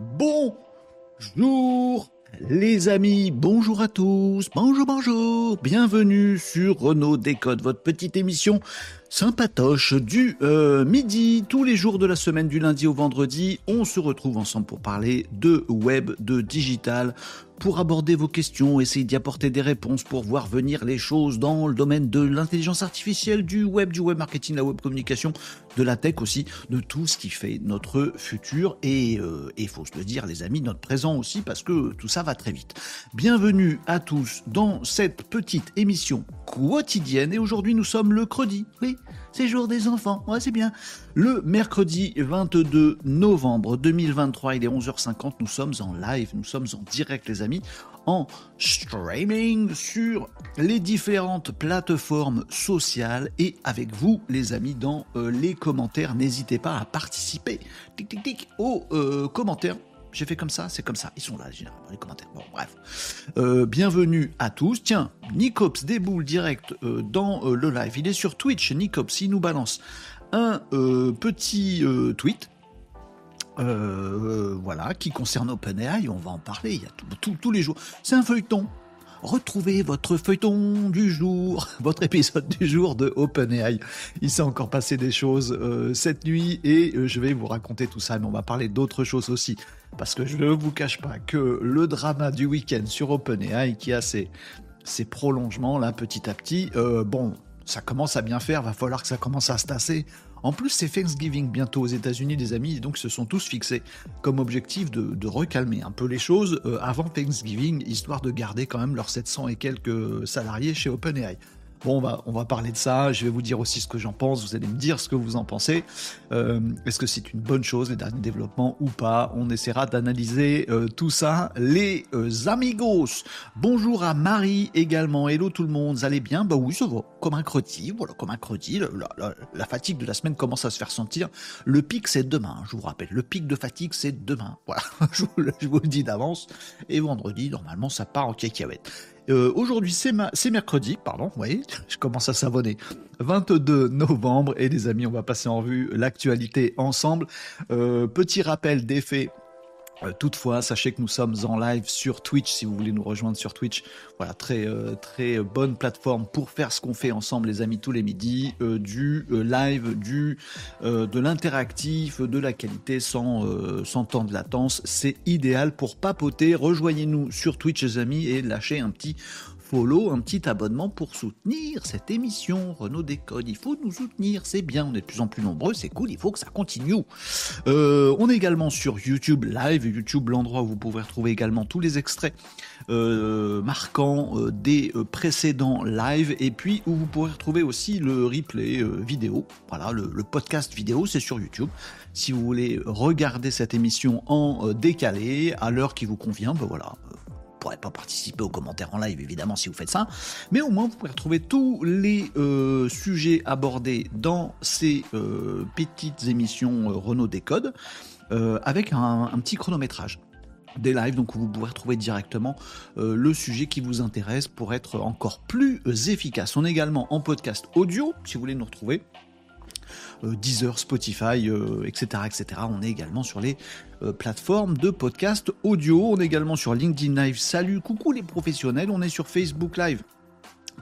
Bonjour les amis, bonjour à tous, bonjour bonjour, bienvenue sur Renault Décode, votre petite émission sympatoche du euh, midi, tous les jours de la semaine du lundi au vendredi, on se retrouve ensemble pour parler de web, de digital, pour aborder vos questions, essayer d'y apporter des réponses, pour voir venir les choses dans le domaine de l'intelligence artificielle, du web, du web marketing, la web communication, de la tech aussi, de tout ce qui fait notre futur et euh, il faut se le dire les amis, notre présent aussi parce que tout ça va très vite. Bienvenue à tous dans cette petite émission quotidienne et aujourd'hui nous sommes le credi. Oui, c'est jour des enfants. C'est bien. Le mercredi 22 novembre 2023, il est 11h50. Nous sommes en live, nous sommes en direct, les amis, streaming sur les différentes plateformes sociales et avec vous, les amis, dans euh, les commentaires. N'hésitez pas à participer. Tic, tic, tic, aux euh, commentaires j'ai fait comme ça, c'est comme ça. Ils sont là, généralement, les commentaires. Bon, bref. Euh, bienvenue à tous. Tiens, Nicops déboule direct dans le live. Il est sur Twitch. Nicops, il nous balance un petit tweet. Voilà, qui concerne OpenAI, on va en parler, il y a tous les jours. C'est un feuilleton, retrouvez votre feuilleton du jour, votre épisode du jour de OpenAI. Il s'est encore passé des choses cette nuit et je vais vous raconter tout ça, mais on va parler d'autres choses aussi parce que je ne vous cache pas que le drama du week-end sur OpenAI qui a ses, prolongements là petit à petit, euh, bon, ça commence à bien faire, va falloir que ça commence à se tasser. En plus, c'est Thanksgiving bientôt aux États-Unis, des amis, et donc se sont tous fixés comme objectif de, recalmer un peu les choses euh, avant Thanksgiving, histoire de garder quand même leurs 700 et quelques salariés chez OpenAI. Bon, on va, parler de ça. Je vais vous dire aussi ce que j'en pense. Vous allez me dire ce que vous en pensez. Euh, est-ce que c'est une bonne chose, les derniers développements ou pas? On essaiera d'analyser euh, tout ça. Les euh, amigos. Bonjour à Marie également. Hello tout le monde. Vous allez bien? Bah oui, ça va. Comme un crotty. Voilà, comme un crotty. La, la, fatigue de la semaine commence à se faire sentir. Le pic, c'est demain. Je vous rappelle. Le pic de fatigue, c'est demain. Voilà. je, vous, je vous le dis d'avance. Et vendredi, normalement, ça part en cacahuète. Euh, aujourd'hui, c'est mercredi, pardon, voyez, je commence à savonner. 22 novembre, et les amis, on va passer en revue l'actualité ensemble. Euh, petit rappel des faits toutefois, sachez que nous sommes en live sur Twitch si vous voulez nous rejoindre sur Twitch. Voilà, très euh, très bonne plateforme pour faire ce qu'on fait ensemble les amis tous les midis, euh, du live, du de l'interactif, de la qualité sans sans temps de latence. C'est idéal pour papoter. Rejoignez-nous sur Twitch les amis et lâchez un petit un petit abonnement pour soutenir cette émission. Renault Décode, il faut nous soutenir, c'est bien, on est de plus en plus nombreux, c'est cool, il faut que ça continue. Euh, on est également sur YouTube Live, YouTube l'endroit où vous pouvez retrouver également tous les extraits euh, marquants euh, des précédents lives et puis où vous pourrez retrouver aussi le replay vidéo. Voilà, le, podcast vidéo, c'est sur YouTube. Si vous voulez regarder cette émission en décalé à l'heure qui vous convient, ben voilà, pourrez pas participer aux commentaires en live, évidemment, si vous faites ça. Mais au moins, vous pouvez retrouver tous les euh, sujets abordés dans ces euh, petites émissions euh, Renault Décode avec un, petit chronométrage des lives, donc vous pouvez retrouver directement le sujet qui vous intéresse pour être encore plus efficace. On est également en podcast audio, si vous voulez nous retrouver. Deezer, Spotify, etc., etc. On est également sur les euh, plateforme de podcast audio. On est également sur LinkedIn Live. Salut, coucou les professionnels. On est sur Facebook Live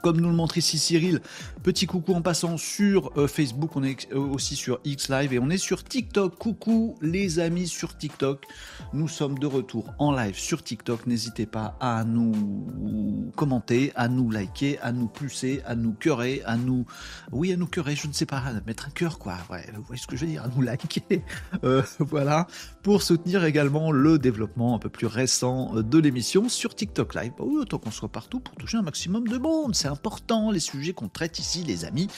comme nous le montre ici Cyril, petit coucou en passant sur euh, Facebook, on est euh, aussi sur X Live et on est sur TikTok. Coucou les amis sur TikTok. Nous sommes de retour en live sur TikTok. N'hésitez pas à nous commenter, à nous liker, à nous plusser, à nous cœurer, à nous... Oui, à nous cœurer, je ne sais pas, mettre un cœur quoi. Ouais, vous voyez ce que je veux dire, à nous liker. Euh, voilà, pour soutenir également le développement un peu plus récent de l'émission sur TikTok Live. Bah oui, autant qu'on soit partout pour toucher un maximum de monde important, les sujets qu'on traite ici, les amis,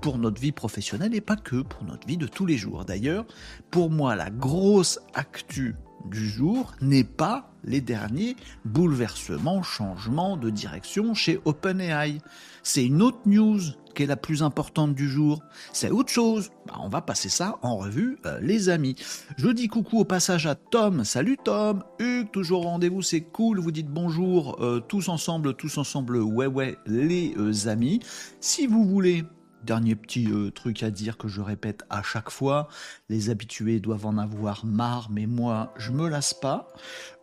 pour notre vie professionnelle et pas que, pour notre vie de tous les jours. D'ailleurs, pour moi, la grosse actu du jour n'est pas les derniers bouleversements, changements de direction chez OpenAI. C'est une autre news est la plus importante du jour. C'est autre chose. Bah, on va passer ça en revue, euh, les amis. Je dis coucou au passage à Tom. Salut Tom. Hugues, toujours rendez-vous, c'est cool. Vous dites bonjour euh, tous ensemble, tous ensemble. Ouais, ouais, les euh, amis. Si vous voulez Dernier petit euh, truc à dire que je répète à chaque fois, les habitués doivent en avoir marre, mais moi je me lasse pas.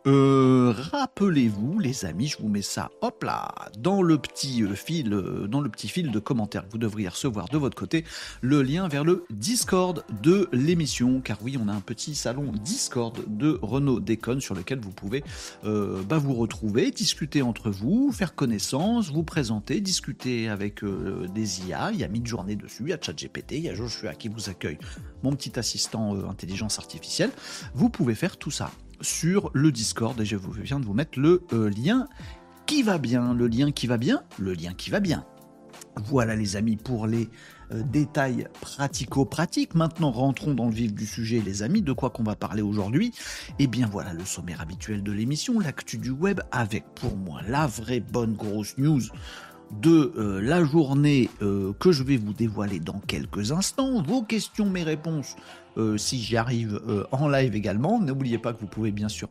Euh, rappelez-vous, les amis, je vous mets ça, hop là, dans le petit euh, fil, dans le petit fil de commentaires vous devriez recevoir de votre côté le lien vers le Discord de l'émission, car oui, on a un petit salon Discord de Renault Déconne sur lequel vous pouvez bah, vous retrouver, discuter entre vous, faire connaissance, vous présenter, discuter avec des IA. Il y a journée dessus. Il y a ChatGPT, il y a Joshua qui vous accueille, mon petit assistant euh, intelligence artificielle. Vous pouvez faire tout ça sur le Discord et je viens de vous mettre le euh, lien qui va bien. Le lien qui va bien, le lien qui va bien. Voilà les amis pour les euh, détails pratico-pratiques. Maintenant rentrons dans le vif du sujet les amis, de quoi qu'on va parler aujourd'hui? Eh bien voilà le sommaire habituel de l'émission, l'actu du web avec pour moi la vraie bonne grosse news de euh, la journée euh, que je vais vous dévoiler dans quelques instants. Vos questions, mes réponses, euh, si j'y arrive en live également. N'oubliez pas que vous pouvez bien sûr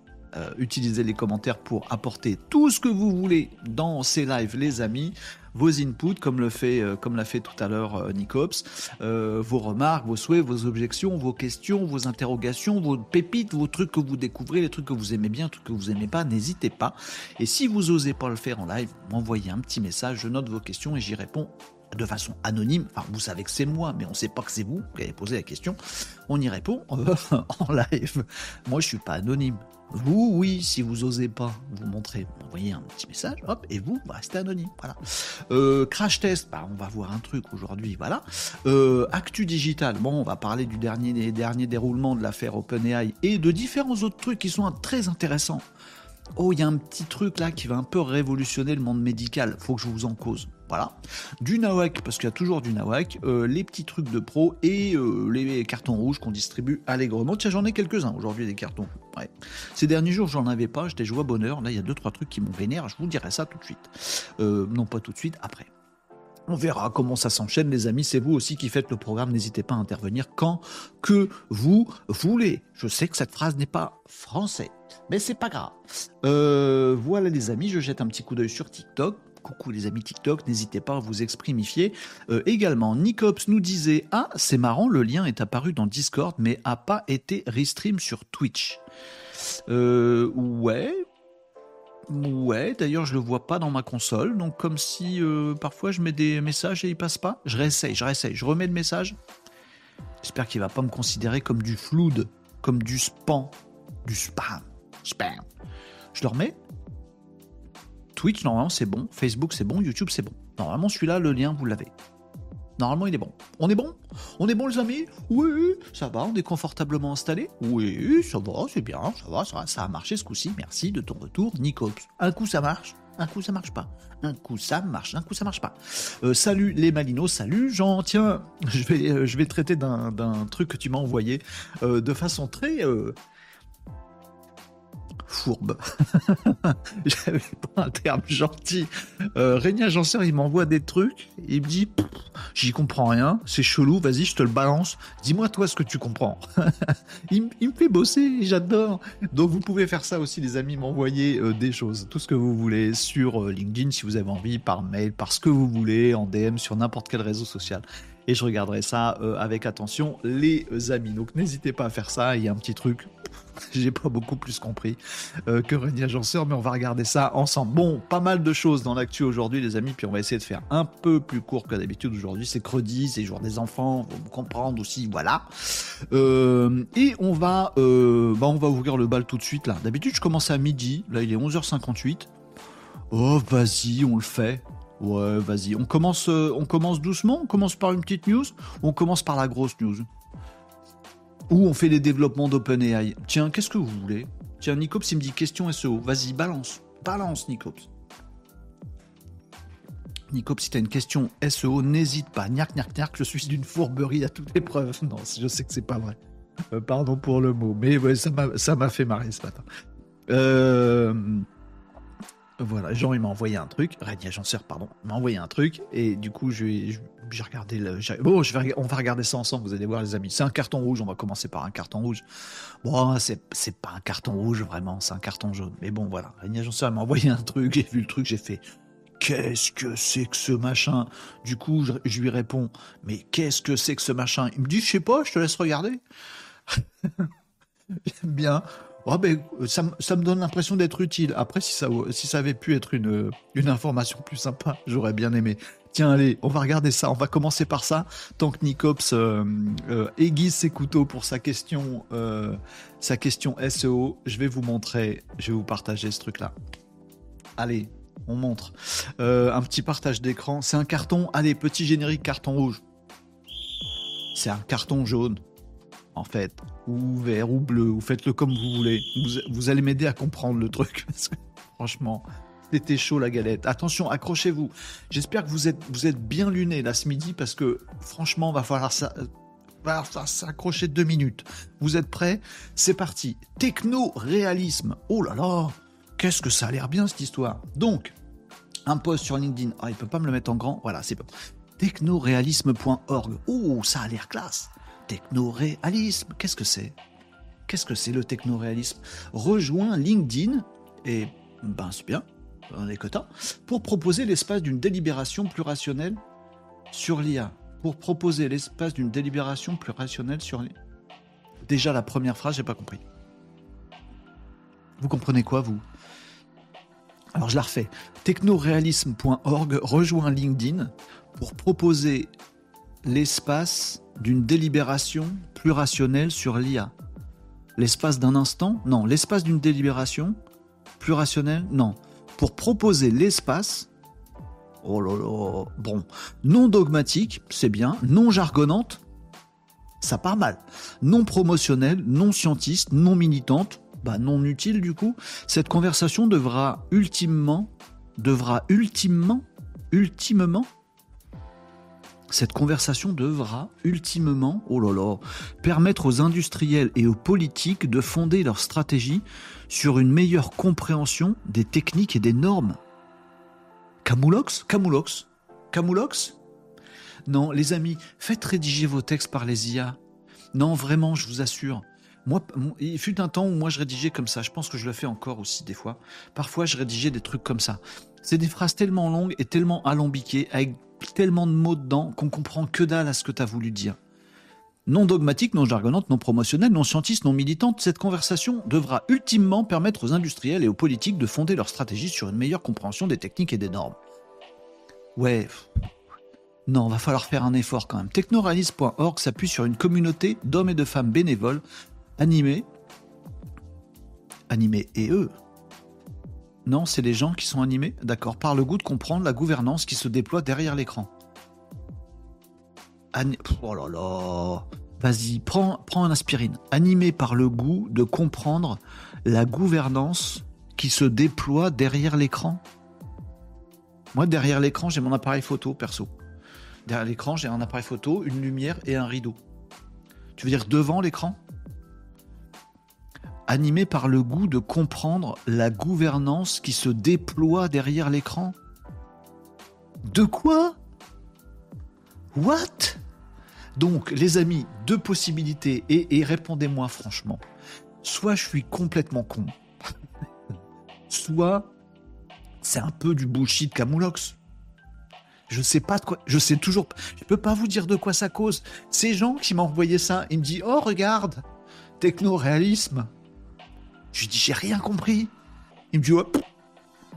utiliser les commentaires pour apporter tout ce que vous voulez dans ces lives, les amis vos inputs, comme le euh, l'a fait tout à l'heure euh, Nicops, euh, vos remarques, vos souhaits, vos objections, vos questions, vos interrogations, vos pépites, vos trucs que vous découvrez, les trucs que vous aimez bien, les trucs que vous aimez pas, n'hésitez pas. Et si vous osez pas le faire en live, m'envoyez un petit message, je note vos questions et j'y réponds de façon anonyme. Enfin, vous savez que c'est moi, mais on ne sait pas que c'est vous qui avez posé la question. On y répond en live. Moi, je suis pas anonyme. Vous, oui, si vous osez pas vous montrer, envoyez un petit message, hop, et vous, restez anonyme. Voilà. Euh, crash test, bah, on va voir un truc aujourd'hui, voilà. Euh, actu digital, bon, on va parler du dernier, dernier déroulement de l'affaire OpenAI et de différents autres trucs qui sont très intéressants. Oh, il y a un petit truc là qui va un peu révolutionner le monde médical, faut que je vous en cause. Voilà. Du nawak, parce qu'il y a toujours du nawak, euh, les petits trucs de pro et euh, les cartons rouges qu'on distribue allègrement. Tiens, j'en ai quelques-uns aujourd'hui, des cartons. Ces derniers jours, j'en avais pas, j'étais joie bonheur. Là, il y a deux, trois trucs qui m'ont vénère, je vous dirai ça tout de suite. Euh, non, pas tout de suite, après. On verra comment ça s'enchaîne, les amis. C'est vous aussi qui faites le programme. N'hésitez pas à intervenir quand que vous voulez. Je sais que cette phrase n'est pas français, mais c'est pas grave. voilà, les amis, je jette un petit coup d'œil sur TikTok coucou les amis TikTok, n'hésitez pas à vous exprimifier. Euh, également, Nicops nous disait Ah, c'est marrant, le lien est apparu dans Discord, mais a pas été restream sur Twitch. Euh, ouais. Ouais, d'ailleurs je le vois pas dans ma console, donc comme si euh, parfois je mets des messages et il passe pas. Je réessaye, je réessaye, je remets le message. J'espère qu'il va pas me considérer comme du flood, comme du spam, du spam, spam. Je le remets Twitch, normalement, c'est bon. Facebook, c'est bon. YouTube, c'est bon. Normalement, celui-là, le lien, vous l'avez. Normalement, il est bon. On est bon? On est bon, les amis? Oui, ça va, on est confortablement installé? Oui, ça va, c'est bien, ça va, ça, ça a marché ce coup-ci. Merci de ton retour, Nicops. Un coup, ça marche? Un coup ça marche pas, un coup ça marche, un coup ça marche pas. Euh, salut les Malinos, salut Jean, tiens, je vais, euh, je vais traiter d'un truc que tu m'as envoyé euh, de façon très, fourbe. J'avais pas un terme gentil. Euh, Régna il m'envoie des trucs, il me dit, j'y comprends rien, c'est chelou, vas-y, je te le balance. Dis-moi toi ce que tu comprends. il, me fait bosser, j'adore. Donc vous pouvez faire ça aussi, les amis, m'envoyer euh, des choses, tout ce que vous voulez sur euh, LinkedIn si vous avez envie, par mail, par ce que vous voulez, en DM sur n'importe quel réseau social et je regarderai ça euh, avec attention, les amis. Donc n'hésitez pas à faire ça. Il y a un petit truc, j'ai pas beaucoup plus compris euh, que René Agenceur, mais on va regarder ça ensemble. Bon, pas mal de choses dans l'actu aujourd'hui, les amis, puis on va essayer de faire un peu plus court que d'habitude aujourd'hui. C'est credi, c'est jour des enfants, vous comprendre aussi, voilà. Euh, et on va, bah, on va ouvrir le bal tout de suite là. D'habitude, je commence à midi, là il est 11h58. Oh, vas-y, on le fait. Ouais, vas-y. On commence, euh, on commence doucement. On commence par une petite news. On commence par la grosse news. Ou on fait les développements d'OpenAI. Tiens, qu'est-ce que vous voulez? Tiens, Nicops, il me dit question SEO. Vas-y, balance. Balance, Nicops. Nicops, si tu as une question SEO, n'hésite pas. Niac, niac, niac, je suis d'une fourberie à toute épreuve. Non, je sais que c'est pas vrai. Euh, pardon pour le mot, mais ouais, ça m'a fait marrer ce matin. Euh, voilà, Jean, il m'a envoyé un truc, Régnier Agenceur, pardon, m'a envoyé un truc, et du coup, j'ai regardé le. Bon, je vais, on va regarder ça ensemble, vous allez voir, les amis. C'est un carton rouge, on va commencer par un carton rouge. Bon, c'est pas un carton rouge, vraiment, c'est un carton jaune. Mais bon, voilà, Régnier Agenceur, m'a envoyé un truc, j'ai vu le truc, j'ai fait. qu'est-ce que c'est que ce machin? Du coup, je, lui réponds, mais qu'est-ce que c'est que ce machin? Il me dit, je sais pas, je te laisse regarder. Bien. Oh ben, ça, me donne l'impression d'être utile. Après, si ça, avait pu être une, une information plus sympa, j'aurais bien aimé. Tiens, allez, on va regarder ça. On va commencer par ça. Tant que Nicops euh, euh, aiguise ses couteaux pour sa question, euh, sa question SEO, je vais vous montrer, je vais vous partager ce truc-là. Allez, on montre. un petit partage d'écran. C'est un carton. Allez, petit générique carton rouge. C'est un carton jaune en fait, ou vert ou bleu, ou faites-le comme vous voulez. Vous, allez m'aider à comprendre le truc. franchement, c'était chaud la galette. Attention, accrochez-vous. J'espère que vous êtes, vous êtes bien luné là ce midi parce que franchement, va falloir ça. Va s'accrocher deux minutes. Vous êtes prêts? C'est parti. Techno-réalisme. Oh là là Qu'est-ce que ça a l'air bien cette histoire. Donc, un post sur LinkedIn. Ah, il peut pas me le mettre en grand. Voilà, c'est bon. Technoréalisme.org. Oh, ça a l'air classe technoréalisme. Qu'est-ce que c'est? Qu'est-ce que c'est le technoréalisme? Rejoins LinkedIn et ben c'est bien, on est que pour proposer l'espace d'une délibération plus rationnelle sur l'IA. Pour proposer l'espace d'une délibération plus rationnelle sur l'IA. Déjà la première phrase, j'ai pas compris. Vous comprenez quoi vous? Alors je la refais. Technoréalisme.org rejoint LinkedIn pour proposer l'espace d'une délibération plus rationnelle sur l'IA. L'espace d'un instant Non. L'espace d'une délibération plus rationnelle Non. Pour proposer l'espace, oh là là, bon, non dogmatique, c'est bien, non jargonnante, ça part mal. Non promotionnelle, non scientiste, non militante, bah non utile du coup. Cette conversation devra ultimement, devra ultimement, ultimement cette conversation devra ultimement, oh là permettre aux industriels et aux politiques de fonder leur stratégie sur une meilleure compréhension des techniques et des normes. Camoulox? Camoulox? Camoulox? Non, les amis, faites rédiger vos textes par les IA. Non, vraiment, je vous assure. Moi, il fut un temps où moi je rédigeais comme ça. Je pense que je le fais encore aussi des fois. Parfois, je rédigeais des trucs comme ça. C'est des phrases tellement longues et tellement alambiquées, tellement de mots dedans qu'on comprend que dalle à ce que tu voulu dire. Non dogmatique, non jargonnante, non promotionnelle, non scientiste, non militante, cette conversation devra ultimement permettre aux industriels et aux politiques de fonder leur stratégie sur une meilleure compréhension des techniques et des normes. Ouais. Non, va falloir faire un effort quand même. Technorealist.org s'appuie sur une communauté d'hommes et de femmes bénévoles, animés, animés et eux, non, c'est les gens qui sont animés, d'accord, par le goût de comprendre la gouvernance qui se déploie derrière l'écran. Oh là là Vas-y, prends, prends un aspirine. Animé par le goût de comprendre la gouvernance qui se déploie derrière l'écran. Moi, derrière l'écran, j'ai mon appareil photo, perso. Derrière l'écran, j'ai un appareil photo, une lumière et un rideau. Tu veux dire devant l'écran? Animé par le goût de comprendre la gouvernance qui se déploie derrière l'écran. De quoi? What? Donc, les amis, deux possibilités, et, répondez-moi franchement. Soit je suis complètement con, soit c'est un peu du bullshit camoulox. Je sais pas de quoi, je sais toujours, je peux pas vous dire de quoi ça cause. Ces gens qui m'ont envoyé ça, ils me disent, oh regarde, techno-réalisme, je lui dis, j'ai rien compris. Il me dit, hop,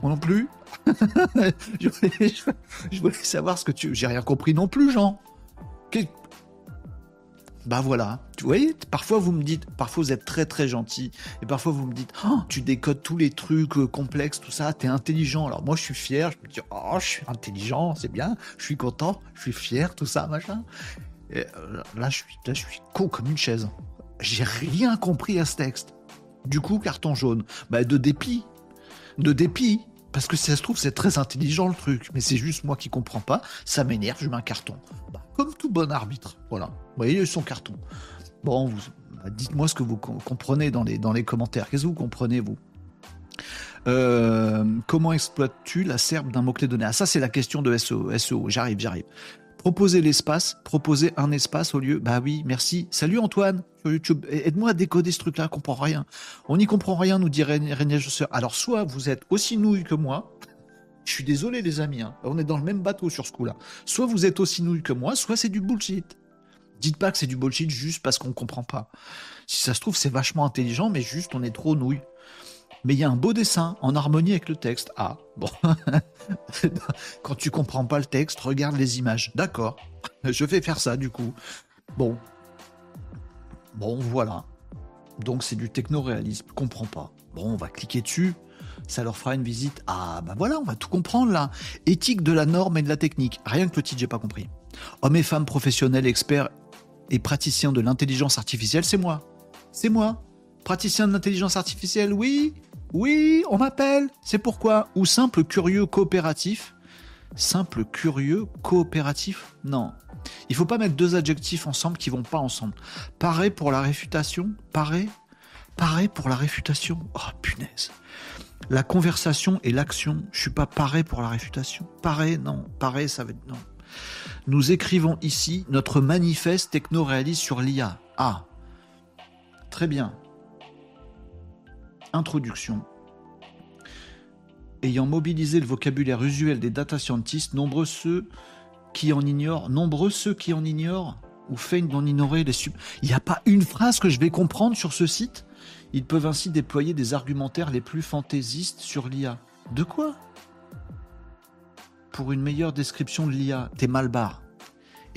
moi non plus. je, voulais, savoir ce que tu. J'ai rien compris non plus, Jean. Bah voilà. Tu voyez, parfois vous me dites, parfois vous êtes très très gentil, et parfois vous me dites, oh, tu décodes tous les trucs euh, complexes, tout ça, t'es intelligent. Alors moi je suis fier, je me dis, oh, je suis intelligent, c'est bien, je suis content, je suis fier, tout ça, machin. Et euh, là, je suis, là, je suis con comme une chaise. J'ai rien compris à ce texte. Du coup, carton jaune. Bah, de dépit. De dépit. Parce que ça se trouve, c'est très intelligent le truc. Mais c'est juste moi qui comprends pas. Ça m'énerve, je mets un carton. Bah, comme tout bon arbitre. Voilà. Vous voyez son carton. Bon, bah, dites-moi ce que vous comprenez dans les, dans les commentaires. Qu'est-ce que vous comprenez, vous? Euh, comment exploites-tu la serbe d'un mot-clé donné? Ah, ça, c'est la question de SEO. SEO. J'arrive, j'arrive. Proposer l'espace, proposer un espace au lieu. Bah oui, merci. Salut Antoine sur YouTube. Aide-moi à décoder ce truc-là, on comprend rien. On n'y comprend rien, nous dit Régnier Alors soit vous êtes aussi nouille que moi, Je suis désolé, les amis. Hein. On est dans le même bateau sur ce coup-là. Soit vous êtes aussi nul que moi, soit c'est du bullshit. Dites pas que c'est du bullshit juste parce qu'on comprend pas. Si ça se trouve, c'est vachement intelligent, mais juste on est trop nouilles. Mais il y a un beau dessin en harmonie avec le texte. Ah, bon. Quand tu comprends pas le texte, regarde les images. D'accord. Je vais faire ça du coup. Bon. Bon, voilà. Donc c'est du techno-réalisme. Comprends pas. Bon, on va cliquer dessus. Ça leur fera une visite. Ah, bah voilà, on va tout comprendre là. Éthique de la norme et de la technique. Rien que le titre, j'ai pas compris. Hommes et femmes professionnels, experts et praticiens de l'intelligence artificielle, c'est moi. C'est moi. Praticien de l'intelligence artificielle, oui. Oui, on m'appelle. C'est pourquoi? Ou simple curieux coopératif. Simple curieux coopératif? Non. Il faut pas mettre deux adjectifs ensemble qui vont pas ensemble. Paré pour la réfutation? Paré? Paré pour la réfutation? Oh punaise. La conversation et l'action. Je suis pas paré pour la réfutation. Paré, non. Paré, ça va être non. Nous écrivons ici notre manifeste techno-réaliste sur l'IA. Ah. Très bien. Introduction. Ayant mobilisé le vocabulaire usuel des data scientists, nombreux ceux qui en ignorent, nombreux ceux qui en ignorent ou feignent d'en ignorer les sub. Il n'y a pas une phrase que je vais comprendre sur ce site? Ils peuvent ainsi déployer des argumentaires les plus fantaisistes sur l'IA. De quoi? Pour une meilleure description de l'IA, t'es mal.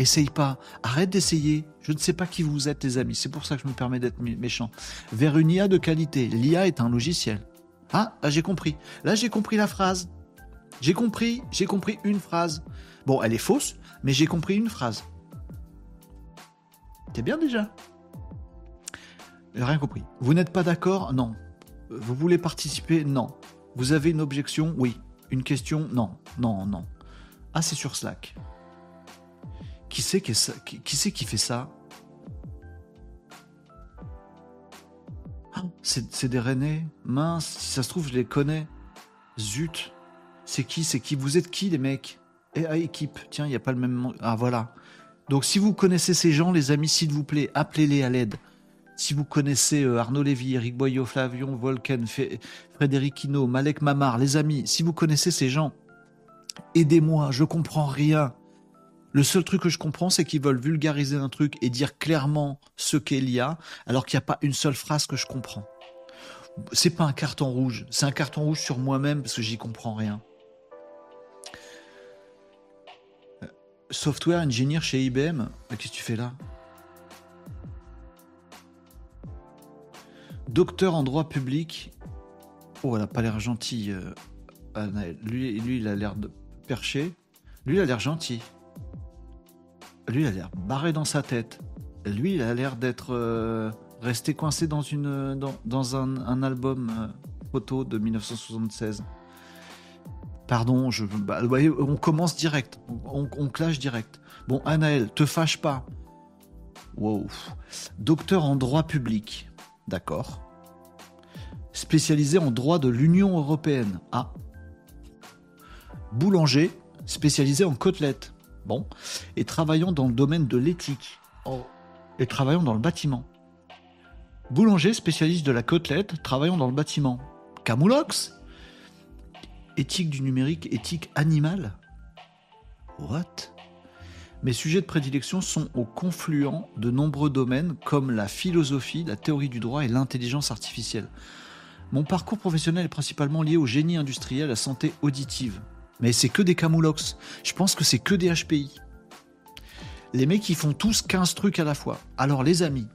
Essaye pas. Arrête d'essayer. Je ne sais pas qui vous êtes, les amis. C'est pour ça que je me permets d'être méchant. Vers une IA de qualité. L'IA est un logiciel. Ah, là j'ai compris. Là j'ai compris la phrase. J'ai compris, j'ai compris une phrase. Bon, elle est fausse, mais j'ai compris une phrase. T'es bien déjà? Rien compris. Vous n'êtes pas d'accord? Non. Vous voulez participer? Non. Vous avez une objection? Oui. Une question? Non. Non, non. Ah, c'est sur Slack. Qui c'est qui, fait ça? Ah, C'est des Rennais Mince, si ça se trouve, je les connais. Zut. C'est qui C'est qui? Vous êtes qui, les mecs? Et à équipe. Tiens, il n'y a pas le même. Ah, voilà. Donc, si vous connaissez ces gens, les amis, s'il vous plaît, appelez-les à l'aide. Si vous connaissez euh, Arnaud Lévy, Eric Boyot, Flavion, Volken, Frédéric Hino, Malek Mamar, les amis, si vous connaissez ces gens, aidez-moi, je comprends rien. Le seul truc que je comprends, c'est qu'ils veulent vulgariser un truc et dire clairement ce qu'est l'IA, alors qu'il n'y a pas une seule phrase que je comprends. C'est pas un carton rouge, c'est un carton rouge sur moi-même parce que j'y comprends rien. Euh, software engineer chez IBM, qu'est-ce que tu fais là? Docteur en droit public. Oh, elle a pas l'air gentille. Euh, lui, lui, il a l'air de perché. Lui, il a l'air gentil. Lui, il a l'air barré dans sa tête. Lui, il a l'air d'être euh, resté coincé dans, un, album euh, photo de 1976. Pardon, je, bah, on commence direct. On, clash direct. Bon, Anaël, te fâche pas. Wow. Docteur en droit public. D'accord. Spécialisé en droit de l'Union européenne. Ah. Boulanger, spécialisé en côtelettes. Bon. Et travaillant dans le domaine de l'éthique. Oh. Et travaillant dans le bâtiment. Boulanger, spécialiste de la côtelette, travaillant dans le bâtiment. Camoulox Éthique du numérique, éthique animale What? Mes sujets de prédilection sont au confluent de nombreux domaines comme la philosophie, la théorie du droit et l'intelligence artificielle. Mon parcours professionnel est principalement lié au génie industriel, à la santé auditive. Mais c'est que des camoulox. Je pense que c'est que des HPI. Les mecs, ils font tous 15 trucs à la fois. Alors, les amis,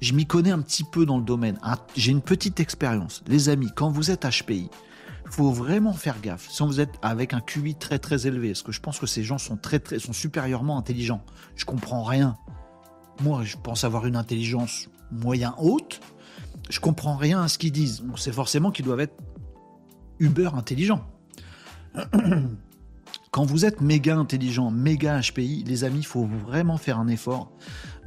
je m'y connais un petit peu dans le domaine. J'ai une petite expérience. Les amis, quand vous êtes HPI, faut vraiment faire gaffe. Si vous êtes avec un QI très très élevé, parce que je pense que ces gens sont très très supérieurement intelligents. Je comprends rien. Moi, je pense avoir une intelligence moyen haute. Je comprends rien à ce qu'ils disent. C'est forcément qu'ils doivent être uber intelligents. Quand vous êtes méga intelligent, méga HPI, les amis, il faut vraiment faire un effort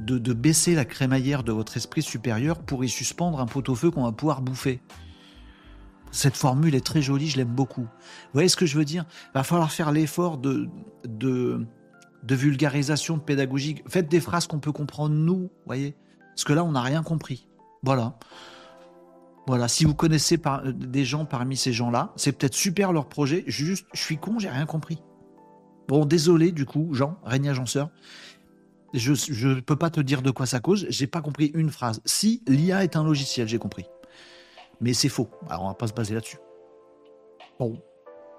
de, baisser la crémaillère de votre esprit supérieur pour y suspendre un pot-au-feu qu'on va pouvoir bouffer. Cette formule est très jolie, je l'aime beaucoup. Vous voyez ce que je veux dire? Il va falloir faire l'effort de, de, de vulgarisation, de pédagogie. Faites des phrases qu'on peut comprendre nous, voyez? Parce que là, on n'a rien compris. Voilà. Voilà, si vous connaissez euh, des gens parmi ces gens-là, c'est peut-être super leur projet. Juste, je suis con, j'ai rien compris. Bon, désolé du coup, Jean, Régnier Agenceur. Je ne peux pas te dire de quoi ça cause. J'ai pas compris une phrase. Si l'IA est un logiciel, j'ai compris. Mais c'est faux. Alors on va pas se baser là-dessus. Bon,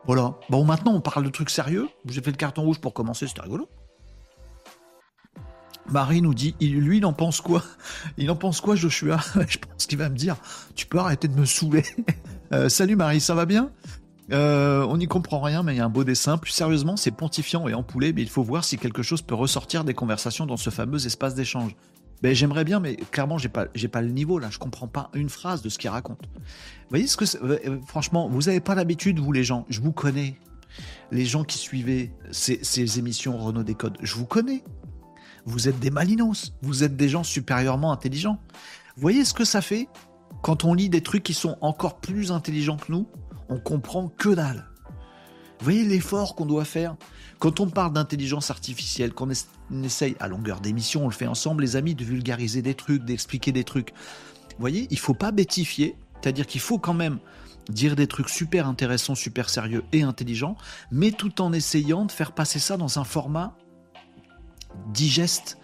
voilà. Bon, maintenant on parle de trucs sérieux. J'ai fait le carton rouge pour commencer, c'était rigolo. Marie nous dit, lui, il en pense quoi? Il en pense quoi, Joshua? Je pense qu'il va me dire, tu peux arrêter de me saouler. Euh, salut Marie, ça va bien? Euh, on n'y comprend rien, mais il y a un beau dessin. Plus sérieusement, c'est pontifiant et empoulé, mais il faut voir si quelque chose peut ressortir des conversations dans ce fameux espace d'échange. Ben, j'aimerais bien, mais clairement, j'ai pas, pas le niveau là. Je comprends pas une phrase de ce qu'il raconte. Vous voyez ce que, euh, franchement, vous n'avez pas l'habitude, vous les gens? Je vous connais. Les gens qui suivaient ces, ces émissions Renault Décode, je vous connais. Vous êtes des malinos. Vous êtes des gens supérieurement intelligents. Voyez ce que ça fait quand on lit des trucs qui sont encore plus intelligents que nous? On comprend que dalle. Voyez l'effort qu'on doit faire? Quand on parle d'intelligence artificielle, qu'on essaye à longueur d'émission, on le fait ensemble, les amis, de vulgariser des trucs, d'expliquer des trucs. Vous voyez, il faut pas bêtifier, c'est-à-dire qu'il faut quand même dire des trucs super intéressants, super sérieux et intelligents, mais tout en essayant de faire passer ça dans un format digeste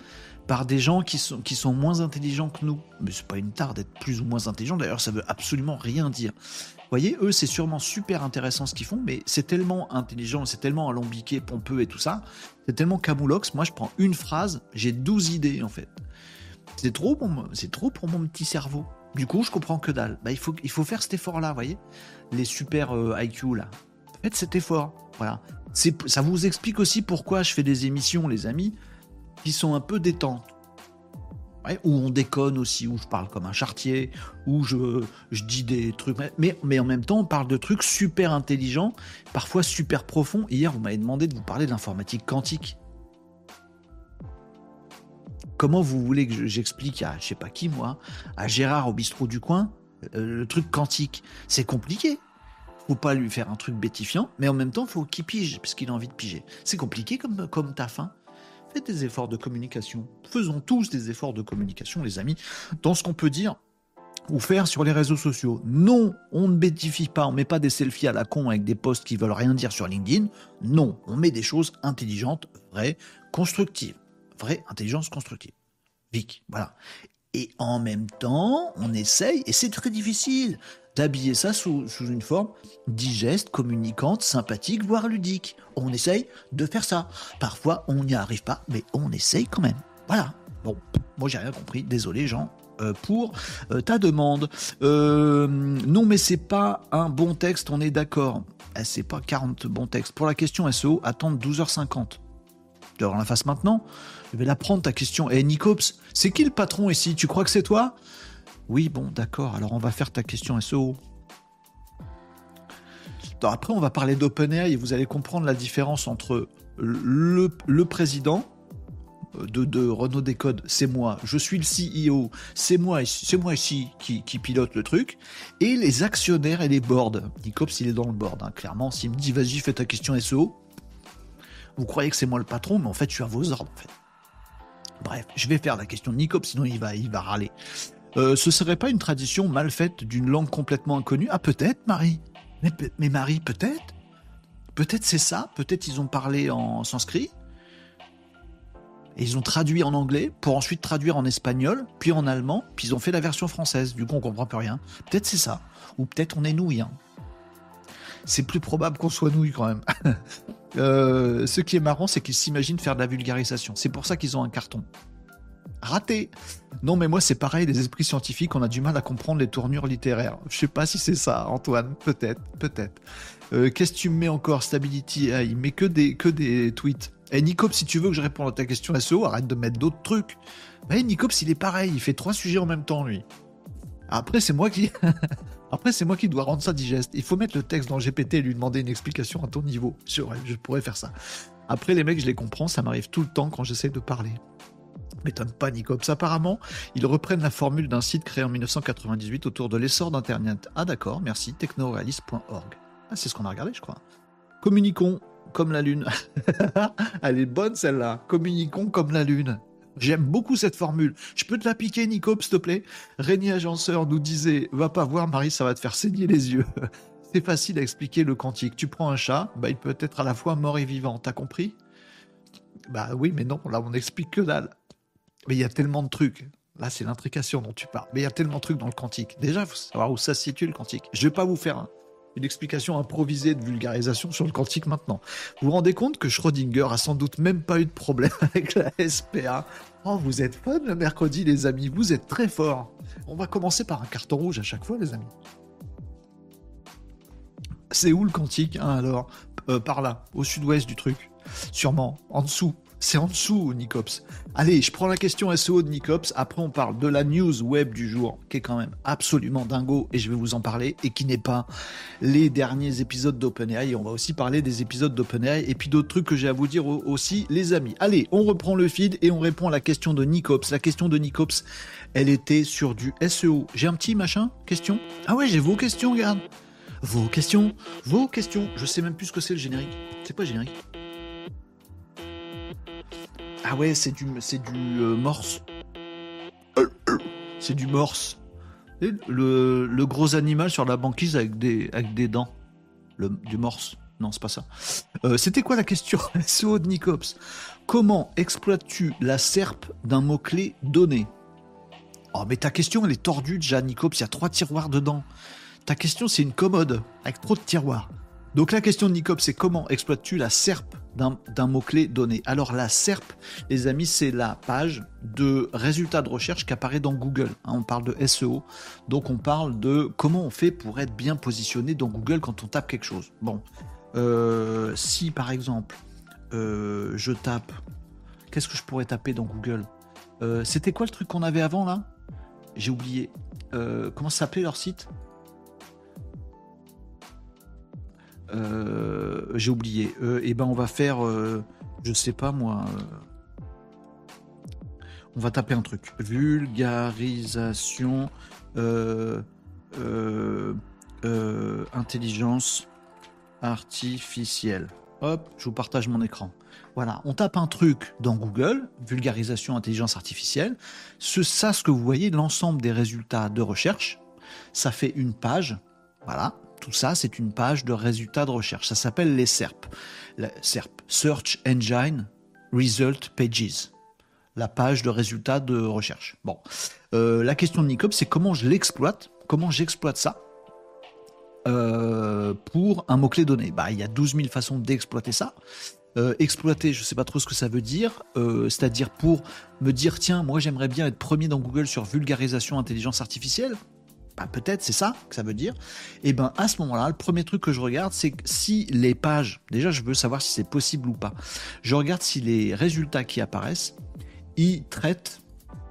par des gens qui sont, qui sont moins intelligents que nous. Mais c'est pas une tare d'être plus ou moins intelligent, d'ailleurs ça veut absolument rien dire. Vous voyez, eux c'est sûrement super intéressant ce qu'ils font, mais c'est tellement intelligent, c'est tellement alambiqué, pompeux et tout ça, c'est tellement camoulox, moi je prends une phrase, j'ai 12 idées en fait. C'est trop, pour mon petit cerveau. Du coup, je comprends que dalle. Bah, il, faut, il faut faire cet effort-là, vous voyez Les super euh, IQ, là. Faites cet effort. Voilà. Ça vous explique aussi pourquoi je fais des émissions, les amis, qui sont un peu détentes. où on déconne aussi, où je parle comme un chartier, où je, je dis des trucs. Mais, mais en même temps, on parle de trucs super intelligents, parfois super profonds. Hier, vous m'avez demandé de vous parler de l'informatique quantique. Comment vous voulez que j'explique à, je sais pas qui, moi, à Gérard au bistrot du coin, euh, le truc quantique? C'est compliqué. Faut pas lui faire un truc bétifiant, mais en même temps, faut qu'il pige, parce qu'il a envie de piger. C'est compliqué comme, comme taf, hein Des efforts de communication. Faisons tous des efforts de communication, les amis, dans ce qu'on peut dire ou faire sur les réseaux sociaux. Non, on ne bétifie pas, on met pas des selfies à la con avec des posts qui veulent rien dire sur LinkedIn. Non, on met des choses intelligentes, vraies, constructives. Vraie intelligence constructive. Vic, voilà. Et en même temps, on essaye, et c'est très difficile, d'habiller ça sous, une forme digeste, communicante, sympathique, voire ludique. On essaye de faire ça. Parfois, on n'y arrive pas, mais on essaye quand même. Voilà. Bon, moi j'ai rien compris. Désolé, Jean. Euh, pour euh, ta demande. Euh, non, mais c'est pas un bon texte, on est d'accord. Eh, c'est pas 40 bons textes. Pour la question SEO, attendre 12h50. Tu vas la face maintenant. Je vais la prendre ta question. Eh, Nicops, c'est qui le patron ici? Tu crois que c'est toi? Oui, bon, d'accord, alors on va faire ta question SEO. après, on va parler d'OpenAI et vous allez comprendre la différence entre le, président de, de, Renault Décode, c'est moi, je suis le CEO, c'est moi, c'est moi ici qui, pilote le truc, et les actionnaires et les boards. Nicops, il est dans le board, hein, clairement. S'il me dit, vas-y, fais ta question SEO, vous croyez que c'est moi le patron, mais en fait, je suis à vos ordres, en fait. Bref, je vais faire la question de Nicops, sinon il va râler. Euh, ce serait pas une tradition mal faite d'une langue complètement inconnue? Ah peut-être, Marie. Mais, Marie, peut-être? Peut-être c'est ça. Peut-être ils ont parlé en sanskrit. Et ils ont traduit en anglais pour ensuite traduire en espagnol, puis en allemand, puis ils ont fait la version française. Du coup, on comprend plus rien. Peut-être c'est ça. Ou peut-être on est nouilles. Hein. C'est plus probable qu'on soit nouilles quand même. Euh, ce qui est marrant, c'est qu'ils s'imaginent faire de la vulgarisation. C'est pour ça qu'ils ont un carton raté. Non, mais moi, c'est pareil, les esprits scientifiques, on a du mal à comprendre les tournures littéraires. Je sais pas si c'est ça, Antoine. Peut-être, peut-être. Euh, qu'est-ce que tu me mets encore, Stability AI Mais que des, que des tweets. Et eh, Nicops, si tu veux que je réponde à ta question SEO, arrête de mettre d'autres trucs. Mais Nicops, il est pareil, il fait trois sujets en même temps, lui. Après, c'est moi qui. Après, c'est moi qui dois rendre ça digeste. Il faut mettre le texte dans le GPT et lui demander une explication à ton niveau. Je, je pourrais faire ça. Après, les mecs, je les comprends, ça m'arrive tout le temps quand j'essaie de parler m'étonne pas Nicops. Apparemment, ils reprennent la formule d'un site créé en 1998 autour de l'essor d'Internet. Ah d'accord, merci, technorealist.org. Ah, c'est ce qu'on a regardé, je crois. Communiquons comme la Lune. Elle est bonne celle-là. Communiquons comme la Lune. J'aime beaucoup cette formule. Je peux te la piquer, Nico, s'il te plaît? Régnier Agenceur nous disait Va pas voir, Marie, ça va te faire saigner les yeux. C'est facile à expliquer le quantique. Tu prends un chat, bah, il peut être à la fois mort et vivant. T'as compris? Bah oui, mais non, là, on explique que dalle. Mais il y a tellement de trucs. Là, c'est l'intrication dont tu parles. Mais il y a tellement de trucs dans le quantique. Déjà, il faut savoir où ça se situe, le quantique. Je vais pas vous faire une explication improvisée de vulgarisation sur le quantique maintenant. Vous vous rendez compte que Schrödinger a sans doute même pas eu de problème avec la SPA. Oh, vous êtes fun le mercredi, les amis. Vous êtes très forts. On va commencer par un carton rouge à chaque fois, les amis. C'est où le quantique, hein, alors? Euh, Par là, au sud-ouest du truc. Sûrement, en dessous. C'est en dessous, Nicops. Allez, je prends la question SEO de Nicops. Après, on parle de la news web du jour, qui est quand même absolument dingo, et je vais vous en parler, et qui n'est pas les derniers épisodes d'OpenAI. On va aussi parler des épisodes d'OpenAI, et puis d'autres trucs que j'ai à vous dire aussi, les amis. Allez, on reprend le feed, et on répond à la question de Nicops. La question de Nicops, elle était sur du SEO. J'ai un petit machin Question? Ah ouais, j'ai vos questions, regarde. Vos questions, vos questions. Je sais même plus ce que c'est le générique. C'est le générique? Ah ouais, c'est du, c'est du euh, morse. C'est du morse. Le, le, gros animal sur la banquise avec des, avec des dents. Le, du morse. Non, c'est pas ça. Euh, c'était quoi la question? SEO de Nicops. Comment exploites-tu la SERP d'un mot-clé donné? Oh, mais ta question, elle est tordue déjà, Nicops. Il y a trois tiroirs dedans. Ta question, c'est une commode avec trop de tiroirs. Donc la question de Nicops, c'est comment exploites-tu la SERP d'un mot-clé donné. Alors la SERP, les amis, c'est la page de résultats de recherche qui apparaît dans Google. Hein, on parle de SEO, donc on parle de comment on fait pour être bien positionné dans Google quand on tape quelque chose. Bon, euh, si par exemple euh, je tape, qu'est-ce que je pourrais taper dans Google? Euh, C'était quoi le truc qu'on avait avant là? J'ai oublié. comment s'appelait leur site? J'ai oublié. et euh, eh ben on va faire, euh, je sais pas moi. on va taper un truc. Vulgarisation. intelligence artificielle. Hop, je vous partage mon écran. Voilà, on tape un truc dans Google, vulgarisation intelligence artificielle. Ce, ça, ce que vous voyez, l'ensemble des résultats de recherche, ça fait une page. Voilà, tout ça, c'est une page de résultats de recherche. Ça s'appelle les SERP. SERP, Search Engine Result Pages. La page de résultats de recherche. Bon. Euh, la question de Nicop, c'est comment je l'exploite, comment j'exploite ça euh, pour un mot-clé donné. Bah, il y a 12 000 façons d'exploiter ça. Euh, exploiter, je ne sais pas trop ce que ça veut dire, c'est-à-dire pour me dire tiens, moi j'aimerais bien être premier dans Google sur vulgarisation intelligence artificielle. Bah, peut-être c'est ça que ça veut dire, et eh ben à ce moment-là, le premier truc que je regarde, c'est si les pages, déjà je veux savoir si c'est possible ou pas, je regarde si les résultats qui apparaissent, ils traitent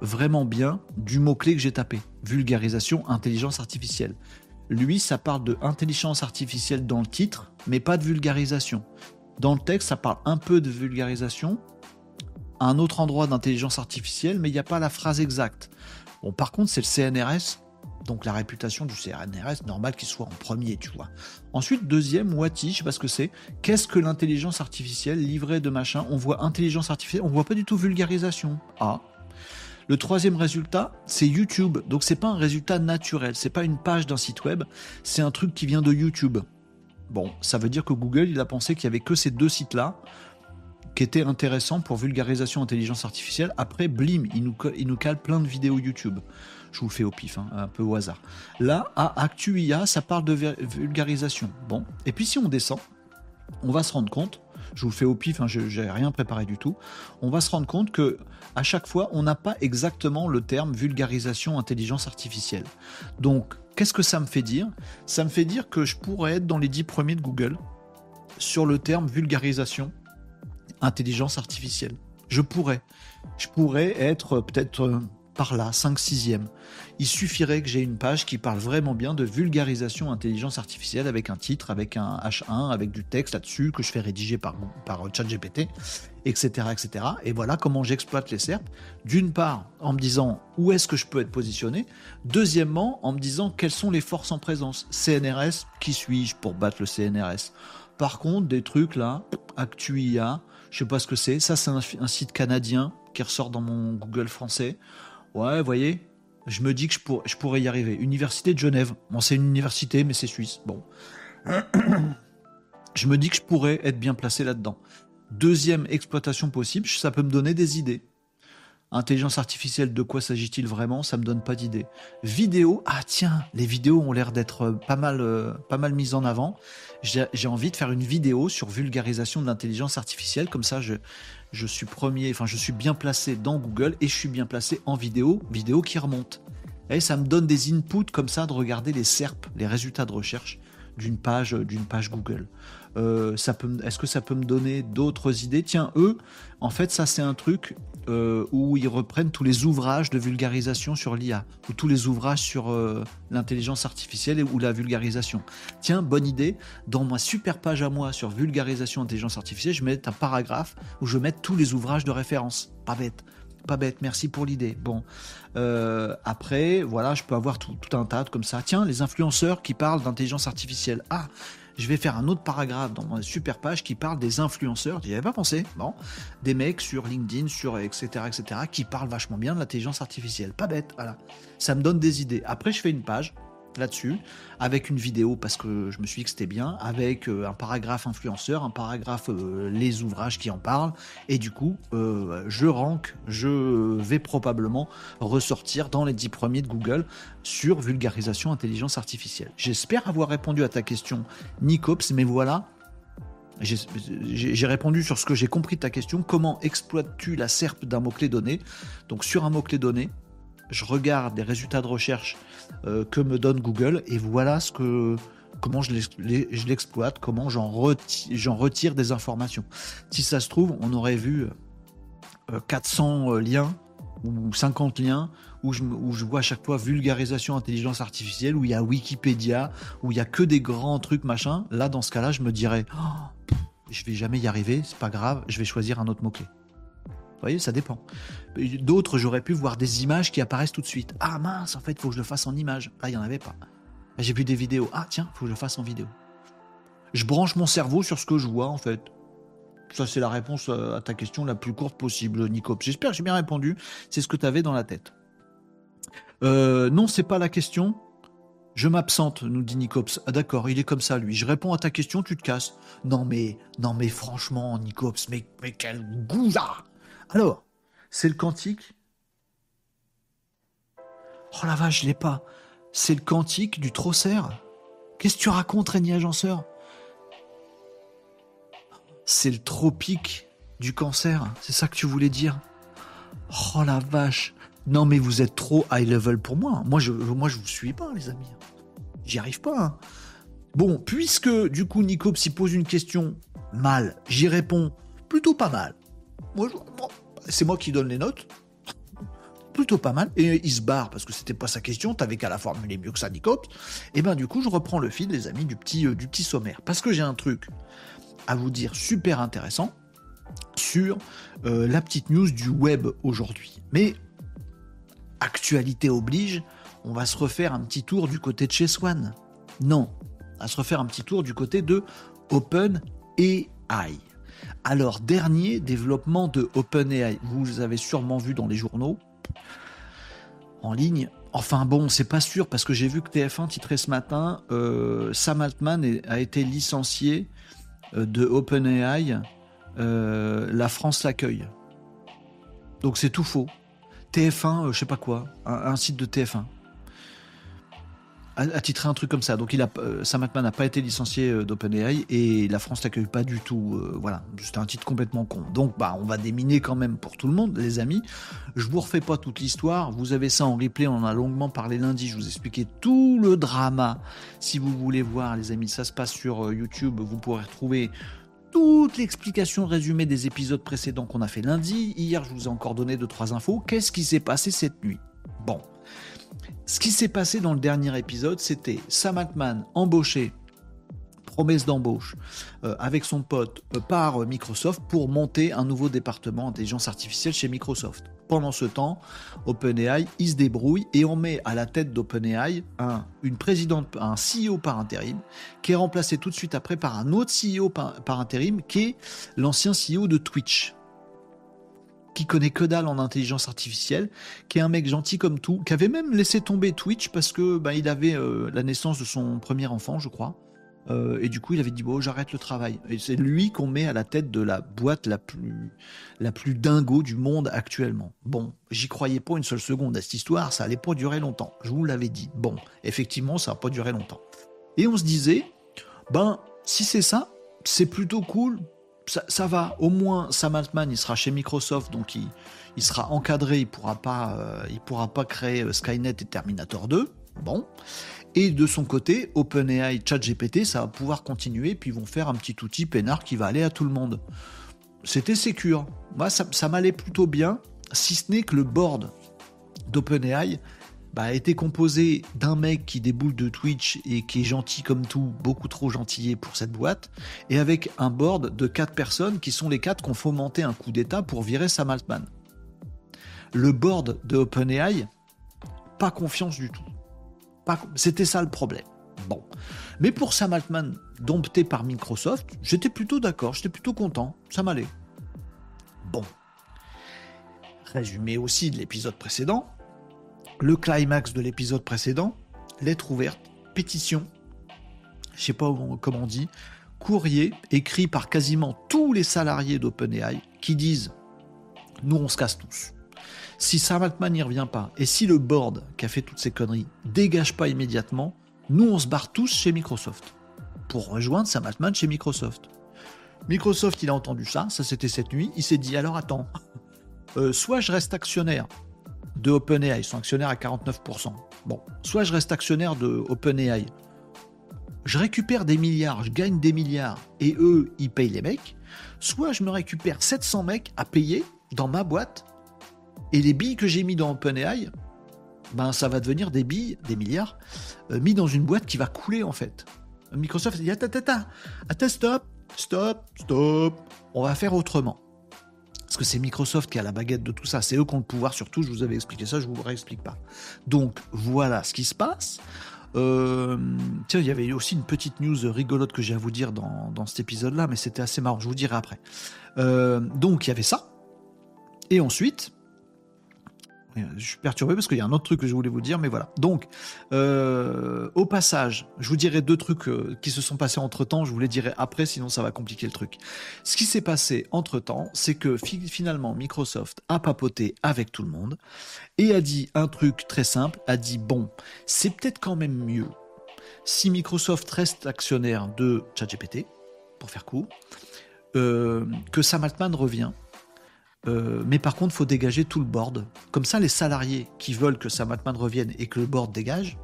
vraiment bien du mot-clé que j'ai tapé, vulgarisation intelligence artificielle. Lui, ça parle de intelligence artificielle dans le titre, mais pas de vulgarisation. Dans le texte, ça parle un peu de vulgarisation, un autre endroit d'intelligence artificielle, mais il n'y a pas la phrase exacte. Bon, par contre, c'est le CNRS donc la réputation du CNRS, normal qu'il soit en premier, tu vois. Ensuite, deuxième, Wati, je sais pas ce que c'est. Qu'est-ce que l'intelligence artificielle, livrée de machin? On voit intelligence artificielle, on voit pas du tout vulgarisation. Ah. Le troisième résultat, c'est YouTube. Donc c'est pas un résultat naturel, c'est pas une page d'un site web, c'est un truc qui vient de YouTube. Bon, ça veut dire que Google, il a pensé qu'il y avait que ces deux sites-là qui étaient intéressants pour vulgarisation intelligence artificielle. Après, blim, il nous, il nous cale plein de vidéos YouTube. Je vous le fais au pif, hein, un peu au hasard. Là, à ActuIA, ça parle de vulgarisation. Bon, et puis si on descend, on va se rendre compte, je vous le fais au pif, hein, je n'ai rien préparé du tout, on va se rendre compte que à chaque fois, on n'a pas exactement le terme vulgarisation intelligence artificielle. Donc, qu'est-ce que ça me fait dire? Ça me fait dire que je pourrais être dans les dix premiers de Google sur le terme vulgarisation intelligence artificielle. Je pourrais. Je pourrais être peut-être par là, 5 6 Il suffirait que j'ai une page qui parle vraiment bien de vulgarisation intelligence artificielle avec un titre, avec un H1, avec du texte là-dessus que je fais rédiger par, par ChatGPT, etc., etc. Et voilà comment j'exploite les SERP. D'une part, en me disant où est-ce que je peux être positionné. Deuxièmement, en me disant quelles sont les forces en présence. CNRS, qui suis-je pour battre le CNRS Par contre, des trucs là, ActuIA, je sais pas ce que c'est. Ça, c'est un, site canadien qui ressort dans mon Google français. Ouais, voyez, je me dis que je, je pourrais y arriver. Université de Genève. Bon, c'est une université, mais c'est suisse. Bon. je me dis que je pourrais être bien placé là-dedans. Deuxième exploitation possible, ça peut me donner des idées. Intelligence artificielle, de quoi s'agit-il vraiment? Ça me donne pas d'idée. Vidéo, ah tiens, les vidéos ont l'air d'être euh, pas mal, euh, pas mal mises en avant. J'ai envie de faire une vidéo sur vulgarisation de l'intelligence artificielle, comme ça je, je suis premier, enfin je suis bien placé dans Google et je suis bien placé en vidéo, vidéo qui remonte. Et ça me donne des inputs comme ça de regarder les SERP, les résultats de recherche d'une page, d'une page Google. Euh, est-ce que ça peut me donner d'autres idées? Tiens, eux, en fait, ça c'est un truc euh, où ils reprennent tous les ouvrages de vulgarisation sur l'IA, ou tous les ouvrages sur euh, l'intelligence artificielle ou la vulgarisation. Tiens, bonne idée, dans ma super page à moi sur vulgarisation intelligence artificielle, je mets un paragraphe où je mets tous les ouvrages de référence. Pas bête pas bête, merci pour l'idée. Bon, après, voilà, je peux avoir tout, un tas comme ça. Tiens, les influenceurs qui parlent d'intelligence artificielle. Ah, je vais faire un autre paragraphe dans ma super page qui parle des influenceurs. J'y avais pas pensé. Bon, des mecs sur LinkedIn, sur etc., etc., qui parlent vachement bien de l'intelligence artificielle. Pas bête, voilà. Ça me donne des idées. Après, je fais une page là-dessus, avec une vidéo parce que je me suis dit que c'était bien, avec euh, un paragraphe influenceur, un paragraphe euh, les ouvrages qui en parlent, et du coup, euh, je rank, je vais probablement ressortir dans les dix premiers de Google sur vulgarisation intelligence artificielle. J'espère avoir répondu à ta question, Nicops, mais voilà. J'ai répondu sur ce que j'ai compris de ta question. Comment exploites-tu la SERP d'un mot-clé donné? Donc sur un mot-clé donné, je regarde les résultats de recherche euh, que me donne Google et voilà ce que comment je l'exploite, comment j'en retire, des informations. Si ça se trouve, on aurait vu 400 euh, euh, liens ou 50 liens où je, où je, vois à chaque fois vulgarisation intelligence artificielle, où il y a Wikipédia, où il y a que des grands trucs machin. Là, dans ce cas-là, je me dirais, oh, je vais jamais y arriver, c'est pas grave, je vais choisir un autre mot-clé. Voyez, ça dépend. D'autres, j'aurais pu voir des images qui apparaissent tout de suite. Ah mince, en fait, faut que je le fasse en image. Là, il n'y en avait pas. J'ai vu des vidéos. Ah tiens, faut que je le fasse en vidéo. Je branche mon cerveau sur ce que je vois, en fait. Ça, c'est la réponse à ta question la plus courte possible, Nico. J'espère que j'ai bien répondu. C'est ce que tu avais dans la tête. Euh, non, c'est pas la question. Je m'absente, nous dit Nicops. Ah d'accord, il est comme ça, lui. Je réponds à ta question, tu te casses. Non mais, non mais franchement, Nicops, mais, mais quel goujat alors, c'est le quantique. Oh la vache, je l'ai pas. C'est le quantique du trosser? Qu'est-ce que tu racontes, Régnier Agenceur? C'est le tropique du cancer. C'est ça que tu voulais dire? Oh la vache. Non mais vous êtes trop high level pour moi. Moi je, moi, je vous suis pas, les amis. J'y arrive pas. Hein. Bon, puisque du coup Nico s'y pose une question mal, j'y réponds plutôt pas mal c'est moi qui donne les notes. Plutôt pas mal. Et il se barre parce que c'était pas sa question. T'avais qu'à la formuler mieux que ça, Nicops. Et ben du coup, je reprends le fil, les amis, du petit, euh, du petit sommaire. Parce que j'ai un truc à vous dire super intéressant sur euh, la petite news du web aujourd'hui. Mais actualité oblige, on va se refaire un petit tour du côté de chez Swan. Non, on va se refaire un petit tour du côté de Open Alors, dernier développement de OpenAI, vous avez sûrement vu dans les journaux, en ligne. Enfin bon, c'est pas sûr parce que j'ai vu que TF1 titrait ce matin, euh, Sam Altman a été licencié euh, de OpenAI, euh, la France l'accueille. Donc c'est tout faux. TF1, je sais pas quoi, un site de TF1 a, titré un truc comme ça. Donc il a, euh, Sam n'a pas été licencié euh, d'OpenAI et la France l'accueille pas du tout. Euh, voilà, c'était un titre complètement con. Donc bah on va déminer quand même pour tout le monde, les amis. Je vous refais pas toute l'histoire. Vous avez ça en replay. On en a longuement parlé lundi. Je vous expliquais tout le drama. Si vous voulez voir, les amis, ça se passe sur YouTube. Vous pourrez retrouver toute l'explication résumée des épisodes précédents qu'on a fait lundi. Hier, je vous ai encore donné deux trois infos. Qu'est-ce qui s'est passé cette nuit? Bon, ce qui s'est passé dans le dernier épisode, c'était Sam Altman embauché, promesse d'embauche, euh, avec son pote euh, par Microsoft pour monter un nouveau département intelligence artificielle chez Microsoft. Pendant ce temps, OpenAI, il se débrouille et on met à la tête d'OpenAI un, une présidente, un CEO par intérim, qui est remplacé tout de suite après par un autre CEO par, par intérim, qui est l'ancien CEO de Twitch. Qui connaît que dalle en intelligence artificielle, qui est un mec gentil comme tout, qui avait même laissé tomber Twitch parce que bah, il avait euh, la naissance de son premier enfant, je crois. Euh, et du coup, il avait dit bon, j'arrête le travail. Et c'est lui qu'on met à la tête de la boîte la plus, la plus dingo du monde actuellement. Bon, j'y croyais pas une seule seconde à cette histoire, ça allait pas durer longtemps. Je vous l'avais dit. Bon, effectivement, ça n'a pas duré longtemps. Et on se disait, ben, si c'est ça, c'est plutôt cool. Ça, va. Au moins, Sam Altman, il sera chez Microsoft, donc il, sera encadré, il pourra pas, euh, pourra pas créer euh, Skynet et Terminator 2. Bon. Et de son côté, OpenAI, ChatGPT, ça va pouvoir continuer, puis ils vont faire un petit outil peinard qui va aller à tout le monde. C'était sécure. Moi, ça, m'allait plutôt bien, si ce n'est que le board d'OpenAI bah, été composé d'un mec qui déboule de Twitch et qui est gentil comme tout, beaucoup trop gentillé pour cette boîte, et avec un board de quatre personnes qui sont les quatre qui ont fomenté un coup d'État pour virer Sam Altman. Le board de OpenAI, pas confiance du tout. C'était ça le problème. Bon. Mais pour Sam Altman, dompté par Microsoft, j'étais plutôt d'accord, j'étais plutôt content, ça m'allait. Bon. Résumé aussi de l'épisode précédent. Le climax de l'épisode précédent, lettre ouverte, pétition, je sais pas comment on dit, courrier écrit par quasiment tous les salariés d'OpenAI qui disent nous on se casse tous. Si Sam Altman n'y revient pas, et si le board qui a fait toutes ces conneries dégage pas immédiatement, nous on se barre tous chez Microsoft pour rejoindre Sam Altman chez Microsoft. Microsoft, il a entendu ça, ça c'était cette nuit, il s'est dit alors attends, euh, soit je reste actionnaire de OpenAI, ils sont actionnaires à 49%. Bon, soit je reste actionnaire de OpenAI, je récupère des milliards, je gagne des milliards, et eux, ils payent les mecs, soit je me récupère 700 mecs à payer dans ma boîte et les billes que j'ai mis dans OpenAI, ben ça va devenir des billes, des milliards, euh, mis dans une boîte qui va couler en fait. Microsoft dit attends, attends, attends, stop, stop, stop, on va faire autrement. Parce que c'est Microsoft qui a la baguette de tout ça, c'est eux qui ont le pouvoir surtout, je vous avais expliqué ça, je vous réexplique pas. Donc voilà ce qui se passe. Euh, tiens, il y avait aussi une petite news rigolote que j'ai à vous dire dans, dans cet épisode-là, mais c'était assez marrant, je vous dirai après. Euh, donc il y avait ça. Et ensuite, je suis perturbé parce qu'il y a un autre truc que je voulais vous dire, mais voilà. Donc, euh, au passage, je vous dirai deux trucs euh, qui se sont passés entre temps. Je vous les dirai après, sinon ça va compliquer le truc. Ce qui s'est passé entre temps, c'est que finalement Microsoft a papoté avec tout le monde et a dit un truc très simple. A dit bon, c'est peut-être quand même mieux si Microsoft reste actionnaire de ChatGPT, pour faire court, euh, que Sam Altman revient euh, mais par contre, faut dégager tout le board. Comme ça, les salariés qui veulent que Sam Altman revienne et que le board dégage,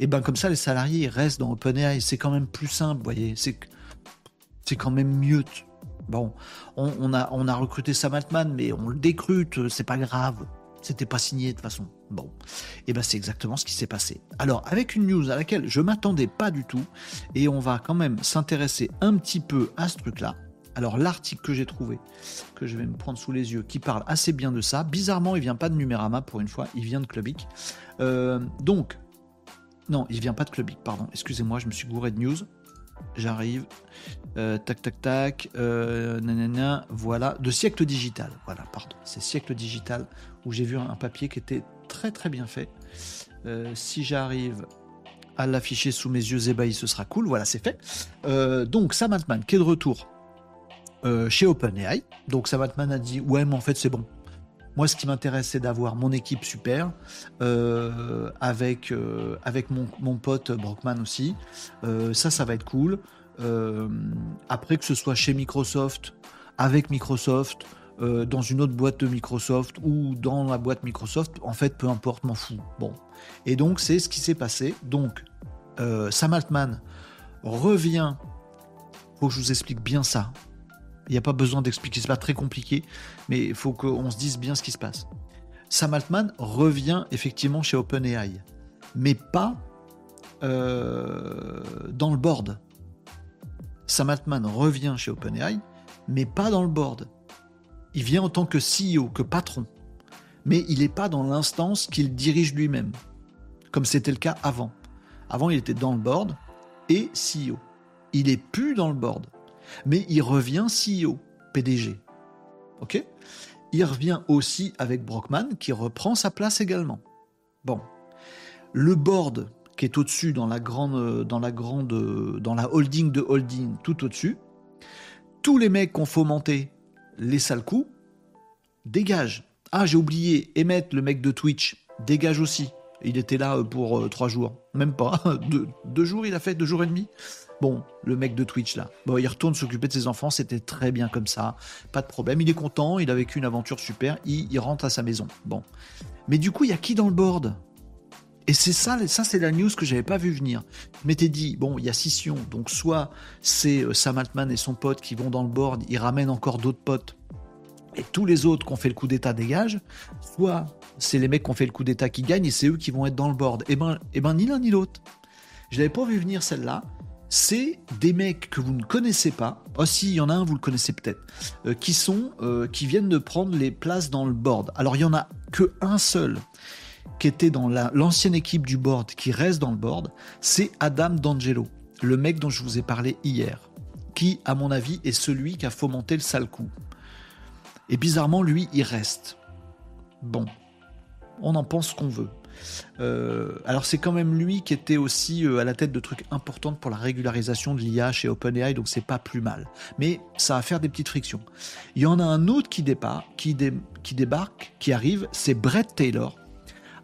et eh ben comme ça, les salariés restent dans OpenAI. C'est quand même plus simple, vous voyez. C'est c'est quand même mieux. Bon, on, a, on a recruté Sam Altman, mais on le décrute, c'est pas grave. C'était pas signé de toute façon. Bon, et eh ben c'est exactement ce qui s'est passé. Alors avec une news à laquelle je m'attendais pas du tout, et on va quand même s'intéresser un petit peu à ce truc-là. Alors l'article que j'ai trouvé, que je vais me prendre sous les yeux, qui parle assez bien de ça. Bizarrement, il vient pas de Numérama pour une fois, il vient de Clubic. Euh, donc, non, il vient pas de Clubic, pardon. Excusez-moi, je me suis gouré de news. J'arrive. Euh, tac, tac, tac. Euh, nanana, voilà. De siècle digital. Voilà, pardon. C'est siècle digital où j'ai vu un papier qui était très très bien fait. si j'arrive à l'afficher sous mes yeux ébahis, ce sera cool. Voilà, c'est fait. donc, Sam Altman, qui est de retour euh, chez OpenAI. Donc Sabatman a dit ouais mais en fait c'est bon. Moi ce qui m'intéresse c'est d'avoir mon équipe super euh, avec euh, avec mon, mon, pote Brockman aussi. ça ça va être cool. après que ce soit chez Microsoft, avec Microsoft, dans une autre boîte de Microsoft ou dans la boîte Microsoft, en fait peu importe m'en fous. Bon. Et donc c'est ce qui s'est passé. Donc Sam Altman revient faut que je vous explique bien ça. Il n'y a pas besoin d'expliquer, c'est pas très compliqué, mais il faut qu'on se dise bien ce qui se passe. Sam Altman revient effectivement chez OpenAI, mais pas euh, dans le board. Sam Altman revient chez OpenAI, mais pas dans le board. Il vient en tant que CEO, que patron, mais il n'est pas dans l'instance qu'il dirige lui-même, comme c'était le cas avant. Avant, il était dans le board et CEO. Il est plus dans le board mais il revient CEO, PDG. Ok? Il revient aussi avec Brockman qui reprend sa place également. Bon, le board qui est au-dessus dans la grande, dans la holding de holding, tout au-dessus, tous les mecs qui ont fomenté les sales coups dégagent. Ah, j'ai oublié, Emmett, le mec de Twitch, dégage aussi. Il était là pour euh, trois jours, même pas. deux, jours, il a fait deux jours et demi. Bon, le mec de Twitch là. Bon, il retourne s'occuper de ses enfants, c'était très bien comme ça, pas de problème. Il est content, il a vécu une aventure super, il, rentre à sa maison. Bon. Mais du coup, il y a qui dans le board? Et c'est ça, ça c'est la news que j'avais pas vu venir. Je m'étais dit, bon, il y a scission, donc soit c'est euh, Sam Altman et son pote qui vont dans le board, ils ramènent encore d'autres potes, et tous les autres qui ont fait le coup d'état dégagent, soit c'est les mecs qui ont fait le coup d'état qui gagnent et c'est eux qui vont être dans le board. Et eh ben, et eh ben ni l'un ni l'autre. Je l'avais pas vu venir celle-là. C'est des mecs que vous ne connaissez pas. Oh il y en a un, vous le connaissez peut-être, euh, euh, qui viennent de prendre les places dans le board. Alors il y en a que un seul qui était dans l'ancienne équipe du board, qui reste dans le board, c'est Adam D'Angelo, le mec dont je vous ai parlé hier, qui, à mon avis, est celui qui a fomenté le sale coup. Et bizarrement, lui, il reste. Bon, on en pense qu'on veut. Euh, alors c'est quand même lui qui était aussi euh, à la tête de trucs importants pour la régularisation de l'IA chez OpenAI, donc c'est pas plus mal. Mais ça va faire des petites frictions. Il y en a un autre qui, débarque, qui arrive, c'est Brett Taylor,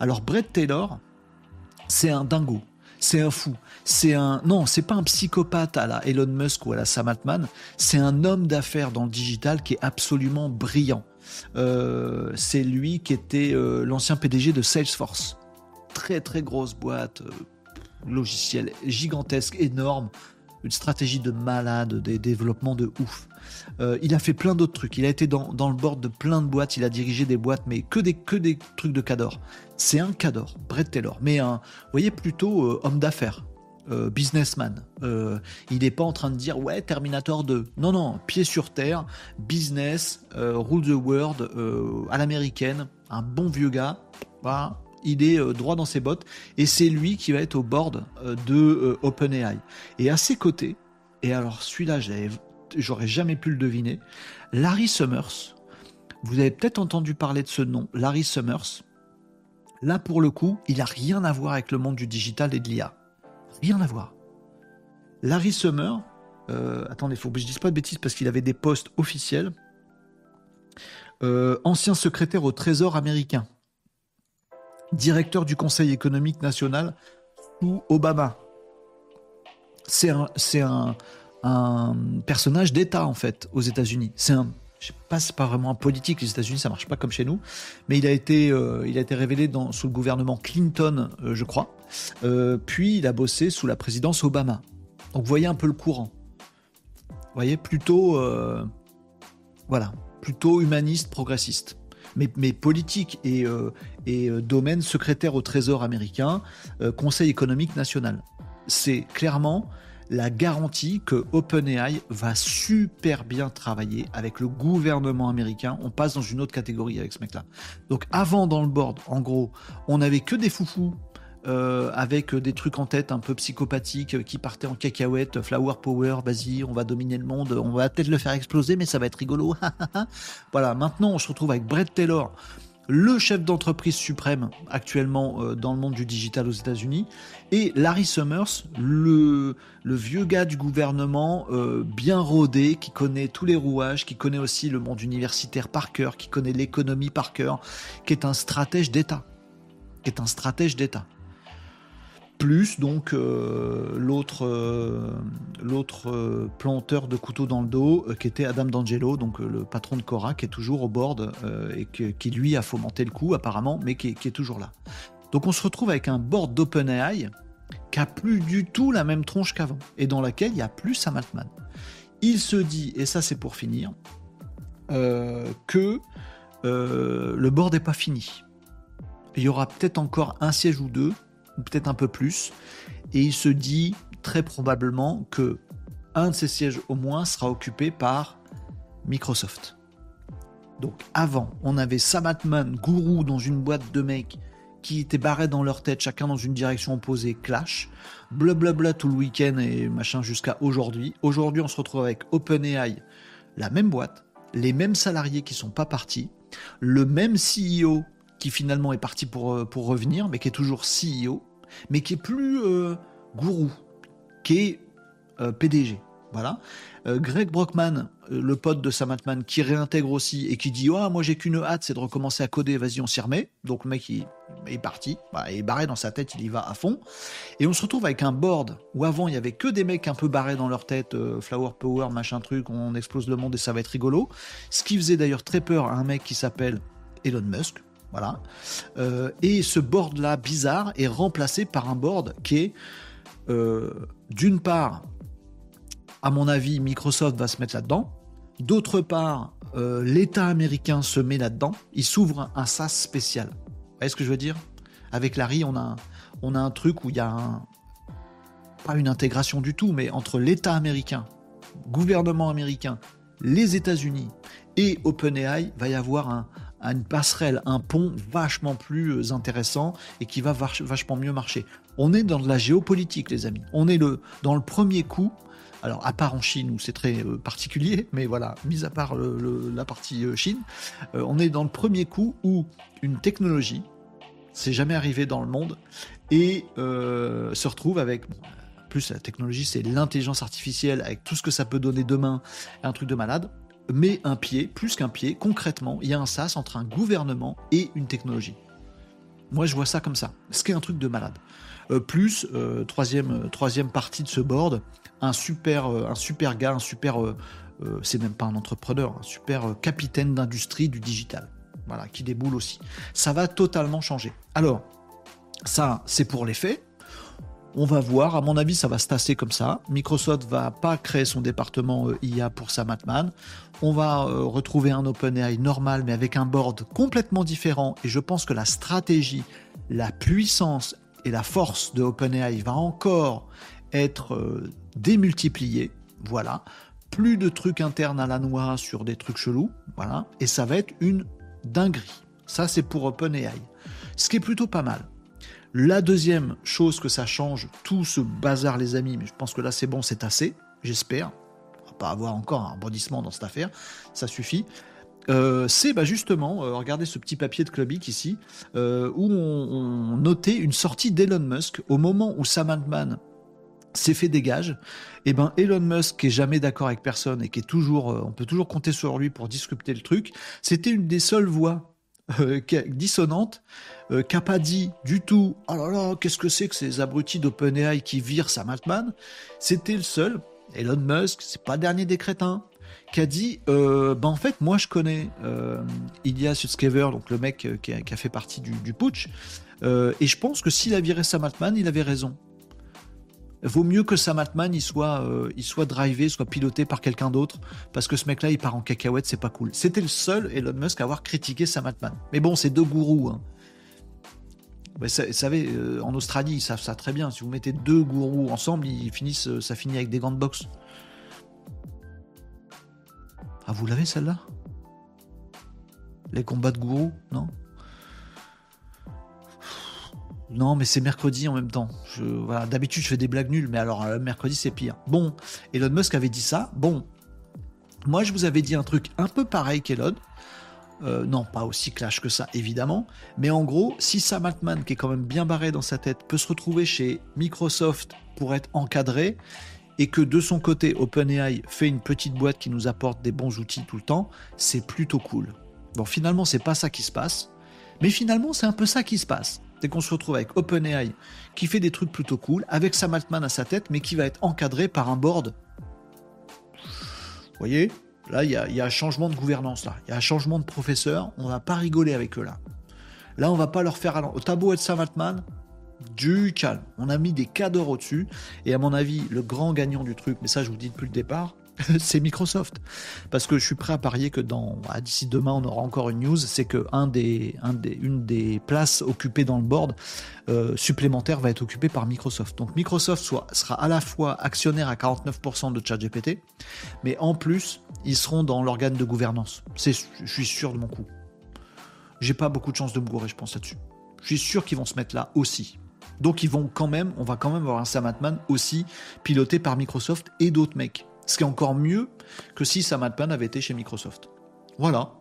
alors Brett Taylor, c'est un dingo, c'est un fou, c'est un non, c'est pas un psychopathe à la Elon Musk ou à la Sam Altman, c'est un homme d'affaires dans le digital qui est absolument brillant. Euh, c'est lui qui était l'ancien PDG de Salesforce, très très grosse boîte, euh, logiciel gigantesque, énorme, une stratégie de malade, des développements de ouf. Euh, il a fait plein d'autres trucs. Il a été dans, le board de plein de boîtes. Il a dirigé des boîtes, mais que des, que des trucs de cador. C'est un cador, Brett Taylor, mais un, vous voyez, plutôt euh, homme d'affaires. Businessman. il n'est pas en train de dire ouais Terminator 2. Non non, pied sur terre, business, rule the world à l'américaine, un bon vieux gars. Voilà, il est droit dans ses bottes et c'est lui qui va être au board de OpenAI. Et à ses côtés, et alors celui-là j'aurais jamais pu le deviner. Larry Summers, vous avez peut-être entendu parler de ce nom, Larry Summers. Là, pour le coup, il n'a rien à voir avec le monde du digital et de l'IA. Rien à voir. Larry Summers, euh, attendez, il faut que je dise pas de bêtises parce qu'il avait des postes officiels. Euh, ancien secrétaire au Trésor américain, directeur du Conseil économique national sous Obama. C'est un, personnage d'État en fait aux États-Unis. C'est un je sais pas, c'est pas vraiment un politique. Les États-Unis, ça marche pas comme chez nous, mais il a été, euh, révélé sous le gouvernement Clinton, euh, je crois. Euh, puis il a bossé sous la présidence Obama. Donc vous voyez un peu le courant. Vous voyez plutôt, voilà, plutôt humaniste, progressiste, mais, politique et, et domaine secrétaire au Trésor américain, Conseil économique national. C'est clairement la garantie que OpenAI va super bien travailler avec le gouvernement américain. On passe dans une autre catégorie avec ce mec-là. Donc avant dans le board, en gros, on n'avait que des foufous euh, avec des trucs en tête un peu psychopathiques qui partaient en cacahuète, flower power, vas-y, on va dominer le monde, on va peut-être le faire exploser, mais ça va être rigolo. voilà, maintenant on se retrouve avec Brett Taylor, le chef d'entreprise suprême actuellement euh, dans le monde du digital aux États-Unis, et Larry Summers, le, vieux gars du gouvernement euh, bien rodé, qui connaît tous les rouages, qui connaît aussi le monde universitaire par cœur, qui connaît l'économie par cœur, qui est un stratège d'État. Qui est un stratège d'État plus donc euh, l'autre euh, euh, planteur de couteau dans le dos qui était Adam D'Angelo, donc le patron de Cora, qui est toujours au board et qui lui a fomenté le coup apparemment, mais qui, est toujours là. Donc on se retrouve avec un board d'OpenAI qui a plus du tout la même tronche qu'avant et dans laquelle il y a plus Sam Altman. Il se dit, et ça c'est pour finir, que le board n'est pas fini. Il y aura peut-être encore un siège ou deux, peut-être un peu plus, et il se dit très probablement que un de ces sièges au moins sera occupé par Microsoft. Donc avant, on avait Samatman, gourou dans une boîte de mecs qui étaient barrés dans leur tête, chacun dans une direction opposée, clash, blablabla tout le week-end et machin jusqu'à aujourd'hui. Aujourd'hui, on se retrouve avec OpenAI, la même boîte, les mêmes salariés qui sont pas partis, le même CEO qui finalement est parti pour, euh, pour revenir, mais qui est toujours CEO, mais qui est plus euh, gourou, qui est euh, PDG. Voilà. Greg Brockman, le pote de Sam Altman, qui réintègre aussi et qui dit oh, moi j'ai qu'une hâte, c'est de recommencer à coder, vas-y, on s'y remet. Donc le mec il, est parti, il est barré dans sa tête, il y va à fond. Et on se retrouve avec un board où avant il y avait que des mecs un peu barrés dans leur tête, Flower Power, machin truc, on explose le monde et ça va être rigolo. Ce qui faisait d'ailleurs très peur à un mec qui s'appelle Elon Musk, voilà. Euh, et ce board-là, bizarre, est remplacé par un board qui est, euh, d'une part, à mon avis, Microsoft va se mettre là-dedans. D'autre part, euh, l'État américain se met là-dedans. Il s'ouvre un SaaS spécial. Vous voyez ce que je veux dire? Avec Larry, on a, on a un truc où il y a un, pas une intégration du tout, mais entre l'État américain, gouvernement américain, les États-Unis et OpenAI, va y avoir un, une passerelle, un pont vachement plus euh, intéressant et qui va vachement mieux marcher. On est dans de la géopolitique, les amis. On est le, dans le premier coup. Alors, à part en Chine où c'est très euh, particulier, mais voilà, mis à part la partie euh, Chine, on est dans le premier coup où une technologie, c'est jamais arrivé dans le monde, et se retrouve avec plus la technologie, c'est l'intelligence artificielle avec tout ce que ça peut donner demain, un truc de malade met un pied, plus qu'un pied, concrètement, il y a un sas entre un gouvernement et une technologie. Moi, je vois ça comme ça, ce qui est un truc de malade. Euh, plus, euh, troisième, euh, troisième partie de ce board, un super, un super gars, un super, c'est même pas un entrepreneur, un super capitaine d'industrie du digital, voilà, qui déboule aussi. Ça va totalement changer. Alors, ça, c'est pour les faits. On va voir, à mon avis, ça va se tasser comme ça. Microsoft va pas créer son département IA pour sa Matman. On va euh, retrouver un OpenAI normal, mais avec un board complètement différent. Et je pense que la stratégie, la puissance et la force de OpenAI va encore être euh, démultipliée. Voilà. Plus de trucs internes à la noix sur des trucs chelous. Voilà. Et ça va être une dinguerie. Ça, c'est pour OpenAI. Ce qui est plutôt pas mal. La deuxième chose que ça change, tout ce bazar les amis, mais je pense que là c'est bon, c'est assez, j'espère. Pas avoir encore un rebondissement dans cette affaire, ça suffit. Euh, c'est bah, justement, euh, regardez ce petit papier de Clubic ici, euh, où on, notait une sortie d'Elon Musk au moment où Sam Altman s'est fait dégage. Et eh ben Elon Musk qui est jamais d'accord avec personne et qui est toujours, on peut toujours compter sur lui pour disrupter le truc. C'était une des seules voix dissonantes qui n'a pas dit du tout « Oh là là, qu'est-ce que c'est que ces abrutis d'OpenAI qui virent Sam Altman ?» C'était le seul, Elon Musk, c'est pas dernier des crétins, qui a dit euh, bah en fait moi je connais euh, Ilya Sutskever donc le mec qui a, fait partie du, putsch et je pense que s'il a viré Sam Altman il avait raison. Vaut mieux que Sam Altman il soit il soit drivé soit piloté par quelqu'un d'autre parce que ce mec là il part en cacahuète c'est pas cool. C'était le seul Elon Musk à avoir critiqué Sam Altman. Mais bon c'est deux gourous hein. Vous savez, euh, en Australie, ils savent ça très bien. Si vous mettez deux gourous ensemble, ils finissent, euh, ça finit avec des gants de boxe. Ah, vous l'avez celle-là? Les combats de gourous Non? Non, mais c'est mercredi en même temps. voilà, D'habitude, je fais des blagues nulles, mais alors euh, mercredi, c'est pire. Bon, Elon Musk avait dit ça. Bon, moi, je vous avais dit un truc un peu pareil qu'Elon. Euh, non, pas aussi clash que ça, évidemment. Mais en gros, si Sam Altman, qui est quand même bien barré dans sa tête, peut se retrouver chez Microsoft pour être encadré, et que de son côté, OpenAI fait une petite boîte qui nous apporte des bons outils tout le temps, c'est plutôt cool. Bon, finalement, c'est pas ça qui se passe. Mais finalement, c'est un peu ça qui se passe. C'est qu'on se retrouve avec OpenAI qui fait des trucs plutôt cool, avec Sam Altman à sa tête, mais qui va être encadré par un board. Vous voyez? Là, il y, a, un changement de gouvernance, là. Il y a un changement de professeur. On va pas rigoler avec eux, là. Là, on va pas leur faire... Au tableau de Sam Altman, du calme. On a mis des cadres au-dessus. Et à mon avis, le grand gagnant du truc, mais ça, je vous dis depuis le départ, c'est Microsoft. Parce que je suis prêt à parier que dans d'ici demain, on aura encore une news, c'est que un des, un des, une des places occupées dans le board euh, supplémentaire va être occupée par Microsoft. Donc Microsoft sera à la fois actionnaire à 49% de ChatGPT, mais en plus, ils seront dans l'organe de gouvernance. je suis sûr de mon coup. J'ai pas beaucoup de chance de me gourer, je pense là-dessus. Je suis sûr qu'ils vont se mettre là aussi. Donc ils vont quand même, on va quand même avoir un Sam Altman aussi piloté par Microsoft et d'autres mecs. Ce qui est encore mieux que si Sam Altman avait été chez Microsoft. Voilà.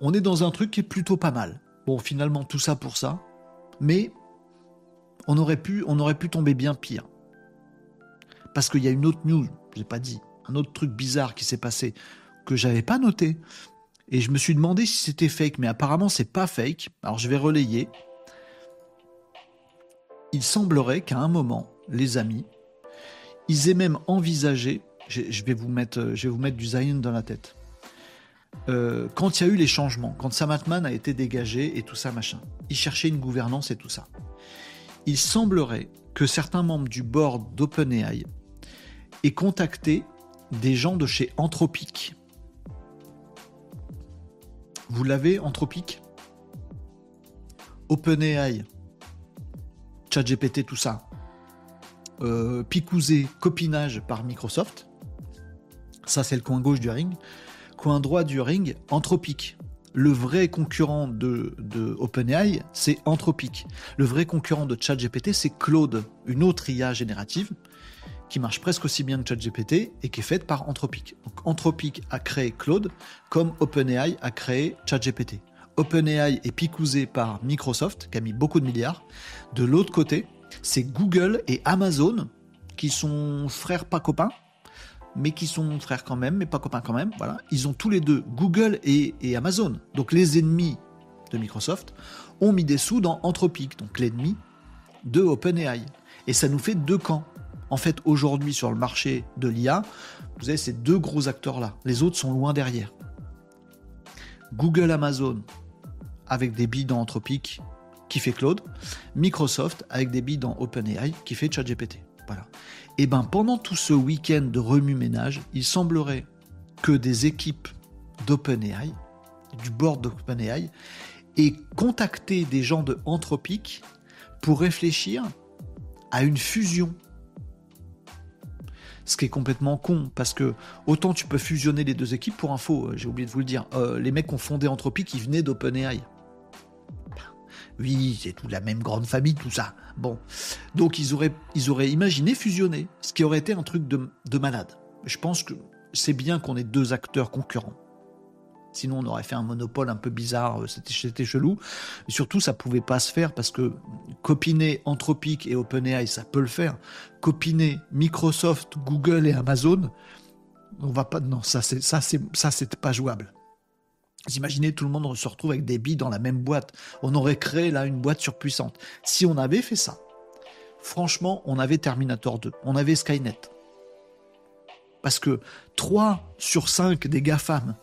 On est dans un truc qui est plutôt pas mal. Bon, finalement, tout ça pour ça. Mais on aurait pu, on aurait pu tomber bien pire. Parce qu'il y a une autre news, j'ai pas dit, un autre truc bizarre qui s'est passé que j'avais pas noté. Et je me suis demandé si c'était fake, mais apparemment c'est pas fake. Alors je vais relayer. Il semblerait qu'à un moment, les amis, ils aient même envisagé, je vais vous mettre, je vais vous mettre du Zion dans la tête. Euh, quand il y a eu les changements, quand Sam Altman a été dégagé et tout ça, machin, ils cherchaient une gouvernance et tout ça. Il semblerait que certains membres du board d'OpenAI aient contacté des gens de chez Anthropic. Vous l'avez, Anthropic OpenAI, ChatGPT, tout ça. Euh, Picousé, copinage par Microsoft. Ça, c'est le coin gauche du ring. Coin droit du ring, Anthropic. Le vrai concurrent de, de OpenAI, c'est Anthropic. Le vrai concurrent de ChatGPT, c'est Claude, une autre IA générative qui marche presque aussi bien que ChatGPT et qui est faite par Anthropic. Donc Anthropic a créé Claude comme OpenAI a créé ChatGPT. OpenAI est picousé par Microsoft qui a mis beaucoup de milliards. De l'autre côté, c'est Google et Amazon qui sont frères pas copains, mais qui sont frères quand même, mais pas copains quand même. Voilà, ils ont tous les deux Google et, et Amazon. Donc les ennemis de Microsoft ont mis des sous dans Anthropic, donc l'ennemi de OpenAI. Et ça nous fait deux camps. En fait, aujourd'hui, sur le marché de l'IA, vous avez ces deux gros acteurs-là. Les autres sont loin derrière. Google, Amazon, avec des billes dans Anthropic, qui fait Claude. Microsoft, avec des billes dans OpenAI, qui fait ChatGPT. Voilà. Et ben, pendant tout ce week-end de remue-ménage, il semblerait que des équipes d'OpenAI, du board d'OpenAI, aient contacté des gens de Anthropic pour réfléchir à une fusion ce qui est complètement con parce que autant tu peux fusionner les deux équipes pour info, euh, j'ai oublié de vous le dire, euh, les mecs qui ont fondé Anthropic, ils venaient d'OpenAI. Oui, c'est toute la même grande famille, tout ça. Bon, donc ils auraient, ils auraient imaginé fusionner, ce qui aurait été un truc de, de malade. Je pense que c'est bien qu'on ait deux acteurs concurrents. Sinon, on aurait fait un monopole un peu bizarre, euh, c'était chelou. Et surtout, ça pouvait pas se faire parce que copiner Anthropic et OpenAI, ça peut le faire. Copiner Microsoft, Google et Amazon, on va pas. Non, ça c'est ça ça c'est pas jouable. Vous imaginez, tout le monde se retrouve avec des billes dans la même boîte. On aurait créé là une boîte surpuissante. Si on avait fait ça, franchement, on avait Terminator 2, on avait Skynet. Parce que 3 sur 5 des GAFAM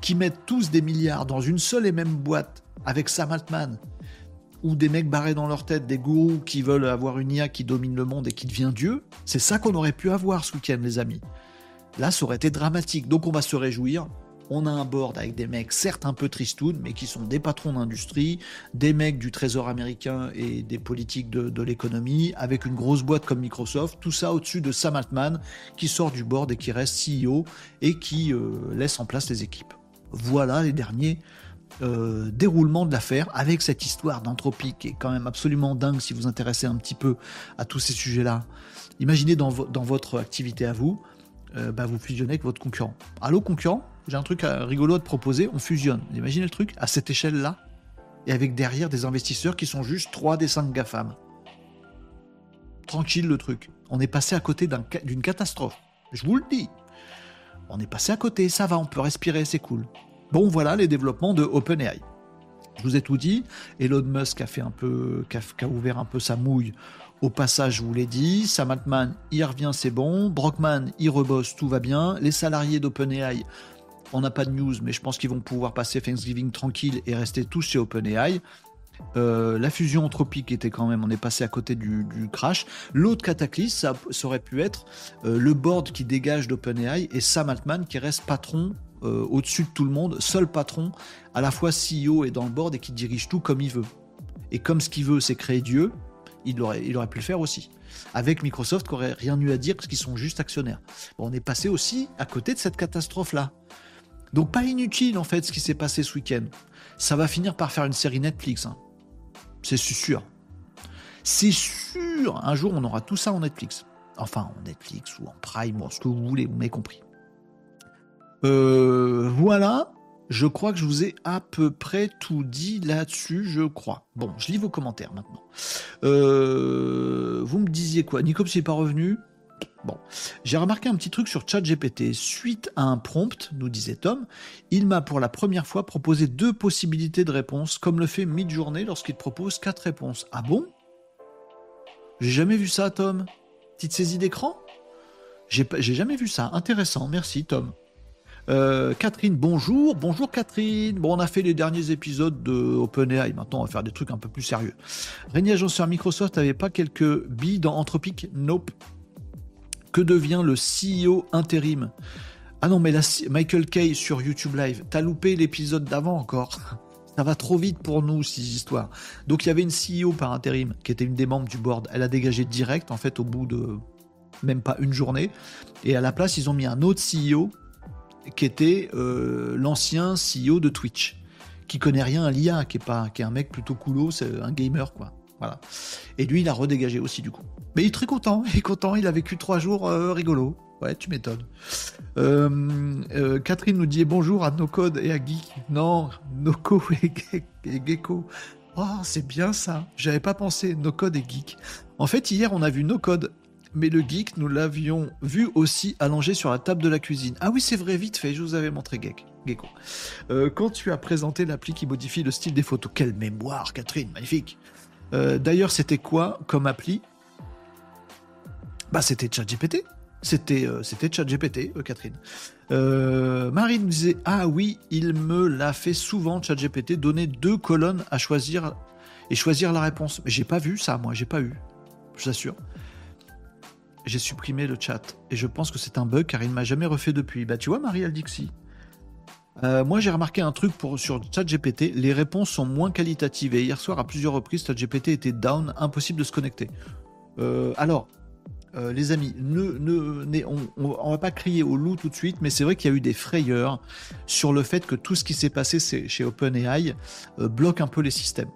qui mettent tous des milliards dans une seule et même boîte avec Sam Altman, ou des mecs barrés dans leur tête, des gourous qui veulent avoir une IA qui domine le monde et qui devient Dieu, c'est ça qu'on aurait pu avoir ce week-end, les amis. Là, ça aurait été dramatique. Donc, on va se réjouir. On a un board avec des mecs, certes un peu tristounes, mais qui sont des patrons d'industrie, des mecs du trésor américain et des politiques de, l'économie, avec une grosse boîte comme Microsoft, tout ça au-dessus de Sam Altman, qui sort du board et qui reste CEO et qui euh, laisse en place les équipes. Voilà les derniers euh, déroulements de l'affaire avec cette histoire d'entropie qui est quand même absolument dingue si vous intéressez un petit peu à tous ces sujets-là. Imaginez dans, votre activité à vous, euh, bah, vous fusionnez avec votre concurrent. Allô concurrent, j'ai un truc rigolo à te proposer, on fusionne. Imaginez le truc à cette échelle-là et avec derrière des investisseurs qui sont juste 3 des 5 GAFAM. Tranquille le truc. On est passé à côté d'une catastrophe. Je vous le dis. On est passé à côté, ça va, on peut respirer, c'est cool. Bon, voilà les développements de OpenAI. Je vous ai tout dit. Elon Musk a fait un peu, a, ouvert un peu sa mouille. Au passage, je vous l'ai dit. Sam Altman, il revient, c'est bon. Brockman, il rebosse, tout va bien. Les salariés d'OpenAI, on n'a pas de news, mais je pense qu'ils vont pouvoir passer Thanksgiving tranquille et rester tous chez OpenAI. Euh, la fusion anthropique était quand même, on est passé à côté du, crash. L'autre cataclysme, ça, aurait pu être euh, le board qui dégage d'OpenAI et Sam Altman qui reste patron euh, au-dessus de tout le monde, seul patron, à la fois CEO et dans le board et qui dirige tout comme il veut. Et comme ce qu'il veut, c'est créer Dieu, il aurait, pu le faire aussi. Avec Microsoft qui aurait rien eu à dire parce qu'ils sont juste actionnaires. on est passé aussi à côté de cette catastrophe-là. Donc pas inutile en fait ce qui s'est passé ce week-end. Ça va finir par faire une série Netflix. Hein. C'est sûr. C'est sûr. Un jour, on aura tout ça en Netflix. Enfin, en Netflix ou en Prime, ou ce que vous voulez, vous m'avez compris. Euh, voilà. Je crois que je vous ai à peu près tout dit là-dessus, je crois. Bon, je lis vos commentaires maintenant. Euh, vous me disiez quoi? Nicops n'est pas revenu? Bon, j'ai remarqué un petit truc sur ChatGPT. Suite à un prompt, nous disait Tom, il m'a pour la première fois proposé deux possibilités de réponse, comme le fait Midjourney lorsqu'il propose quatre réponses. Ah bon? J'ai jamais vu ça, Tom. Petite saisie d'écran? J'ai jamais vu ça. Intéressant, merci, Tom. Euh, Catherine, bonjour. Bonjour Catherine. Bon, on a fait les derniers épisodes de OpenAI. Maintenant, on va faire des trucs un peu plus sérieux. Régnier agenceur Microsoft n'avait pas quelques billes dans Anthropic? Nope. Que devient le CEO intérim? Ah non, mais Michael Kay sur YouTube Live. T'as loupé l'épisode d'avant encore. Ça va trop vite pour nous, ces histoires. Donc, il y avait une CEO par intérim qui était une des membres du board. Elle a dégagé direct, en fait, au bout de même pas une journée. Et à la place, ils ont mis un autre CEO qui était euh, l'ancien CEO de Twitch, qui connaît rien à l'IA, qui est pas, qui est un mec plutôt coolo, c'est un gamer quoi. Et lui, il a redégagé aussi du coup. Mais il est très content, il est content, il a vécu trois jours euh, rigolo. Ouais, tu m'étonnes. Euh, Catherine nous dit bonjour à NoCode et à Geek. Non, Noco et, et Gecko. Oh, c'est bien ça. J'avais pas pensé NoCode et Geek. En fait, hier, on a vu NoCode mais le geek, nous l'avions vu aussi allongé sur la table de la cuisine. Ah oui, c'est vrai, vite fait, je vous avais montré Geek. Euh, quand tu as présenté l'appli qui modifie le style des photos, quelle mémoire, Catherine, magnifique. Euh, d'ailleurs, c'était quoi comme appli? Bah, c'était ChatGPT. C'était euh, ChatGPT, Catherine. Marie nous disait ah oui, il me l'a fait souvent ChatGPT, donner deux colonnes à choisir et choisir la réponse. Mais j'ai pas vu ça, moi, j'ai pas eu. Je vous assure j'ai supprimé le chat. Et je pense que c'est un bug car il ne m'a jamais refait depuis. Bah tu vois, Marie, elle euh, moi, j'ai remarqué un truc pour, sur ChatGPT, les réponses sont moins qualitatives. Et hier soir, à plusieurs reprises, ChatGPT était down, impossible de se connecter. Euh, alors, euh, les amis, ne, ne, on, va pas crier au loup tout de suite, mais c'est vrai qu'il y a eu des frayeurs sur le fait que tout ce qui s'est passé chez OpenAI bloque un peu les systèmes.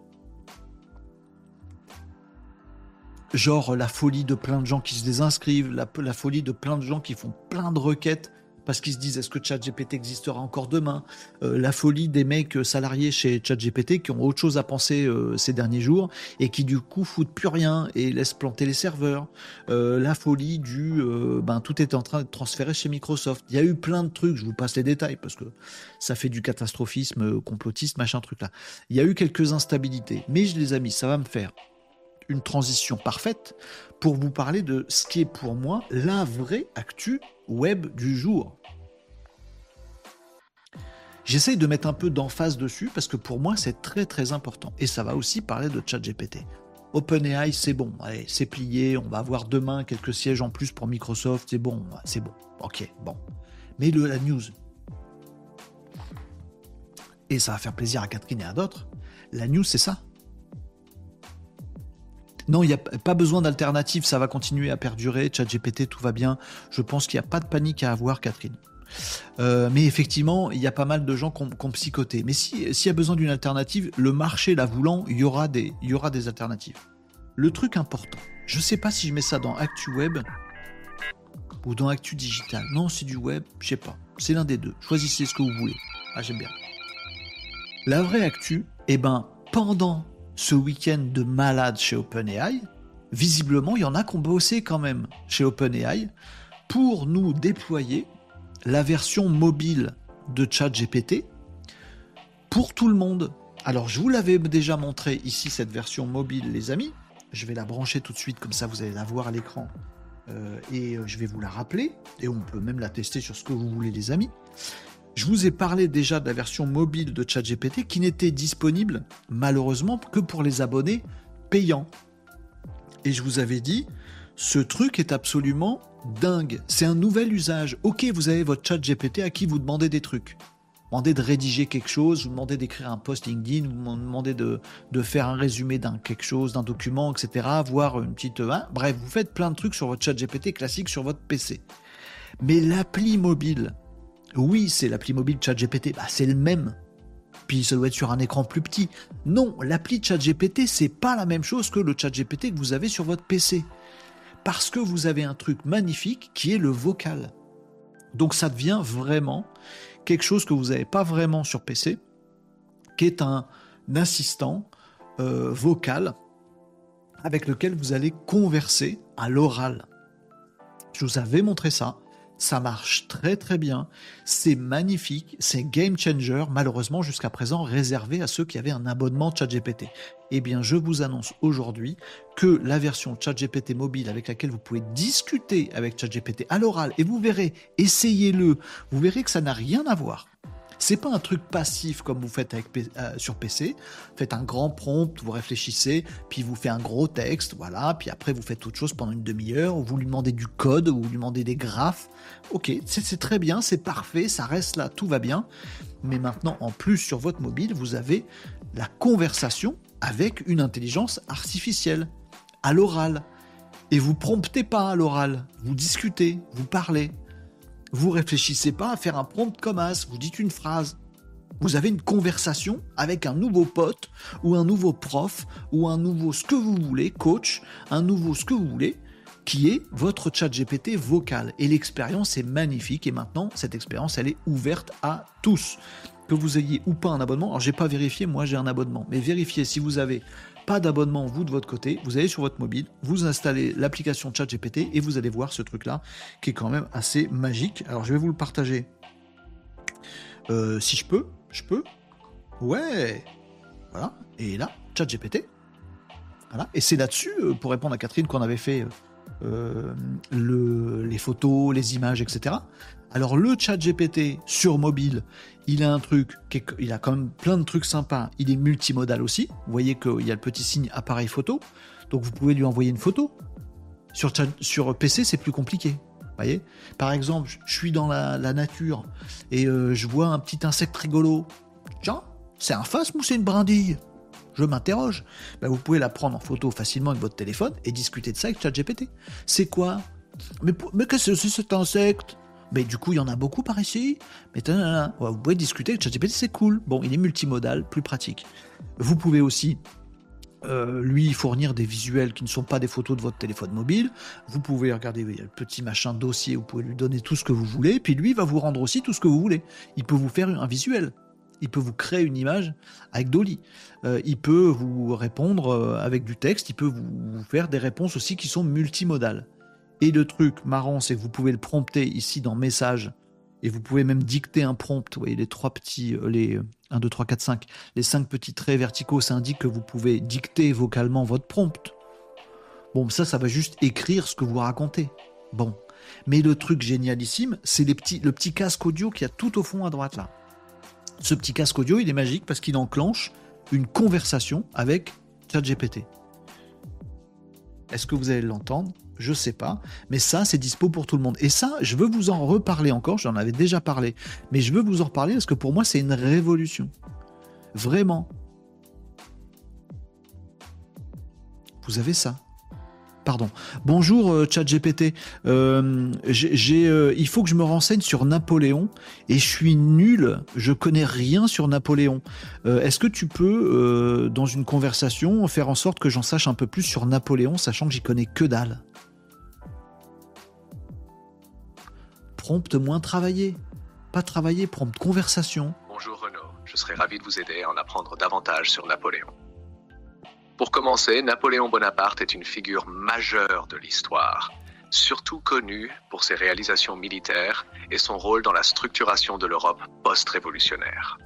genre la folie de plein de gens qui se désinscrivent, la folie de plein de gens qui font plein de requêtes parce qu'ils se disent est-ce que ChatGPT existera encore demain? Euh, La folie des mecs salariés chez ChatGPT qui ont autre chose à penser euh, ces derniers jours et qui du coup foutent plus rien et laissent planter les serveurs. Euh, la folie du ben tout est en train de transférer chez Microsoft. Il y a eu plein de trucs, je vous passe les détails parce que ça fait du catastrophisme complotiste, machin truc là. Il y a eu quelques instabilités, mais je les ai mis, ça va me faire une transition parfaite pour vous parler de ce qui est pour moi la vraie actu web du jour. J'essaye de mettre un peu d'emphase dessus parce que pour moi c'est très très important. Et ça va aussi parler de ChatGPT. OpenAI, c'est bon, allez, c'est plié, on va avoir demain quelques sièges en plus pour Microsoft, c'est bon, c'est bon, ok, bon. Mais le, la news, et ça va faire plaisir à Catherine et à d'autres, la news c'est ça. Non, il n'y a pas besoin d'alternative, ça va continuer à perdurer. ChatGPT, tout va bien. Je pense qu'il n'y a pas de panique à avoir, Catherine. Euh, mais effectivement, il y a pas mal de gens qui ont, psychoté. Mais s'il y a besoin d'une alternative, le marché la voulant, il y, aura des, il y aura des alternatives. Le truc important, je ne sais pas si je mets ça dans Actu Web ou dans Actu Digital. Non, c'est du web, je sais pas. C'est l'un des deux. Choisissez ce que vous voulez. Ah, j'aime bien. La vraie actu, eh ben, pendant ce week-end de malade chez OpenAI, visiblement, il y en a qui ont bossé quand même chez OpenAI pour nous déployer la version mobile de ChatGPT pour tout le monde. Alors, je vous l'avais déjà montré ici, cette version mobile, les amis. Je vais la brancher tout de suite, comme ça vous allez la voir à l'écran. Euh, et euh, je vais vous la rappeler. Et on peut même la tester sur ce que vous voulez, les amis. Je vous ai parlé déjà de la version mobile de ChatGPT qui n'était disponible malheureusement que pour les abonnés payants. Et je vous avais dit, ce truc est absolument dingue. C'est un nouvel usage. Ok, vous avez votre ChatGPT à qui vous demandez des trucs. Vous demandez de rédiger quelque chose, vous demandez d'écrire un post LinkedIn, vous demandez de, faire un résumé d'un quelque chose, d'un document, etc. Voir une petite... Hein, bref, vous faites plein de trucs sur votre ChatGPT classique sur votre PC. Mais l'appli mobile oui, c'est l'appli mobile ChatGPT, bah, c'est le même. Puis ça doit être sur un écran plus petit. Non, l'appli ChatGPT, c'est pas la même chose que le ChatGPT que vous avez sur votre PC. Parce que vous avez un truc magnifique qui est le vocal. Donc ça devient vraiment quelque chose que vous n'avez pas vraiment sur PC, qui est un assistant euh, vocal avec lequel vous allez converser à l'oral. Je vous avais montré ça. Ça marche très très bien. C'est magnifique. C'est game changer. Malheureusement, jusqu'à présent, réservé à ceux qui avaient un abonnement ChatGPT. Eh bien, je vous annonce aujourd'hui que la version ChatGPT mobile avec laquelle vous pouvez discuter avec ChatGPT à l'oral, et vous verrez, essayez-le, vous verrez que ça n'a rien à voir c'est pas un truc passif comme vous faites avec, euh, sur PC. Faites un grand prompt, vous réfléchissez, puis vous faites un gros texte, voilà, puis après vous faites autre chose pendant une demi-heure, ou vous lui demandez du code, ou vous lui demandez des graphes. Ok, c'est très bien, c'est parfait, ça reste là, tout va bien. Mais maintenant, en plus sur votre mobile, vous avez la conversation avec une intelligence artificielle, à l'oral. Et vous promptez pas à l'oral, vous discutez, vous parlez. Vous réfléchissez pas à faire un prompt comme as, vous dites une phrase. Vous avez une conversation avec un nouveau pote ou un nouveau prof ou un nouveau ce que vous voulez, coach, un nouveau ce que vous voulez, qui est votre chat GPT vocal. Et l'expérience est magnifique et maintenant cette expérience elle est ouverte à tous. Que vous ayez ou pas un abonnement, alors j'ai pas vérifié, moi j'ai un abonnement, mais vérifiez si vous avez pas d'abonnement, vous de votre côté, vous allez sur votre mobile, vous installez l'application ChatGPT et vous allez voir ce truc-là qui est quand même assez magique. Alors je vais vous le partager. Euh, si je peux, je peux. Ouais. Voilà. Et là, ChatGPT. Voilà. Et c'est là-dessus, euh, pour répondre à Catherine, qu'on avait fait euh, les photos, les images, etc. Alors le chat GPT sur mobile, il a un truc, il a quand même plein de trucs sympas. Il est multimodal aussi. Vous voyez qu'il y a le petit signe appareil photo. Donc vous pouvez lui envoyer une photo. Sur, PC, c'est plus compliqué. Voyez? Par exemple, je suis dans la, nature et euh, je vois un petit insecte rigolo. Tiens, c'est un phasme ou c'est une brindille? Je m'interroge. Ben, vous pouvez la prendre en photo facilement avec votre téléphone et discuter de ça avec ChatGPT. C'est quoi? Mais, mais qu'est-ce que c'est cet insecte? Mais du coup, il y en a beaucoup par ici. Mais vous pouvez discuter avec ChatGPT, c'est cool. Bon, il est multimodal, plus pratique. Vous pouvez aussi euh, lui fournir des visuels qui ne sont pas des photos de votre téléphone mobile. Vous pouvez regarder le petit machin dossier, vous pouvez lui donner tout ce que vous voulez, puis lui va vous rendre aussi tout ce que vous voulez. Il peut vous faire un visuel. Il peut vous créer une image avec Dolly. Euh, il peut vous répondre euh, avec du texte. Il peut vous faire des réponses aussi qui sont multimodales. Et le truc marrant, c'est que vous pouvez le prompter ici dans Message, et vous pouvez même dicter un prompt. Vous voyez les trois petits, euh, les 1, 2, 3, 4, 5, les cinq petits traits verticaux, ça indique que vous pouvez dicter vocalement votre prompt. Bon, ça, ça va juste écrire ce que vous racontez. Bon. Mais le truc génialissime, c'est le petit casque audio qui a tout au fond à droite là. Ce petit casque audio, il est magique parce qu'il enclenche une conversation avec ChatGPT. Est-ce que vous allez l'entendre? Je sais pas, mais ça c'est dispo pour tout le monde. Et ça, je veux vous en reparler encore, j'en avais déjà parlé, mais je veux vous en reparler parce que pour moi c'est une révolution. Vraiment. Vous avez ça. Pardon. Bonjour euh, ChatGPT. Euh, euh, il faut que je me renseigne sur Napoléon et je suis nul. Je connais rien sur Napoléon. Est-ce que tu peux, dans une conversation, faire en sorte que j'en sache un peu plus sur Napoléon, sachant que j'y connais que dalle? Prompt moins travailler. Pas travailler, prompt conversation. Bonjour Renaud, je serais ravi de vous aider à en apprendre davantage sur Napoléon. Pour commencer, Napoléon Bonaparte est une figure majeure de l'histoire, surtout connu pour ses réalisations militaires et son rôle dans la structuration de l'Europe post-révolutionnaire.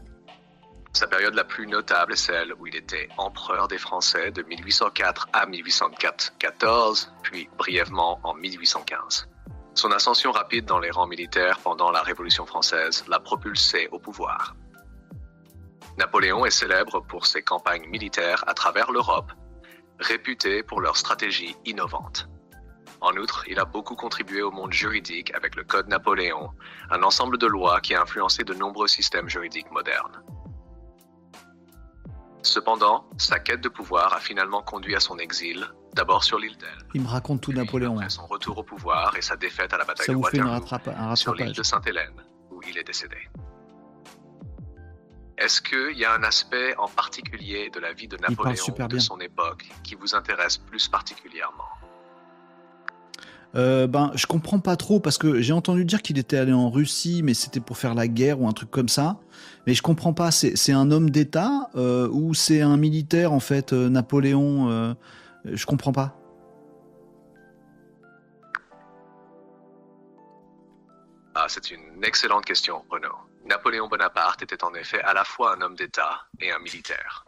Sa période la plus notable est celle où il était empereur des Français de 1804 à 1814, puis brièvement en 1815. Son ascension rapide dans les rangs militaires pendant la Révolution française l'a propulsé au pouvoir. Napoléon est célèbre pour ses campagnes militaires à travers l'Europe, réputées pour leur stratégie innovante. En outre, il a beaucoup contribué au monde juridique avec le Code Napoléon, un ensemble de lois qui a influencé de nombreux systèmes juridiques modernes. Cependant, sa quête de pouvoir a finalement conduit à son exil, d'abord sur l'île d'Elbe. Il me raconte tout Napoléon. Après son retour au pouvoir et sa défaite à la bataille de Waterloo, sur l'île de Sainte-Hélène, où il est décédé. Est-ce qu'il y a un aspect en particulier de la vie de Napoléon de son époque qui vous intéresse plus particulièrement Euh, ben, je comprends pas trop parce que j'ai entendu dire qu'il était allé en Russie, mais c'était pour faire la guerre ou un truc comme ça. Mais je comprends pas. C'est un homme d'État euh, ou c'est un militaire en fait, euh, Napoléon. Euh, je comprends pas. Ah, c'est une excellente question, Renaud. Napoléon Bonaparte était en effet à la fois un homme d'État et un militaire.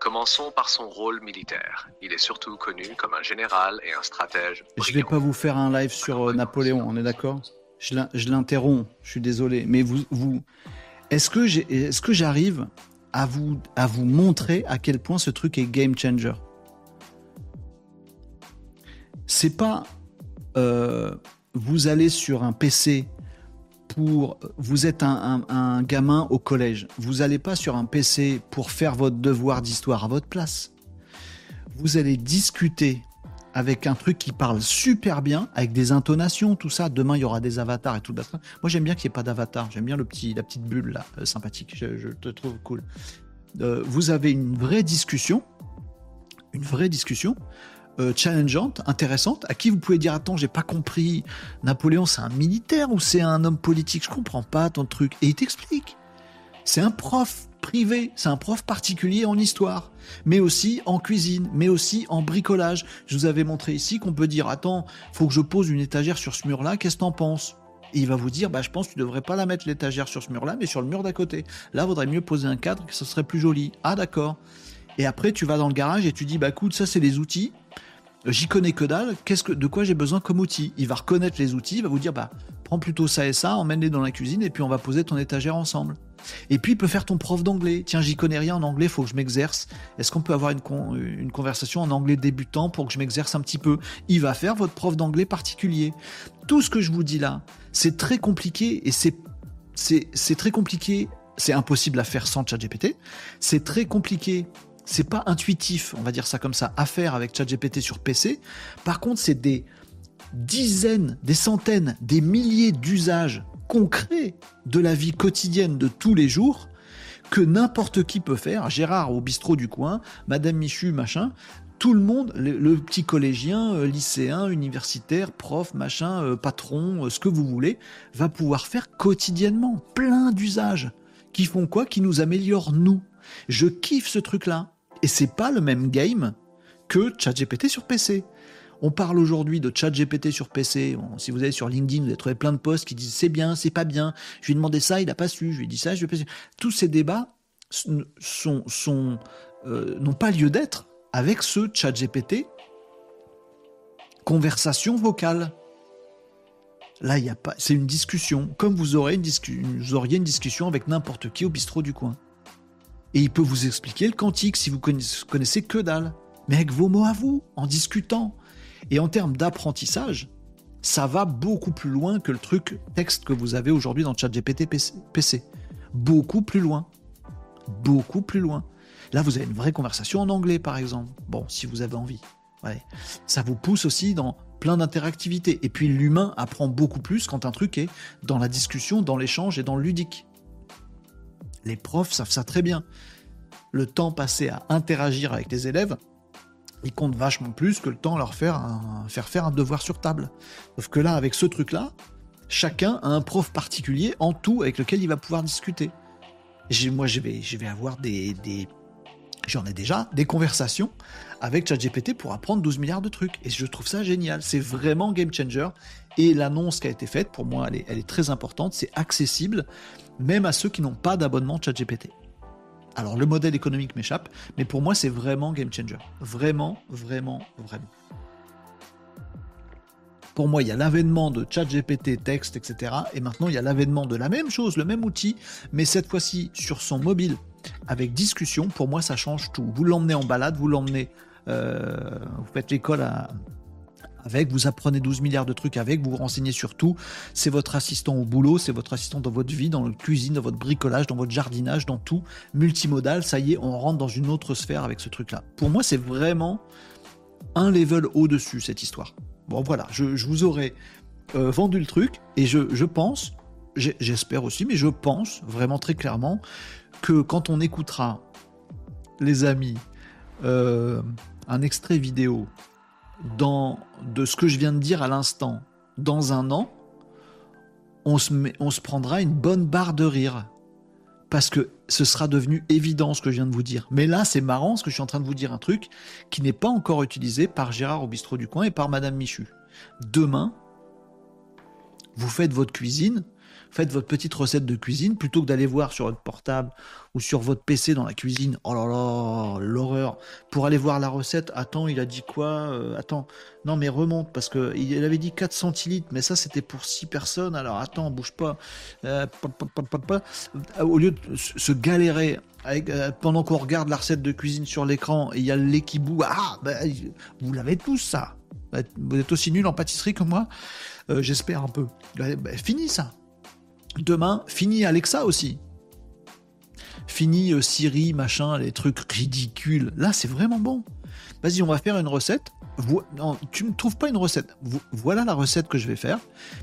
Commençons par son rôle militaire. Il est surtout connu comme un général et un stratège. Je vais pas vous faire un live sur euh, Napoléon, on est d'accord? Je l'interromps, je suis désolé. Mais vous, vous est-ce que j'arrive à vous, à vous montrer à quel point ce truc est game changer? C'est pas euh, vous allez sur un PC vous êtes un, gamin au collège, vous n'allez pas sur un PC pour faire votre devoir d'histoire à votre place. Vous allez discuter avec un truc qui parle super bien, avec des intonations, tout ça. Demain, il y aura des avatars et tout. Moi, j'aime bien qu'il n'y ait pas d'avatar. J'aime bien le petit, la petite bulle là, euh, sympathique. Je, te trouve cool. Euh, vous avez une vraie discussion, une vraie discussion euh, challengeante, intéressante, à qui vous pouvez dire attends, j'ai pas compris, Napoléon c'est un militaire ou c'est un homme politique, je comprends pas ton truc. Et il t'explique. C'est un prof privé, c'est un prof particulier en histoire, mais aussi en cuisine, mais aussi en bricolage. Je vous avais montré ici qu'on peut dire attends, faut que je pose une étagère sur ce mur-là, qu'est-ce que t'en penses? Et il va vous dire, bah, je pense que tu devrais pas la mettre l'étagère sur ce mur-là, mais sur le mur d'à côté. Là, vaudrait mieux poser un cadre, que ce serait plus joli. Ah, d'accord. Et après, tu vas dans le garage et tu dis, bah, écoute, ça, c'est les outils j'y connais que dalle, qu'est-ce que, de quoi j'ai besoin comme outil? Il va reconnaître les outils, il va vous dire, bah, prends plutôt ça et ça, emmène-les dans la cuisine et puis on va poser ton étagère ensemble. Et puis il peut faire ton prof d'anglais. Tiens, j'y connais rien en anglais, faut que je m'exerce. Est-ce qu'on peut avoir une, conversation en anglais débutant pour que je m'exerce un petit peu? Il va faire votre prof d'anglais particulier. Tout ce que je vous dis là, c'est très compliqué et c'est, c'est très compliqué. C'est impossible à faire sans ChatGPT. C'est très compliqué c'est pas intuitif, on va dire ça comme ça, à faire avec ChatGPT sur PC. Par contre, c'est des dizaines, des centaines, des milliers d'usages concrets de la vie quotidienne de tous les jours que n'importe qui peut faire. Gérard au bistrot du coin, Madame Michu, machin. Tout le monde, le, petit collégien, euh, lycéen, universitaire, prof, machin, euh, patron, euh, ce que vous voulez, va pouvoir faire quotidiennement plein d'usages qui font quoi? Qui nous améliorent nous. Je kiffe ce truc-là. Et c'est pas le même game que ChatGPT sur PC. On parle aujourd'hui de ChatGPT sur PC. si vous allez sur LinkedIn, vous allez trouver plein de posts qui disent c'est bien, c'est pas bien. Je lui ai demandé ça, il n'a pas su. Je lui ai dit ça, je lui ai pas. Tous ces débats euh, n'ont pas lieu d'être avec ce ChatGPT conversation vocale. Là, il y a pas. C'est une discussion, comme vous vous auriez une discussion avec n'importe qui au bistrot du coin. Et il peut vous expliquer le quantique si vous connaissez, que dalle. Mais avec vos mots à vous, en discutant. Et en termes d'apprentissage, ça va beaucoup plus loin que le truc texte que vous avez aujourd'hui dans ChatGPT PC. Beaucoup plus loin. Beaucoup plus loin. Là, vous avez une vraie conversation en anglais, par exemple. Bon, si vous avez envie. Ouais. Ça vous pousse aussi dans plein d'interactivité. Et puis l'humain apprend beaucoup plus quand un truc est dans la discussion, dans l'échange et dans le ludique. Les profs savent ça très bien. Le temps passé à interagir avec les élèves, il compte vachement plus que le temps à leur faire, faire faire un devoir sur table. Sauf que là, avec ce truc-là, chacun a un prof particulier en tout avec lequel il va pouvoir discuter. Moi, je vais, avoir des, j'en ai déjà, des conversations avec ChatGPT pour apprendre 12 milliards de trucs. Et je trouve ça génial. C'est vraiment game changer. Et l'annonce qui a été faite, pour moi, elle est très importante. C'est accessible même à ceux qui n'ont pas d'abonnement ChatGPT. Alors le modèle économique m'échappe, mais pour moi c'est vraiment game changer. Vraiment, vraiment, vraiment. Pour moi, il y a l'avènement de ChatGPT, texte, etc. Et maintenant, il y a l'avènement de la même chose, le même outil, mais cette fois-ci sur son mobile, avec discussion. Pour moi, ça change tout. Vous l'emmenez en balade, vous l'emmenez, euh, vous faites l'école à, avec, vous apprenez 12 milliards de trucs avec, vous vous renseignez sur tout. C'est votre assistant au boulot, c'est votre assistant dans votre vie, dans la cuisine, dans votre bricolage, dans votre jardinage, dans tout. Multimodal, ça y est, on rentre dans une autre sphère avec ce truc-là. Pour moi, c'est vraiment un level au-dessus, cette histoire. Bon, voilà, je, vous aurais euh, vendu le truc et je, pense, j'espère aussi, mais je pense vraiment très clairement que quand on écoutera, les amis, euh, un extrait vidéo de ce que je viens de dire à l'instant, dans un an, on se, on se prendra une bonne barre de rire. Parce que ce sera devenu évident ce que je viens de vous dire. Mais là, c'est marrant parce que je suis en train de vous dire un truc qui n'est pas encore utilisé par Gérard au bistrot du coin et par Madame Michu. Demain, vous faites votre cuisine, faites votre petite recette de cuisine plutôt que d'aller voir sur votre portable ou sur votre PC dans la cuisine. Oh là là, l'horreur. Pour aller voir la recette, attends, il a dit quoi euh, Attends, non mais remonte parce que il avait dit 4 centilitres, mais ça c'était pour 6 personnes. Alors attends, bouge pas. Euh, Au lieu de se galérer euh, pendant qu'on regarde la recette de cuisine sur l'écran il y a le lait qui boue, ah, bah, vous l'avez tous ça. Vous êtes aussi nul en pâtisserie que moi J'espère un peu. Bah, fini ça. Demain, fini Alexa aussi. Fini euh, Siri, machin, les trucs ridicules. Là, c'est vraiment bon. Vas-y, on va faire une recette. Tu ne trouves pas une recette. Voilà la recette que je vais faire.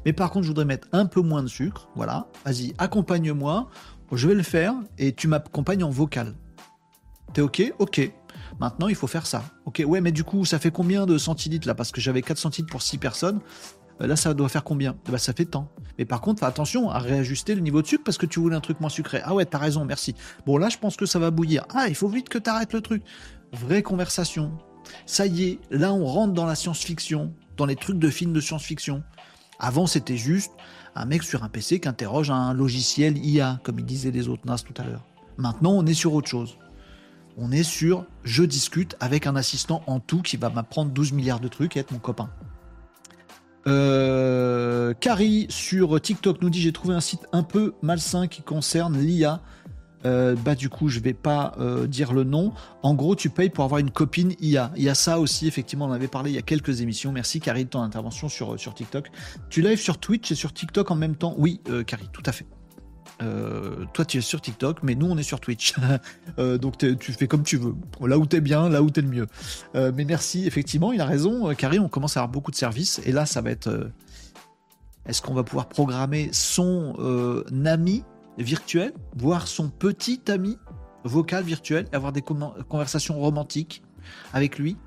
Mais par contre, je voudrais mettre un peu moins de sucre. Voilà. Vas-y, accompagne-moi. Je vais le faire et tu m'accompagnes en vocal. T'es OK? Ok. Maintenant, il faut faire ça. Ok, ouais, mais du coup, ça fait combien de centilitres là? Parce que j'avais 4 centilitres pour 6 personnes. Euh, là, ça doit faire combien? Bah, Ça fait tant. Mais par contre, attention à réajuster le niveau de sucre parce que tu voulais un truc moins sucré. Ah ouais, t'as raison, merci. Bon, là, je pense que ça va bouillir. Ah, il faut vite que t'arrêtes le truc. Vraie conversation. Ça y est, là, on rentre dans la science-fiction, dans les trucs de films de science-fiction. Avant, c'était juste un mec sur un PC qui interroge un logiciel IA, comme ils disaient les autres NAS tout à l'heure. Maintenant, on est sur autre chose. On est sur je discute avec un assistant en tout qui va m'apprendre 12 milliards de trucs et être mon copain. Euh, Carrie sur TikTok nous dit j'ai trouvé un site un peu malsain qui concerne l'IA. Euh, bah du coup je vais pas euh, dire le nom. En gros tu payes pour avoir une copine IA. Il y a ça aussi effectivement on avait parlé il y a quelques émissions. Merci Carrie de ton intervention sur, sur TikTok. Tu live sur Twitch et sur TikTok en même temps? Oui Carrie tout à fait. Euh, toi, tu es sur TikTok, mais nous, on est sur Twitch. Euh, donc, tu fais comme tu veux. Là où tu es bien, là où tu es le mieux. Euh, mais merci, effectivement, il a raison. Carrie, on commence à avoir beaucoup de services. Et là, ça va être. Est-ce qu'on va pouvoir programmer son ami virtuel, voire son petit ami vocal virtuel, avoir des conversations romantiques avec lui?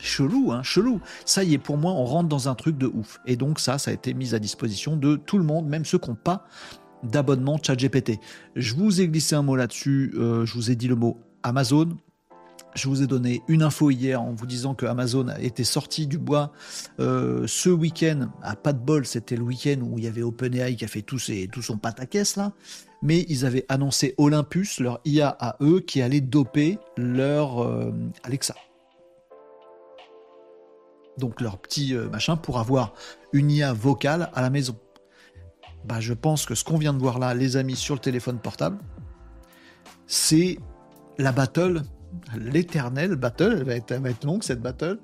Chelou, hein, chelou. Ça y est, pour moi, on rentre dans un truc de ouf. Et donc ça, ça a été mis à disposition de tout le monde, même ceux qui n'ont pas d'abonnement ChatGPT. Je vous ai glissé un mot là-dessus, euh, je vous ai dit le mot Amazon. Je vous ai donné une info hier en vous disant que Amazon était sorti du bois euh, ce week-end. À pas de bol, c'était le week-end où il y avait OpenAI qui a fait tout, ses, tout son pataquès là. Mais ils avaient annoncé Olympus, leur IA à eux, qui allait doper leur euh, Alexa. Donc leur petit machin pour avoir une IA vocale à la maison bah, je pense que ce qu'on vient de voir là, les amis, sur le téléphone portable, c'est la battle l'éternelle battle, elle va, être, longue cette battle.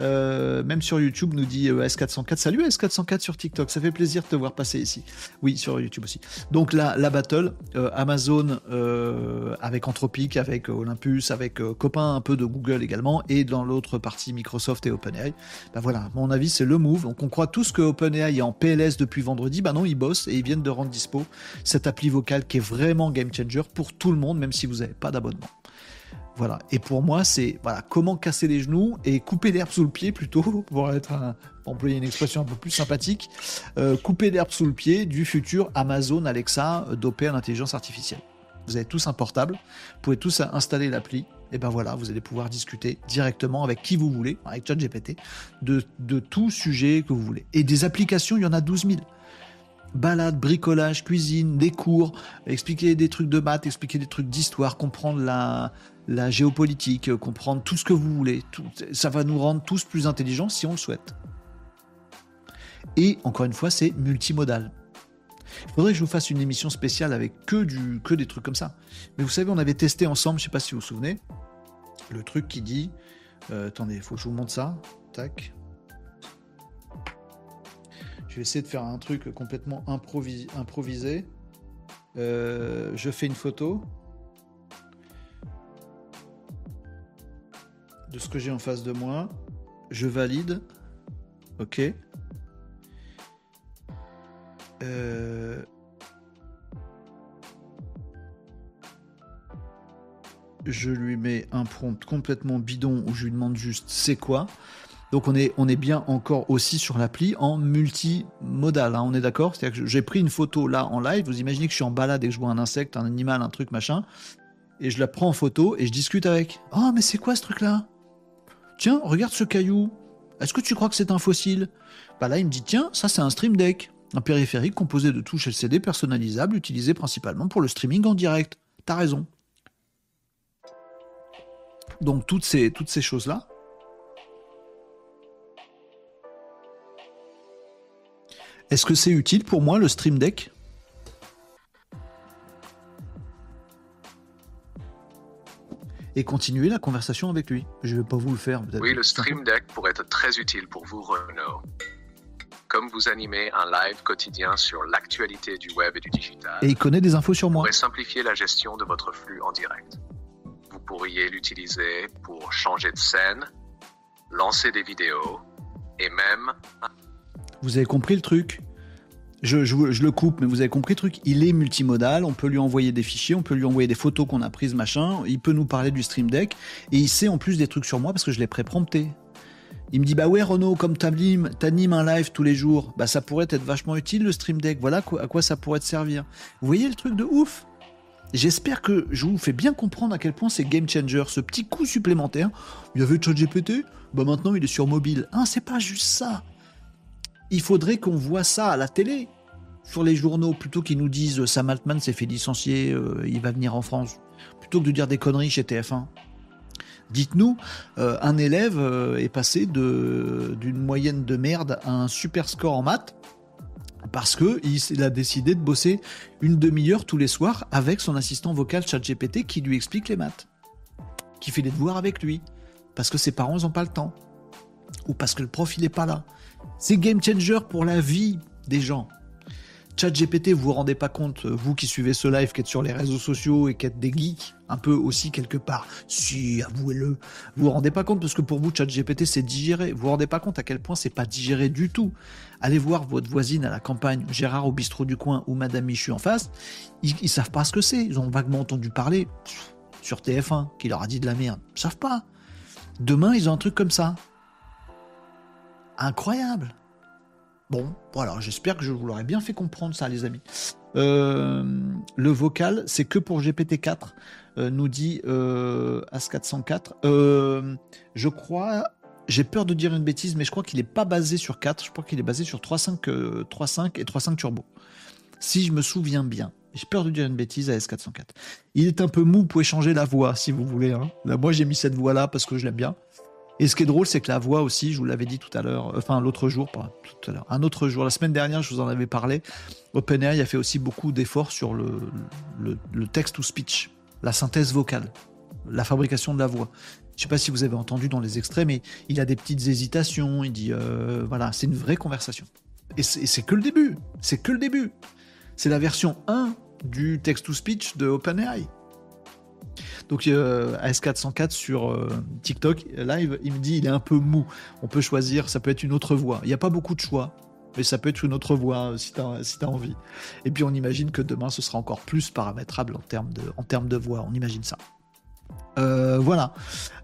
Euh, même sur YouTube nous dit euh, S404. Salut S404 sur TikTok, ça fait plaisir de te voir passer ici. Oui, sur YouTube aussi. Donc la, la battle, euh, Amazon avec Anthropic, avec Olympus, avec copain un peu de Google également, et dans l'autre partie Microsoft et OpenAI. Bah voilà, mon avis c'est le move. Donc on croit tous que OpenAI est en PLS depuis vendredi. Bah non, ils bossent et ils viennent de rendre dispo cette appli vocale qui est vraiment game changer pour tout le monde, même si vous n'avez pas d'abonnement. Voilà. Et pour moi, c'est voilà comment casser les genoux et couper l'herbe sous le pied plutôt, pour être un, employer une expression un peu plus sympathique, euh, couper l'herbe sous le pied du futur Amazon Alexa euh, dopé à l'intelligence artificielle. Vous avez tous un portable, vous pouvez tous installer l'appli, et ben voilà, vous allez pouvoir discuter directement avec qui vous voulez, avec ChatGPT, de, de tout sujet que vous voulez. Et des applications, il y en a 12 000 balade, bricolage, cuisine, des cours, expliquer des trucs de maths, expliquer des trucs d'histoire, comprendre la, la géopolitique, euh, comprendre tout ce que vous voulez. Tout, ça va nous rendre tous plus intelligents si on le souhaite. Et encore une fois, c'est multimodal. Il faudrait que je vous fasse une émission spéciale avec que, du, que des trucs comme ça. Mais vous savez, on avait testé ensemble, je ne sais pas si vous vous souvenez, le truc qui dit... Euh, attendez, il faut que je vous montre ça. Tac. Je vais essayer de faire un truc complètement improvisé. Euh, je fais une photo. De ce que j'ai en face de moi. Je valide. Ok. Euh, je lui mets un prompt complètement bidon où je lui demande juste c'est quoi. Donc on est, bien encore aussi sur l'appli en multimodal, hein, on est d'accord? C'est-à-dire que j'ai pris une photo là en live, vous imaginez que je suis en balade et que je vois un insecte, un animal, un truc, machin, et je la prends en photo et je discute avec. Oh mais c'est quoi ce truc-là? Tiens, regarde ce caillou. Est-ce que tu crois que c'est un fossile? Bah là il me dit tiens, ça c'est un stream deck. Un périphérique composé de touches LCD personnalisables utilisé principalement pour le streaming en direct. T'as raison. Donc toutes ces, toutes ces choses-là, Est-ce que c'est utile pour moi le Stream Deck? Et continuer la conversation avec lui. Je ne vais pas vous le faire. Oui, le Stream Deck pourrait être très utile pour vous, Renaud. Comme vous animez un live quotidien sur l'actualité du web et du digital. Et il connaît des infos sur moi. Vous pourrez simplifier la gestion de votre flux en direct. Vous pourriez l'utiliser pour changer de scène, lancer des vidéos et même vous avez compris le truc je, le coupe, mais vous avez compris le truc. Il est multimodal, on peut lui envoyer des fichiers, on peut lui envoyer des photos qu'on a prises, machin. Il peut nous parler du Stream Deck. Et il sait en plus des trucs sur moi parce que je l'ai pré-prompté. Il me dit Bah ouais, Renaud, comme t'animes, un live tous les jours, bah ça pourrait être vachement utile le Stream Deck. Voilà à quoi ça pourrait te servir. Vous voyez le truc de ouf? J'espère que je vous fais bien comprendre à quel point c'est game changer, ce petit coup supplémentaire. Il y avait ChatGPT, bah maintenant il est sur mobile. Ah, c'est pas juste ça il faudrait qu'on voit ça à la télé, sur les journaux, plutôt qu'ils nous disent Sam Altman s'est fait licencier, euh, il va venir en France, plutôt que de dire des conneries chez TF1. Dites-nous, euh, un élève euh, est passé d'une moyenne de merde à un super score en maths parce qu'il a décidé de bosser une demi-heure tous les soirs avec son assistant vocal ChatGPT qui lui explique les maths, qui fait des devoirs avec lui, parce que ses parents n'ont pas le temps, ou parce que le prof il n'est pas là. C'est game changer pour la vie des gens. Chat GPT, vous vous rendez pas compte, vous qui suivez ce live, qui êtes sur les réseaux sociaux et qui êtes des geeks, un peu aussi quelque part. Si, avouez-le. Vous vous rendez pas compte parce que pour vous, Chat GPT, c'est digéré. Vous vous rendez pas compte à quel point c'est pas digéré du tout. Allez voir votre voisine à la campagne, Gérard au bistrot du coin ou Madame Michu en face. Ils, ils savent pas ce que c'est. Ils ont vaguement entendu parler sur TF1 qui leur a dit de la merde. Ils savent pas. Demain, ils ont un truc comme ça incroyable. Bon, voilà, j'espère que je vous l'aurais bien fait comprendre ça, les amis. Euh, le vocal, c'est que pour GPT-4, euh, nous dit euh, As404. je crois, j'ai peur de dire une bêtise, mais je crois qu'il n'est pas basé sur 4, je crois qu'il est basé sur 3.5 3.5 et 3.5 Turbo. Si je me souviens bien. J'ai peur de dire une bêtise à S404. Il est un peu mou, vous pouvez changer la voix si vous voulez. Hein. moi, j'ai mis cette voix-là parce que je l'aime bien. Et ce qui est drôle, c'est que la voix aussi, je vous l'avais dit tout à l'heure, enfin l'autre jour, pas tout à l'heure, un autre jour, la semaine dernière, je vous en avais parlé. OpenAI a fait aussi beaucoup d'efforts sur le, le, text to speech, la synthèse vocale, la fabrication de la voix. Je sais pas si vous avez entendu dans les extraits, mais il a des petites hésitations. Il dit, euh, voilà, c'est une vraie conversation. Et c'est que le début. C'est que le début. C'est la version 1 du text to speech de OpenAI. Donc euh, AS404 sur euh, TikTok live, il me dit il est un peu mou. On peut choisir, ça peut être une autre voix. Il n'y a pas beaucoup de choix, mais ça peut être une autre voix euh, si tu as, si envie. Et puis on imagine que demain ce sera encore plus paramétrable en termes de, en termes de voix. On imagine ça. voilà.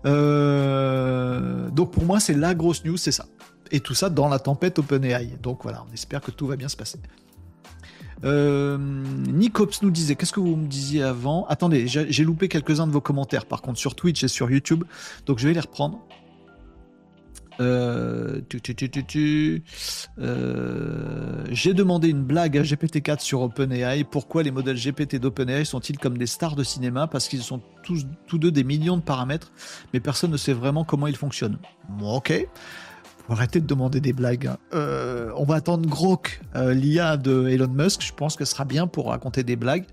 donc pour moi, c'est la grosse news, c'est ça. Et tout ça dans la tempête OpenAI. Donc voilà, on espère que tout va bien se passer. Euh, Nicops nous disait, qu'est-ce que vous me disiez avant? Attendez, j'ai loupé quelques-uns de vos commentaires par contre sur Twitch et sur YouTube, donc je vais les reprendre. Euh, euh, j'ai demandé une blague à GPT-4 sur OpenAI. Pourquoi les modèles GPT d'OpenAI sont-ils comme des stars de cinéma? Parce qu'ils sont tous, tous deux des millions de paramètres, mais personne ne sait vraiment comment ils fonctionnent. Ok arrêter de demander des blagues. Hein. Euh, on va attendre Grok, euh, l'IA de Elon Musk. Je pense qu'elle sera bien pour raconter des blagues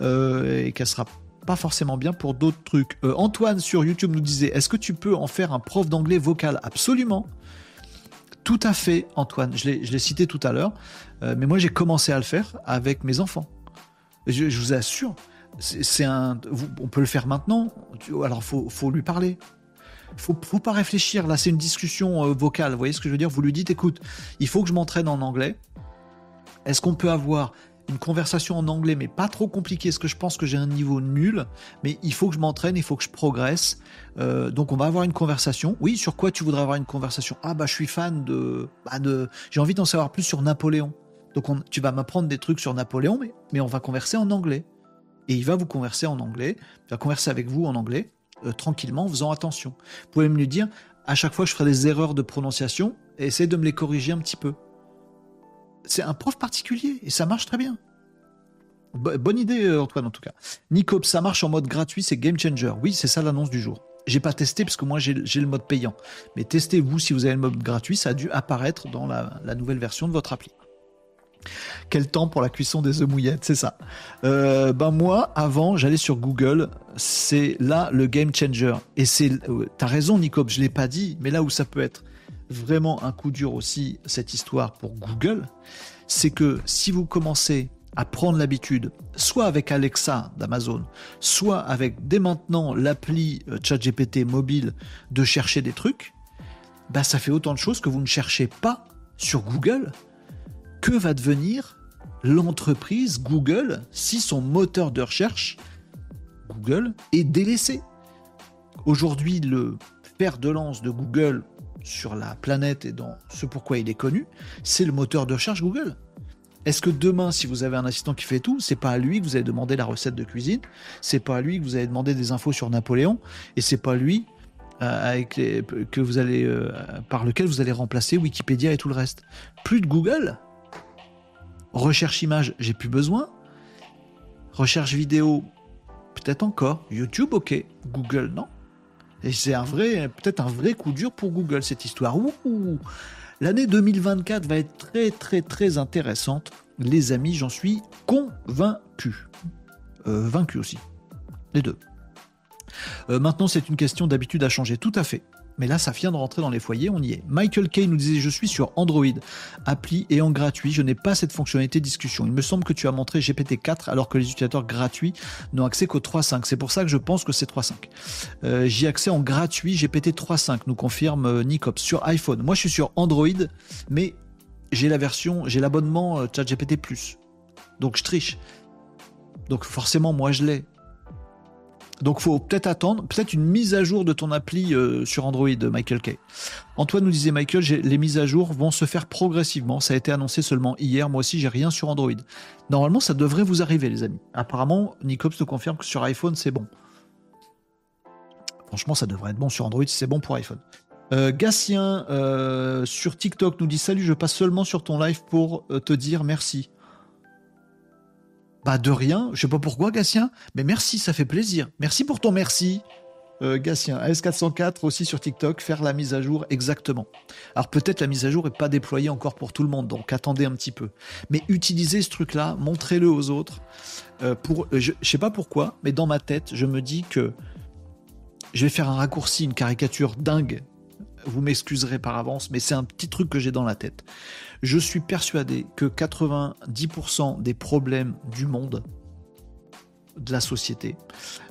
euh, et qu'elle sera pas forcément bien pour d'autres trucs. Antoine sur YouTube nous disait Est-ce que tu peux en faire un prof d'anglais vocal? Absolument. Tout à fait, Antoine. Je l'ai cité tout à l'heure. mais moi, j'ai commencé à le faire avec mes enfants. Je, vous assure. C'est un, on peut le faire maintenant. Alors, faut, faut lui parler faut, faut pas réfléchir. Là, c'est une discussion euh, vocale. Vous voyez ce que je veux dire? Vous lui dites, écoute, il faut que je m'entraîne en anglais. Est-ce qu'on peut avoir une conversation en anglais, mais pas trop compliqué, parce que je pense que j'ai un niveau nul, mais il faut que je m'entraîne, il faut que je progresse. Euh, donc on va avoir une conversation. Oui, sur quoi tu voudrais avoir une conversation? Ah bah je suis fan de... Bah, de j'ai envie d'en savoir plus sur Napoléon. Donc tu vas m'apprendre des trucs sur Napoléon, mais, mais on va converser en anglais. Et il va vous converser en anglais, il va converser avec vous en anglais, euh, tranquillement, en faisant attention. Vous pouvez me lui dire, à chaque fois je ferai des erreurs de prononciation, essayez de me les corriger un petit peu. C'est un prof particulier et ça marche très bien. bonne idée, euh, Antoine, en tout cas. Nicops, ça marche en mode gratuit, c'est game changer. Oui, c'est ça l'annonce du jour. J'ai pas testé parce que moi j'ai le mode payant. Mais testez-vous si vous avez le mode gratuit, ça a dû apparaître dans la nouvelle version de votre appli. Quel temps pour la cuisson des œufs mouillettes, c'est ça. Euh, ben moi, avant, j'allais sur Google, c'est là le game changer. Et c'est, euh, t'as raison, Nico, je l'ai pas dit, mais là où ça peut être vraiment un coup dur aussi cette histoire pour Google, c'est que si vous commencez à prendre l'habitude, soit avec Alexa d'Amazon, soit avec dès maintenant l'appli euh, ChatGPT mobile de chercher des trucs, bah ça fait autant de choses que vous ne cherchez pas sur Google que va devenir l'entreprise Google si son moteur de recherche, Google, est délaissé? Aujourd'hui, le père de lance de Google sur la planète et dans ce pourquoi il est connu, c'est le moteur de recherche Google. Est-ce que demain, si vous avez un assistant qui fait tout, c'est pas à lui que vous allez demander la recette de cuisine, c'est pas à lui que vous allez demander des infos sur Napoléon, et c'est pas lui euh, euh, par lequel vous allez remplacer Wikipédia et tout le reste? Plus de Google, Recherche image, j'ai plus besoin. Recherche vidéo, peut-être encore. YouTube, ok. Google, non. Et c'est un vrai, peut-être un vrai coup dur pour Google cette histoire. L'année 2024 va être très très très intéressante, les amis. J'en suis convaincu, euh, vaincu aussi, les deux. Euh, maintenant, c'est une question d'habitude à changer. Tout à fait. Mais là, ça vient de rentrer dans les foyers, on y est. Michael Kay nous disait Je suis sur Android, appli et en gratuit. Je n'ai pas cette fonctionnalité discussion. Il me semble que tu as montré GPT-4 alors que les utilisateurs gratuits n'ont accès qu'au 3.5. C'est pour ça que je pense que c'est 3.5. Euh, J'y accès en gratuit GPT 3.5, nous confirme euh, Nicops sur iPhone. Moi, je suis sur Android, mais j'ai la version, j'ai l'abonnement euh, ChatGPT. Donc, je triche. Donc, forcément, moi, je l'ai. Donc faut peut-être attendre, peut-être une mise à jour de ton appli euh, sur Android, Michael Kay. Antoine nous disait Michael, les mises à jour vont se faire progressivement. Ça a été annoncé seulement hier. Moi aussi, j'ai rien sur Android. Normalement, ça devrait vous arriver, les amis. Apparemment, Nicops nous confirme que sur iPhone, c'est bon. Franchement, ça devrait être bon sur Android c'est bon pour iPhone. Euh, Gatien euh, sur TikTok nous dit Salut, je passe seulement sur ton live pour te dire merci. Bah de rien, je sais pas pourquoi Gatien, mais merci, ça fait plaisir. Merci pour ton merci. Euh, Gatien, AS404 aussi sur TikTok, faire la mise à jour exactement. Alors peut-être la mise à jour n'est pas déployée encore pour tout le monde, donc attendez un petit peu. Mais utilisez ce truc-là, montrez-le aux autres. Euh, euh, je, je sais pas pourquoi, mais dans ma tête, je me dis que je vais faire un raccourci, une caricature dingue. Vous m'excuserez par avance, mais c'est un petit truc que j'ai dans la tête. Je suis persuadé que 90% des problèmes du monde, de la société,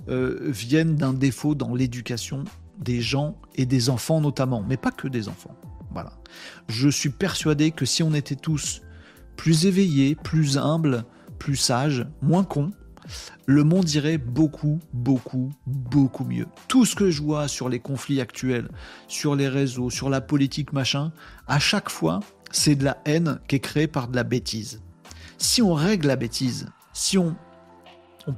euh, viennent d'un défaut dans l'éducation des gens et des enfants notamment, mais pas que des enfants. Voilà. Je suis persuadé que si on était tous plus éveillés, plus humbles, plus sages, moins cons, le monde irait beaucoup, beaucoup, beaucoup mieux. Tout ce que je vois sur les conflits actuels, sur les réseaux, sur la politique, machin, à chaque fois, c'est de la haine qui est créée par de la bêtise. Si on règle la bêtise, si on, on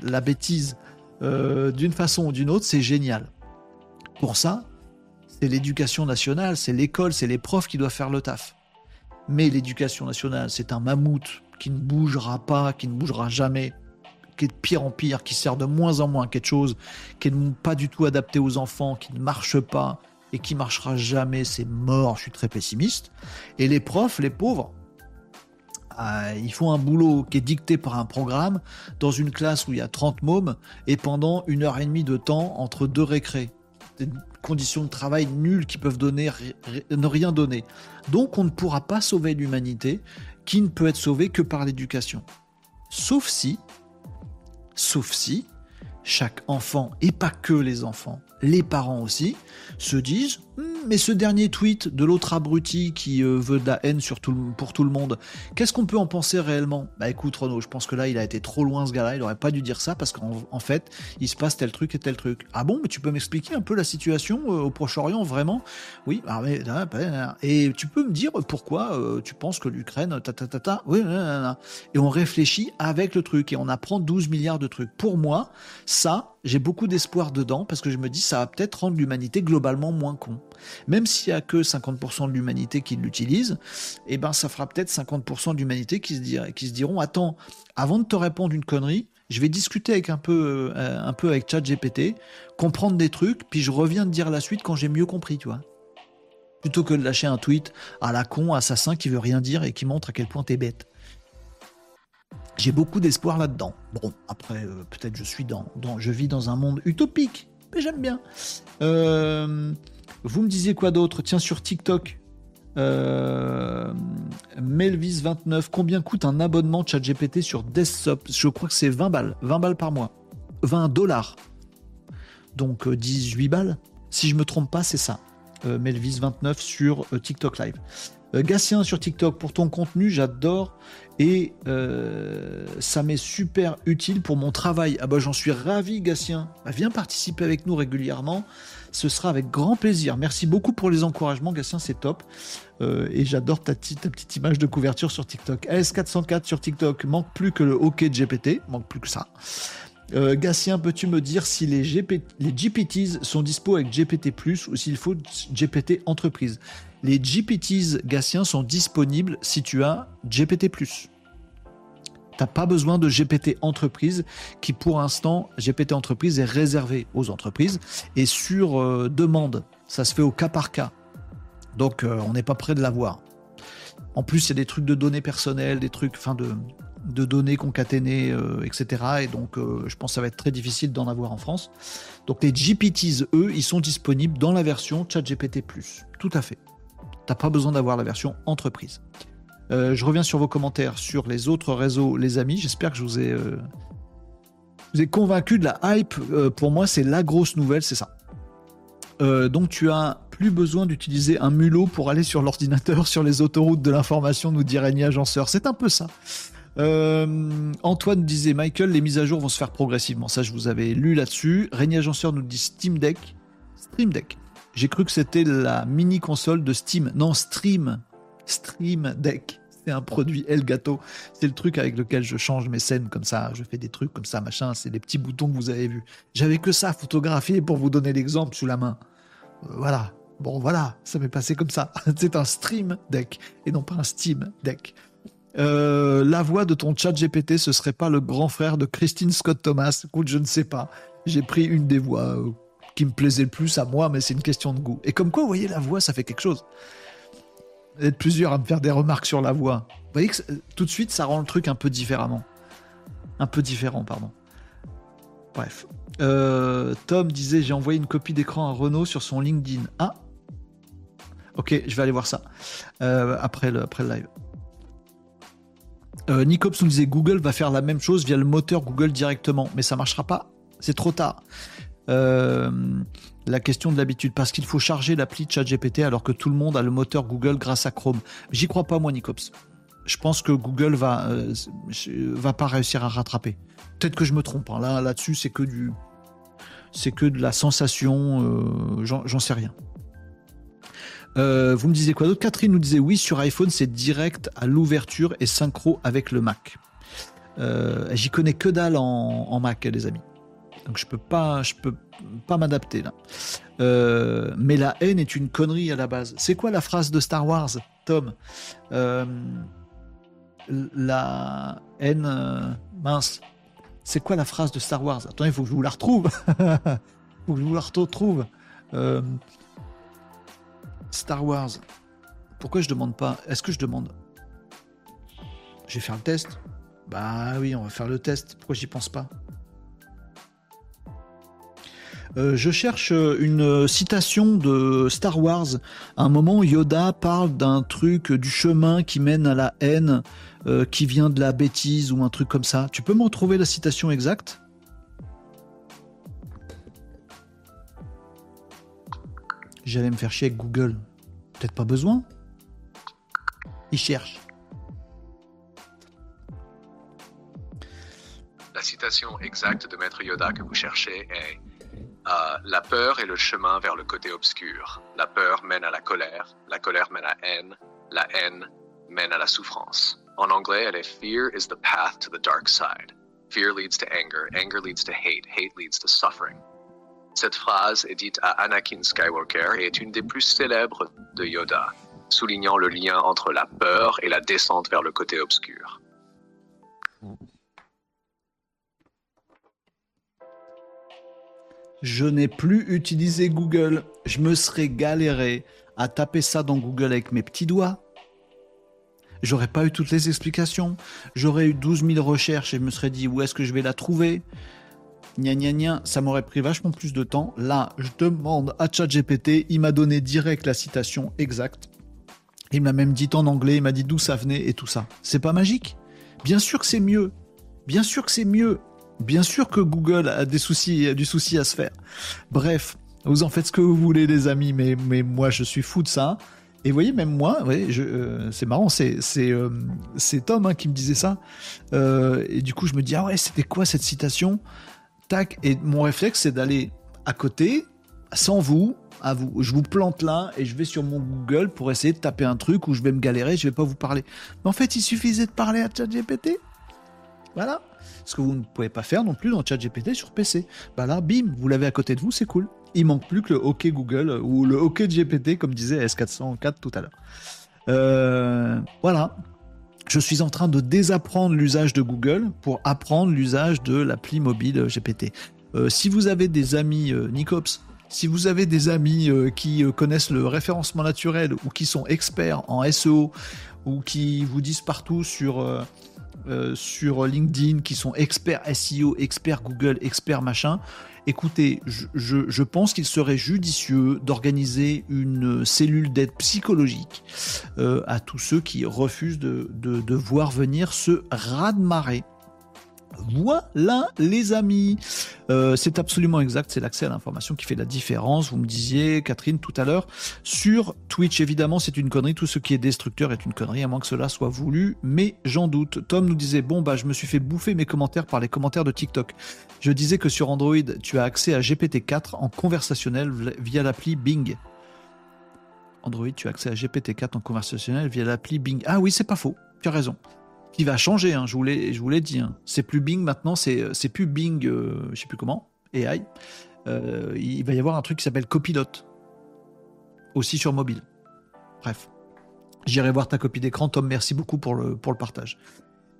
la bêtise euh, d'une façon ou d'une autre, c'est génial. Pour ça, c'est l'éducation nationale, c'est l'école, c'est les profs qui doivent faire le taf. Mais l'éducation nationale, c'est un mammouth qui ne bougera pas, qui ne bougera jamais, qui est de pire en pire, qui sert de moins en moins à quelque chose, qui n'est pas du tout adapté aux enfants, qui ne marche pas, et qui marchera jamais, c'est mort, je suis très pessimiste. Et les profs, les pauvres, euh, ils font un boulot qui est dicté par un programme dans une classe où il y a 30 mômes et pendant une heure et demie de temps entre deux récrés. Des conditions de travail nulles qui peuvent donner, ne rien donner. Donc on ne pourra pas sauver l'humanité qui ne peut être sauvée que par l'éducation. Sauf si, sauf si, chaque enfant, et pas que les enfants, les parents aussi, se disent mais ce dernier tweet de l'autre abruti qui euh, veut de la haine sur tout pour tout le monde, qu'est-ce qu'on peut en penser réellement? Bah écoute Renaud, je pense que là il a été trop loin ce gars-là, il aurait pas dû dire ça parce qu'en fait il se passe tel truc et tel truc. Ah bon, mais tu peux m'expliquer un peu la situation euh, au Proche-Orient vraiment? Oui, ah, mais, et tu peux me dire pourquoi euh, tu penses que l'Ukraine, ta ta ta ta, oui, et on réfléchit avec le truc et on apprend 12 milliards de trucs. Pour moi, ça, j'ai beaucoup d'espoir dedans parce que je me dis ça va peut-être rendre l'humanité globalement moins con. Même s'il y a que 50% de l'humanité qui l'utilise, eh ben ça fera peut-être 50% de l'humanité qui se, qui se diront attends, avant de te répondre une connerie, je vais discuter avec un peu, euh, un peu avec ChatGPT, comprendre des trucs, puis je reviens te dire la suite quand j'ai mieux compris, tu vois. Plutôt que de lâcher un tweet à la con, assassin qui veut rien dire et qui montre à quel point t'es bête. J'ai beaucoup d'espoir là-dedans. Bon, après, euh, peut-être je suis dans, dans, je vis dans un monde utopique, mais j'aime bien. Euh, vous me disiez quoi d'autre? Tiens, sur TikTok, euh, Melvis29, combien coûte un abonnement ChatGPT sur desktop? Je crois que c'est 20 balles, 20 balles par mois, 20 dollars. Donc 18 balles. Si je me trompe pas, c'est ça. Melvis29 sur TikTok Live. Gatien sur TikTok, pour ton contenu, j'adore et euh, ça m'est super utile pour mon travail. Ah bah j'en suis ravi Gatien. Bah, viens participer avec nous régulièrement. Ce sera avec grand plaisir. Merci beaucoup pour les encouragements Gatien, c'est top. Euh, et j'adore ta, petite image de couverture sur TikTok. S404 sur TikTok, manque plus que le OK de GPT, manque plus que ça. Euh, Gatien, peux-tu me dire si les, les GPTs sont dispo avec GPT ⁇ ou s'il faut GPT entreprise? Les GPTs Gatien sont disponibles si tu as GPT+. T'as pas besoin de GPT entreprise qui pour l'instant GPT entreprise est réservé aux entreprises et sur euh, demande. Ça se fait au cas par cas. Donc euh, on n'est pas prêt de l'avoir. En plus, il y a des trucs de données personnelles, des trucs, enfin de, de données concaténées, euh, etc. Et donc, je pense que ça va être très difficile d'en avoir en France. Donc, les GPTs, eux, ils sont disponibles dans la version ChatGPT+. Tout à fait. T'as pas besoin d'avoir la version entreprise. Euh, je reviens sur vos commentaires sur les autres réseaux, les amis. J'espère que je vous ai, euh, convaincu de la hype. Euh, pour moi, c'est la grosse nouvelle, c'est ça. donc tu as plus besoin d'utiliser un mulot pour aller sur l'ordinateur sur les autoroutes de l'information, nous dit Régnier Agenceur. C'est un peu ça. Antoine disait Michael, les mises à jour vont se faire progressivement. Ça, je vous avais lu là-dessus. Régnier Agenceur nous dit Steam Deck. Stream Deck. J'ai cru que c'était la mini console de Steam. Non, Stream. Stream Deck. C'est un produit Elgato. C'est le truc avec lequel je change mes scènes comme ça. Je fais des trucs comme ça, machin. C'est les petits boutons que vous avez vus. J'avais que ça photographié pour vous donner l'exemple sous la main. Euh, voilà. Bon, voilà. Ça m'est passé comme ça. C'est un Stream Deck et non pas un Steam Deck. Euh, la voix de ton chat GPT, ce serait pas le grand frère de Christine Scott Thomas Écoute, je ne sais pas. J'ai pris une des voix euh, qui me plaisait le plus à moi, mais c'est une question de goût. Et comme quoi, vous voyez, la voix, ça fait quelque chose. Être plusieurs à me faire des remarques sur la voix. Vous voyez que tout de suite, ça rend le truc un peu différemment. Un peu différent, pardon. Bref. Euh, Tom disait j'ai envoyé une copie d'écran à Renault sur son LinkedIn. Ah Ok, je vais aller voir ça euh, après, le, après le live. Euh, Nicops nous disait Google va faire la même chose via le moteur Google directement, mais ça marchera pas. C'est trop tard. Euh, la question de l'habitude, parce qu'il faut charger l'appli ChatGPT alors que tout le monde a le moteur Google grâce à Chrome. J'y crois pas, moi, Nicops. Je pense que Google va, euh, va pas réussir à rattraper. Peut-être que je me trompe. Hein. Là, là-dessus, c'est que du, c'est que de la sensation. Euh, j'en sais rien. vous me disiez quoi d'autre? Catherine nous disait oui, sur iPhone, c'est direct à l'ouverture et synchro avec le Mac. J'y connais que dalle en Mac, les amis. Donc je peux pas, je peux pas m'adapter là. Euh, mais la haine est une connerie à la base. C'est quoi la phrase de Star Wars, Tom? Euh, La haine euh, mince. C'est quoi la phrase de Star Wars? Attendez, il faut que je vous la retrouve. faut que je vous la retrouve. Star Wars. Pourquoi je demande pas? Est-ce que je demande? Je vais faire le test? Bah oui, on va faire le test. Pourquoi j'y pense pas? Euh, je cherche euh, une citation de Star Wars. À un moment, Yoda parle d'un truc du chemin qui mène à la haine, euh, qui vient de la bêtise ou un truc comme ça. Tu peux m'en trouver la citation exacte? J'allais me faire chier avec Google. Peut-être pas besoin? Il cherche. La citation exacte de Maître Yoda que vous cherchez est euh, La peur est le chemin vers le côté obscur. La peur mène à la colère, la colère mène à haine, la haine mène à la souffrance. En anglais, elle est Fear is the path to the dark side. Fear leads to anger, anger leads to hate, hate leads to suffering. Cette phrase est dite à Anakin Skywalker et est une des plus célèbres de Yoda, soulignant le lien entre la peur et la descente vers le côté obscur. Je n'ai plus utilisé Google. Je me serais galéré à taper ça dans Google avec mes petits doigts. J'aurais pas eu toutes les explications. J'aurais eu 12 000 recherches et je me serais dit où est-ce que je vais la trouver? Gna gna gna, ça m'aurait pris vachement plus de temps. Là, je demande à ChatGPT, il m'a donné direct la citation exacte. Il m'a même dit en anglais, il m'a dit d'où ça venait et tout ça. C'est pas magique? Bien sûr que c'est mieux. Bien sûr que c'est mieux. Bien sûr que Google a des soucis, a du souci à se faire. Bref, vous en faites ce que vous voulez, les amis, mais, mais moi je suis fou de ça. Et vous voyez, même moi, euh, c'est marrant, c'est euh, Tom hein, qui me disait ça. Euh, et du coup, je me dis, ah ouais, c'était quoi cette citation? Tac. Et mon réflexe, c'est d'aller à côté, sans vous, à vous. Je vous plante là et je vais sur mon Google pour essayer de taper un truc où je vais me galérer, je vais pas vous parler. Mais en fait, il suffisait de parler à ChatGPT. Voilà. Ce que vous ne pouvez pas faire non plus dans ChatGPT sur PC. Bah là, bim, vous l'avez à côté de vous, c'est cool. Il manque plus que le OK Google ou le OK GPT, comme disait S404 tout à l'heure. Euh, voilà. Je suis en train de désapprendre l'usage de Google pour apprendre l'usage de l'appli mobile GPT. Euh, si vous avez des amis euh, Nicops, si vous avez des amis qui connaissent le référencement naturel ou qui sont experts en SEO ou qui vous disent partout sur euh, sur LinkedIn qui sont experts SEO, experts Google, experts machin. Écoutez, je, pense qu'il serait judicieux d'organiser une cellule d'aide psychologique euh, à tous ceux qui refusent de, voir venir ce raz-de-marée voilà les amis. Euh, c'est absolument exact, c'est l'accès à l'information qui fait la différence. Vous me disiez, Catherine, tout à l'heure, sur Twitch, évidemment, c'est une connerie. Tout ce qui est destructeur est une connerie, à moins que cela soit voulu, mais j'en doute. Tom nous disait, bon, bah, je me suis fait bouffer mes commentaires par les commentaires de TikTok. Je disais que sur Android, tu as accès à GPT-4 en conversationnel via l'appli Bing. Android, tu as accès à GPT-4 en conversationnel via l'appli Bing. Ah oui, c'est pas faux. Tu as raison qui va changer, hein, je vous l'ai, dit. Hein. C'est plus Bing maintenant, c'est, c'est plus Bing, je euh, je sais plus comment, AI. Euh, il va y avoir un truc qui s'appelle Copilot, aussi sur mobile. Bref, j'irai voir ta copie d'écran. Tom, merci beaucoup pour le, pour le partage.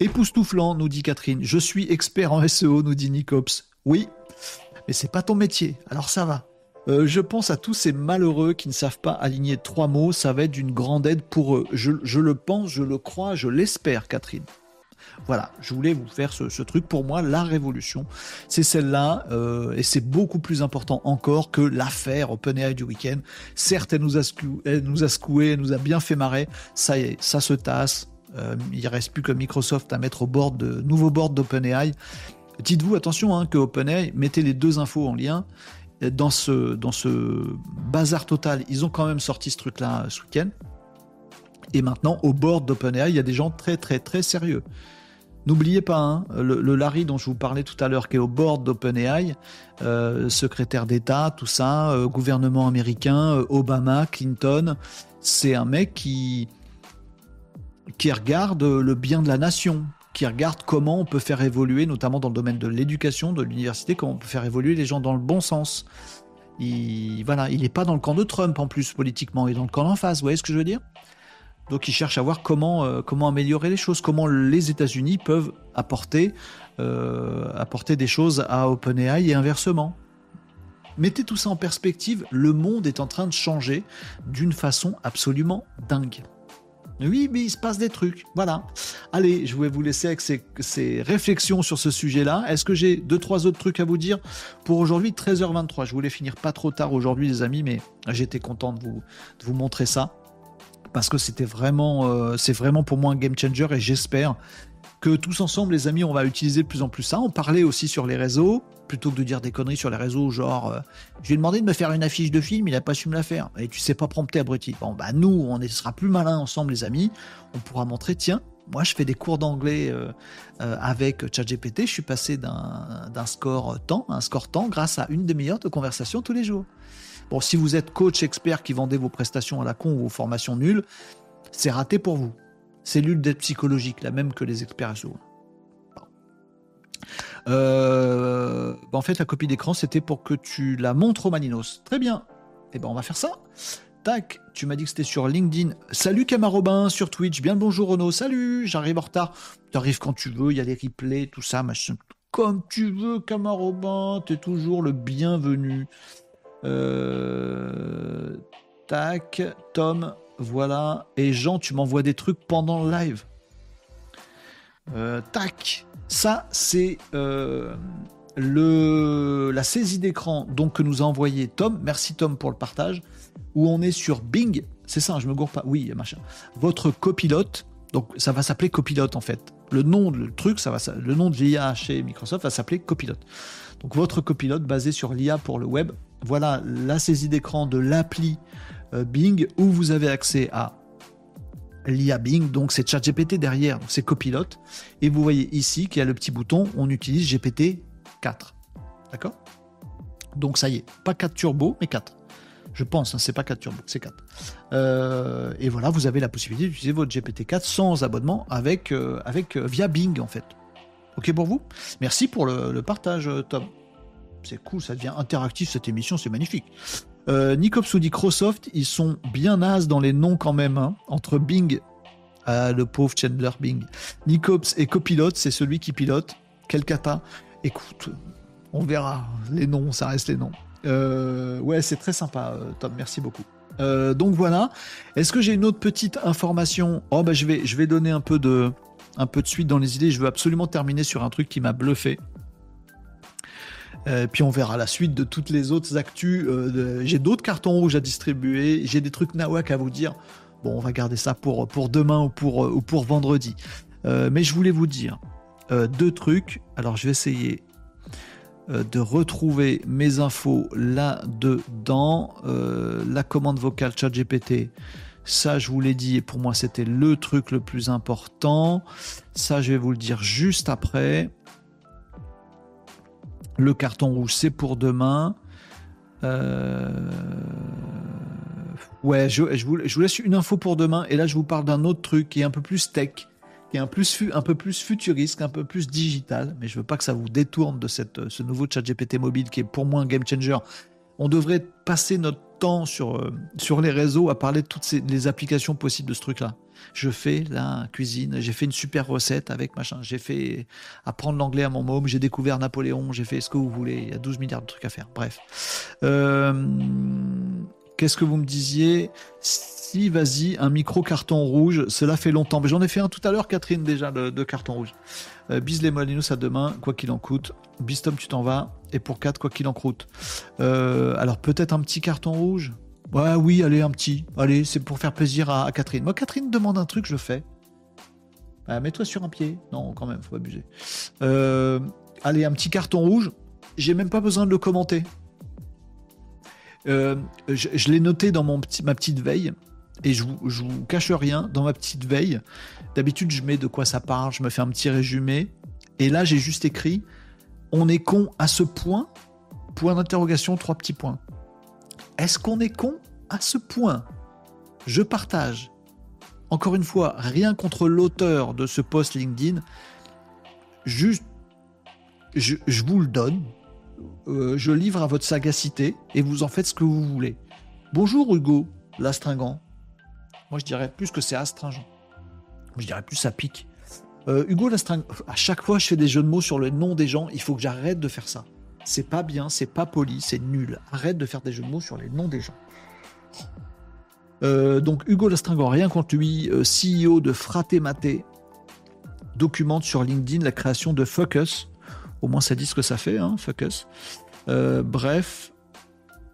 Époustouflant, nous dit Catherine. Je suis expert en SEO, nous dit Nicops. Oui, mais c'est pas ton métier, alors ça va. Euh, je pense à tous ces malheureux qui ne savent pas aligner trois mots. Ça va être d'une grande aide pour eux. Je, le pense, je le crois, je l'espère, Catherine. Voilà, je voulais vous faire ce, truc. Pour moi, la révolution, c'est celle-là, euh, et c'est beaucoup plus important encore que l'affaire OpenAI du week-end. Certes, elle nous a, secoué, elle nous a bien fait marrer. Ça y est, ça se tasse. Euh, il reste plus que Microsoft à mettre au bord de nouveau board d'OpenAI. Dites-vous attention hein, que OpenAI, mettez les deux infos en lien dans ce, dans ce bazar total, ils ont quand même sorti ce truc-là euh, ce week-end. Et maintenant, au bord d'OpenAI, il y a des gens très très très sérieux. N'oubliez pas, hein, le, Larry dont je vous parlais tout à l'heure, qui est au bord d'OpenAI, euh, secrétaire d'État, tout ça, euh, gouvernement américain, Obama, Clinton, c'est un mec qui, qui regarde le bien de la nation qui regarde comment on peut faire évoluer, notamment dans le domaine de l'éducation, de l'université, comment on peut faire évoluer les gens dans le bon sens. Il, voilà, il n'est pas dans le camp de Trump en plus politiquement, il est dans le camp d'en face, vous voyez ce que je veux dire? Donc il cherche à voir comment, euh, comment améliorer les choses, comment les États-Unis peuvent apporter, euh, apporter des choses à OpenAI et inversement. Mettez tout ça en perspective, le monde est en train de changer d'une façon absolument dingue. Oui, mais il se passe des trucs. Voilà. Allez, je vais vous laisser avec ces, réflexions sur ce sujet-là. Est-ce que j'ai deux, trois autres trucs à vous dire pour aujourd'hui 13h23 Je voulais finir pas trop tard aujourd'hui, les amis, mais j'étais content de vous, vous montrer ça. Parce que c'était vraiment, euh, c'est vraiment pour moi un game changer et j'espère que tous ensemble, les amis, on va utiliser de plus en plus ça. On parlait aussi sur les réseaux, plutôt que de dire des conneries sur les réseaux, genre, euh, je lui ai demandé de me faire une affiche de film, il n'a pas su me la faire. Et tu sais pas prompter, abruti. Bon, bah nous, on sera plus malin ensemble, les amis. On pourra montrer, tiens, moi, je fais des cours d'anglais euh, euh, avec ChatGPT. Je suis passé d'un score temps un score temps grâce à une demi-heure de conversation tous les jours. Bon, si vous êtes coach expert qui vendez vos prestations à la con ou vos formations nulles, c'est raté pour vous. Cellule d'aide psychologique, la même que les experts. Euh, en fait, la copie d'écran, c'était pour que tu la montres au Maninos. Très bien. Eh ben, on va faire ça. Tac, tu m'as dit que c'était sur LinkedIn. Salut Camarobin sur Twitch. Bien le bonjour Renaud. Salut, j'arrive en retard. Tu arrives quand tu veux, il y a les replays, tout ça, machin. Comme tu veux, Camarobin, es toujours le bienvenu. Euh, tac, Tom, voilà. Et Jean, tu m'envoies des trucs pendant le live. Euh, tac. Ça, c'est euh, la saisie d'écran donc, que nous a envoyé Tom. Merci Tom pour le partage. Où on est sur Bing. C'est ça, je me gourre pas. Oui, machin. Votre copilote. Donc, ça va s'appeler copilote en fait. Le nom, le truc, ça va, le nom de l'IA chez Microsoft va s'appeler copilote. Donc, votre copilote basé sur l'IA pour le web. Voilà la saisie d'écran de l'appli Bing où vous avez accès à l'IA Bing, donc c'est ChatGPT derrière, c'est copilote. Et vous voyez ici qu'il y a le petit bouton, on utilise GPT 4. D'accord? Donc ça y est, pas 4 turbo, mais 4. Je pense, hein, c'est pas 4 turbo, c'est 4. Euh, et voilà, vous avez la possibilité d'utiliser votre GPT-4 sans abonnement avec, euh, avec via Bing en fait. Ok pour vous? Merci pour le partage, Tom. C'est cool, ça devient interactif cette émission, c'est magnifique. Euh, Nicops ou Microsoft, ils sont bien nazes dans les noms quand même, hein. entre Bing, euh, le pauvre Chandler Bing. Nicops et copilote, c'est celui qui pilote. Quel cata. Écoute, on verra. Les noms, ça reste les noms. Euh, ouais, c'est très sympa, euh, Tom. Merci beaucoup. donc voilà. Est-ce que j'ai une autre petite information? Oh bah je vais, je vais donner un peu de, un peu de suite dans les idées. Je veux absolument terminer sur un truc qui m'a bluffé. Euh, puis on verra la suite de toutes les autres actus. Euh, j'ai d'autres cartons rouges à distribuer. J'ai des trucs nawak à vous dire. Bon, on va garder ça pour, pour demain ou pour, ou pour vendredi. Euh, mais je voulais vous dire deux trucs. Alors je vais essayer de retrouver mes infos là-dedans. la commande vocale chat GPT. Ça, je vous l'ai dit, et pour moi, c'était le truc le plus important. Ça, je vais vous le dire juste après. Le carton rouge, c'est pour demain. Euh, ouais, je, vous, laisse une info pour demain. Et là, je vous parle d'un autre truc qui est un peu plus tech, qui est un, peu plus futuriste, un peu plus digital. Mais je veux pas que ça vous détourne de ce nouveau chat GPT mobile qui est pour moi un game changer. On devrait passer notre temps sur, euh, sur les réseaux à parler de toutes les applications possibles de ce truc-là je fais la cuisine, j'ai fait une super recette avec machin, j'ai fait apprendre l'anglais à mon môme, j'ai découvert Napoléon, j'ai fait ce que vous voulez, il y a 12 milliards de trucs à faire. Bref. Euh, qu'est-ce que vous me disiez? Si, vas-y, un micro carton rouge, cela fait longtemps. Mais j'en ai fait un tout à l'heure, Catherine, déjà, de, carton rouge. Euh, bise les Molinos à demain, quoi qu'il en coûte. Bistom, tu t'en vas. Et pour 4, quoi qu'il en coûte. Euh, alors, peut-être un petit carton rouge? Ouais, oui, allez, un petit. Allez, c'est pour faire plaisir à, Catherine. Moi, Catherine demande un truc, je fais. Bah, mets-toi sur un pied. Non, quand même, faut pas abuser. Euh, allez, un petit carton rouge. J'ai même pas besoin de le commenter. Euh, je, l'ai noté dans mon ma petite veille. Et je vous, vous cache rien, dans ma petite veille, d'habitude je mets de quoi ça parle, je me fais un petit résumé. Et là j'ai juste écrit On est con à ce point? Point d'interrogation, trois petits points. Est-ce qu'on est con à ce point? Je partage. Encore une fois, rien contre l'auteur de ce post LinkedIn. Juste, je, vous le donne. Euh, je livre à votre sagacité et vous en faites ce que vous voulez. Bonjour Hugo, l'astringent. Moi je dirais plus que c'est astringent. Je dirais plus ça pique. Euh, Hugo l'astringent. À chaque fois je fais des jeux de mots sur le nom des gens, il faut que j'arrête de faire ça. C'est pas bien, c'est pas poli, c'est nul. Arrête de faire des jeux de mots sur les noms des gens. Euh, donc Hugo Lastringan, rien contre lui, euh, CEO de Fraté documente sur LinkedIn la création de Focus. Au moins ça dit ce que ça fait, hein, Focus. Euh, bref,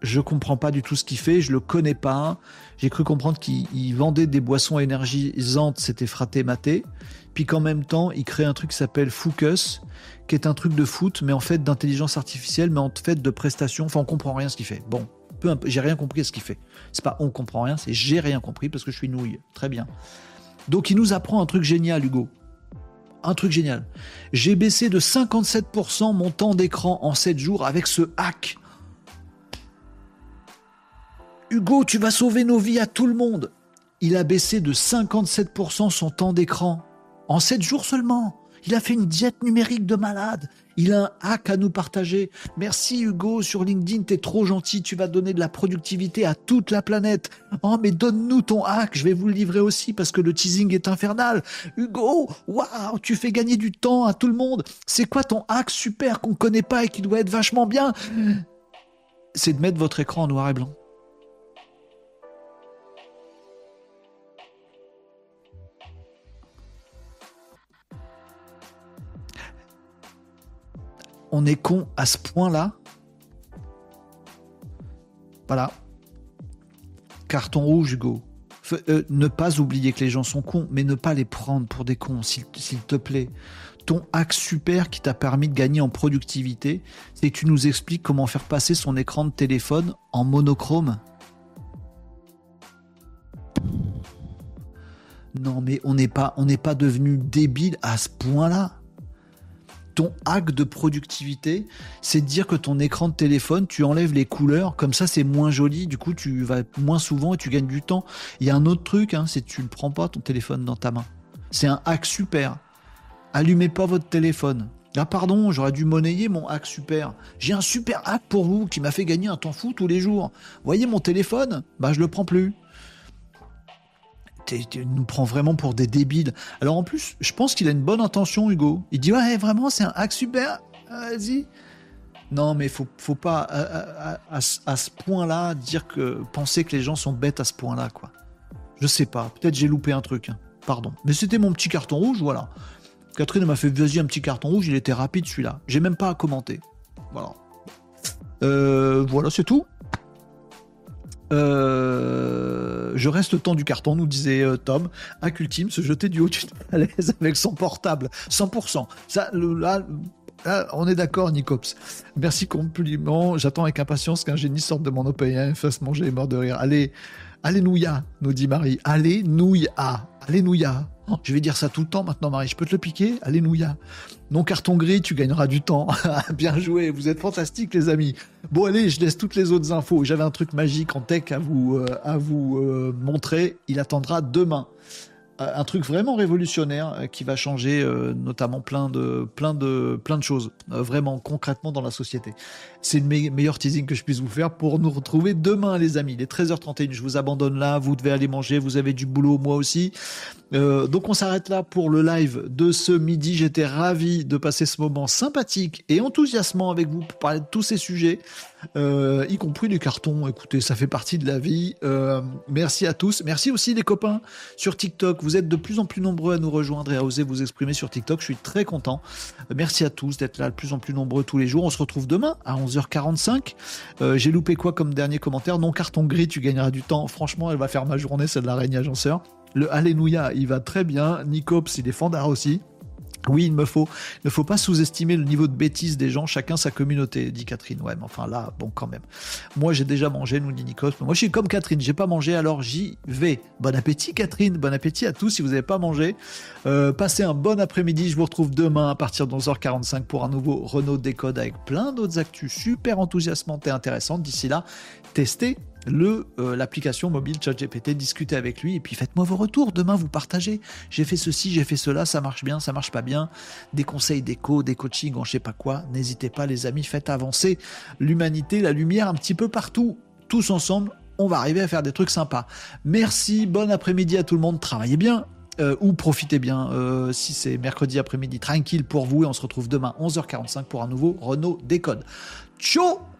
Je comprends pas du tout ce qu'il fait, je le connais pas. J'ai cru comprendre qu'il vendait des boissons énergisantes, c'était fraté maté. Puis qu'en même temps, il crée un truc qui s'appelle Focus, qui est un truc de foot, mais en fait d'intelligence artificielle, mais en fait de prestations. Enfin, on comprend rien ce qu'il fait. Bon, peu j'ai rien compris ce qu'il fait. C'est pas on comprend rien, c'est j'ai rien compris parce que je suis nouille. Très bien. Donc il nous apprend un truc génial, Hugo. Un truc génial. J'ai baissé de 57% mon temps d'écran en 7 jours avec ce hack. Hugo, tu vas sauver nos vies à tout le monde. Il a baissé de 57% son temps d'écran en 7 jours seulement. Il a fait une diète numérique de malade. Il a un hack à nous partager. Merci Hugo sur LinkedIn, t'es trop gentil, tu vas donner de la productivité à toute la planète. Oh mais donne-nous ton hack, je vais vous le livrer aussi parce que le teasing est infernal. Hugo, waouh, tu fais gagner du temps à tout le monde. C'est quoi ton hack super qu'on connaît pas et qui doit être vachement bien? C'est de mettre votre écran en noir et blanc. On est con à ce point-là. Voilà. Carton rouge, Hugo. Euh, ne pas oublier que les gens sont cons, mais ne pas les prendre pour des cons, s'il te plaît. Ton hack super qui t'a permis de gagner en productivité, c'est que tu nous expliques comment faire passer son écran de téléphone en monochrome. Non, mais on n'est pas, on n'est pas devenu débile à ce point-là ton hack de productivité, c'est de dire que ton écran de téléphone, tu enlèves les couleurs, comme ça c'est moins joli, du coup tu vas moins souvent et tu gagnes du temps. Il y a un autre truc, hein, c'est que tu ne prends pas ton téléphone dans ta main. C'est un hack super. Allumez pas votre téléphone. Ah pardon, j'aurais dû monnayer mon hack super. J'ai un super hack pour vous qui m'a fait gagner un temps fou tous les jours. Voyez mon téléphone? Bah je le prends plus tu nous prends vraiment pour des débiles. Alors en plus, je pense qu'il a une bonne intention, Hugo. Il dit ouais, vraiment, c'est un hack super. Vas-y. Non, mais faut, faut pas à, ce point-là dire que penser que les gens sont bêtes à ce point-là, quoi. Je sais pas. Peut-être j'ai loupé un truc. Hein. Pardon. Mais c'était mon petit carton rouge, voilà. Catherine m'a fait vas-y un petit carton rouge. Il était rapide celui-là. J'ai même pas à commenter. Voilà. Euh, voilà, c'est tout. Euh, je reste le temps du carton, nous disait euh, Tom. Ultime, se jeter du haut d'une falaise avec son portable. 100%. Ça, là, on est d'accord, Nicops. Merci compliment. J'attends avec impatience qu'un génie sorte de mon OpenAI fasse manger les morts de rire. Allez, Alléluia, nous dit Marie. Alléluia. Alléluia. Oh, je vais dire ça tout le temps maintenant, Marie. Je peux te le piquer? Alléluia. Non carton gris, tu gagneras du temps. Bien joué, vous êtes fantastiques, les amis. Bon, allez, je laisse toutes les autres infos. J'avais un truc magique en tech à vous, euh, euh, montrer. Il attendra demain. Euh, un truc vraiment révolutionnaire qui va changer notamment plein de choses, vraiment concrètement dans la société. C'est le meilleur teasing que je puisse vous faire pour nous retrouver demain, les amis. Il est 13h31, je vous abandonne là, vous devez aller manger, vous avez du boulot, moi aussi. donc on s'arrête là pour le live de ce midi. J'étais ravi de passer ce moment sympathique et enthousiasmant avec vous pour parler de tous ces sujets. Euh, y compris du carton. Écoutez, ça fait partie de la vie. Euh, merci à tous. Merci aussi les copains sur TikTok. Vous êtes de plus en plus nombreux à nous rejoindre et à oser vous exprimer sur TikTok. Je suis très content. Merci à tous d'être là de plus en plus nombreux tous les jours. On se retrouve demain à 11h45. Euh, j'ai loupé quoi comme dernier commentaire? Non, carton gris, tu gagneras du temps. Franchement, elle va faire ma journée, celle de l'araignée agenceur. Le Alléluia, il va très bien. Nicops, il est fandard aussi. Oui, il me faut. Ne faut pas sous-estimer le niveau de bêtise des gens, chacun sa communauté, dit Catherine. Ouais, mais enfin là, bon, quand même. Moi, j'ai déjà mangé, nous dit Nikos. Moi, je suis comme Catherine, j'ai pas mangé, alors j'y vais. Bon appétit, Catherine. Bon appétit à tous si vous n'avez pas mangé. Euh, passez un bon après-midi. Je vous retrouve demain à partir de 11h45 pour un nouveau Renault Décode avec plein d'autres actus super enthousiasmantes et intéressantes. D'ici là, testez le euh, l'application mobile ChatGPT, discutez avec lui et puis faites-moi vos retours. Demain, vous partagez. J'ai fait ceci, j'ai fait cela, ça marche bien, ça marche pas bien. Des conseils d'éco, des coachings, on je sais pas quoi. N'hésitez pas, les amis, faites avancer l'humanité, la lumière un petit peu partout. Tous ensemble, on va arriver à faire des trucs sympas. Merci, bon après-midi à tout le monde. Travaillez bien. Euh, ou profitez bien euh, si c'est mercredi après-midi tranquille pour vous et on se retrouve demain 11h45 pour un nouveau Renault Décode. Ciao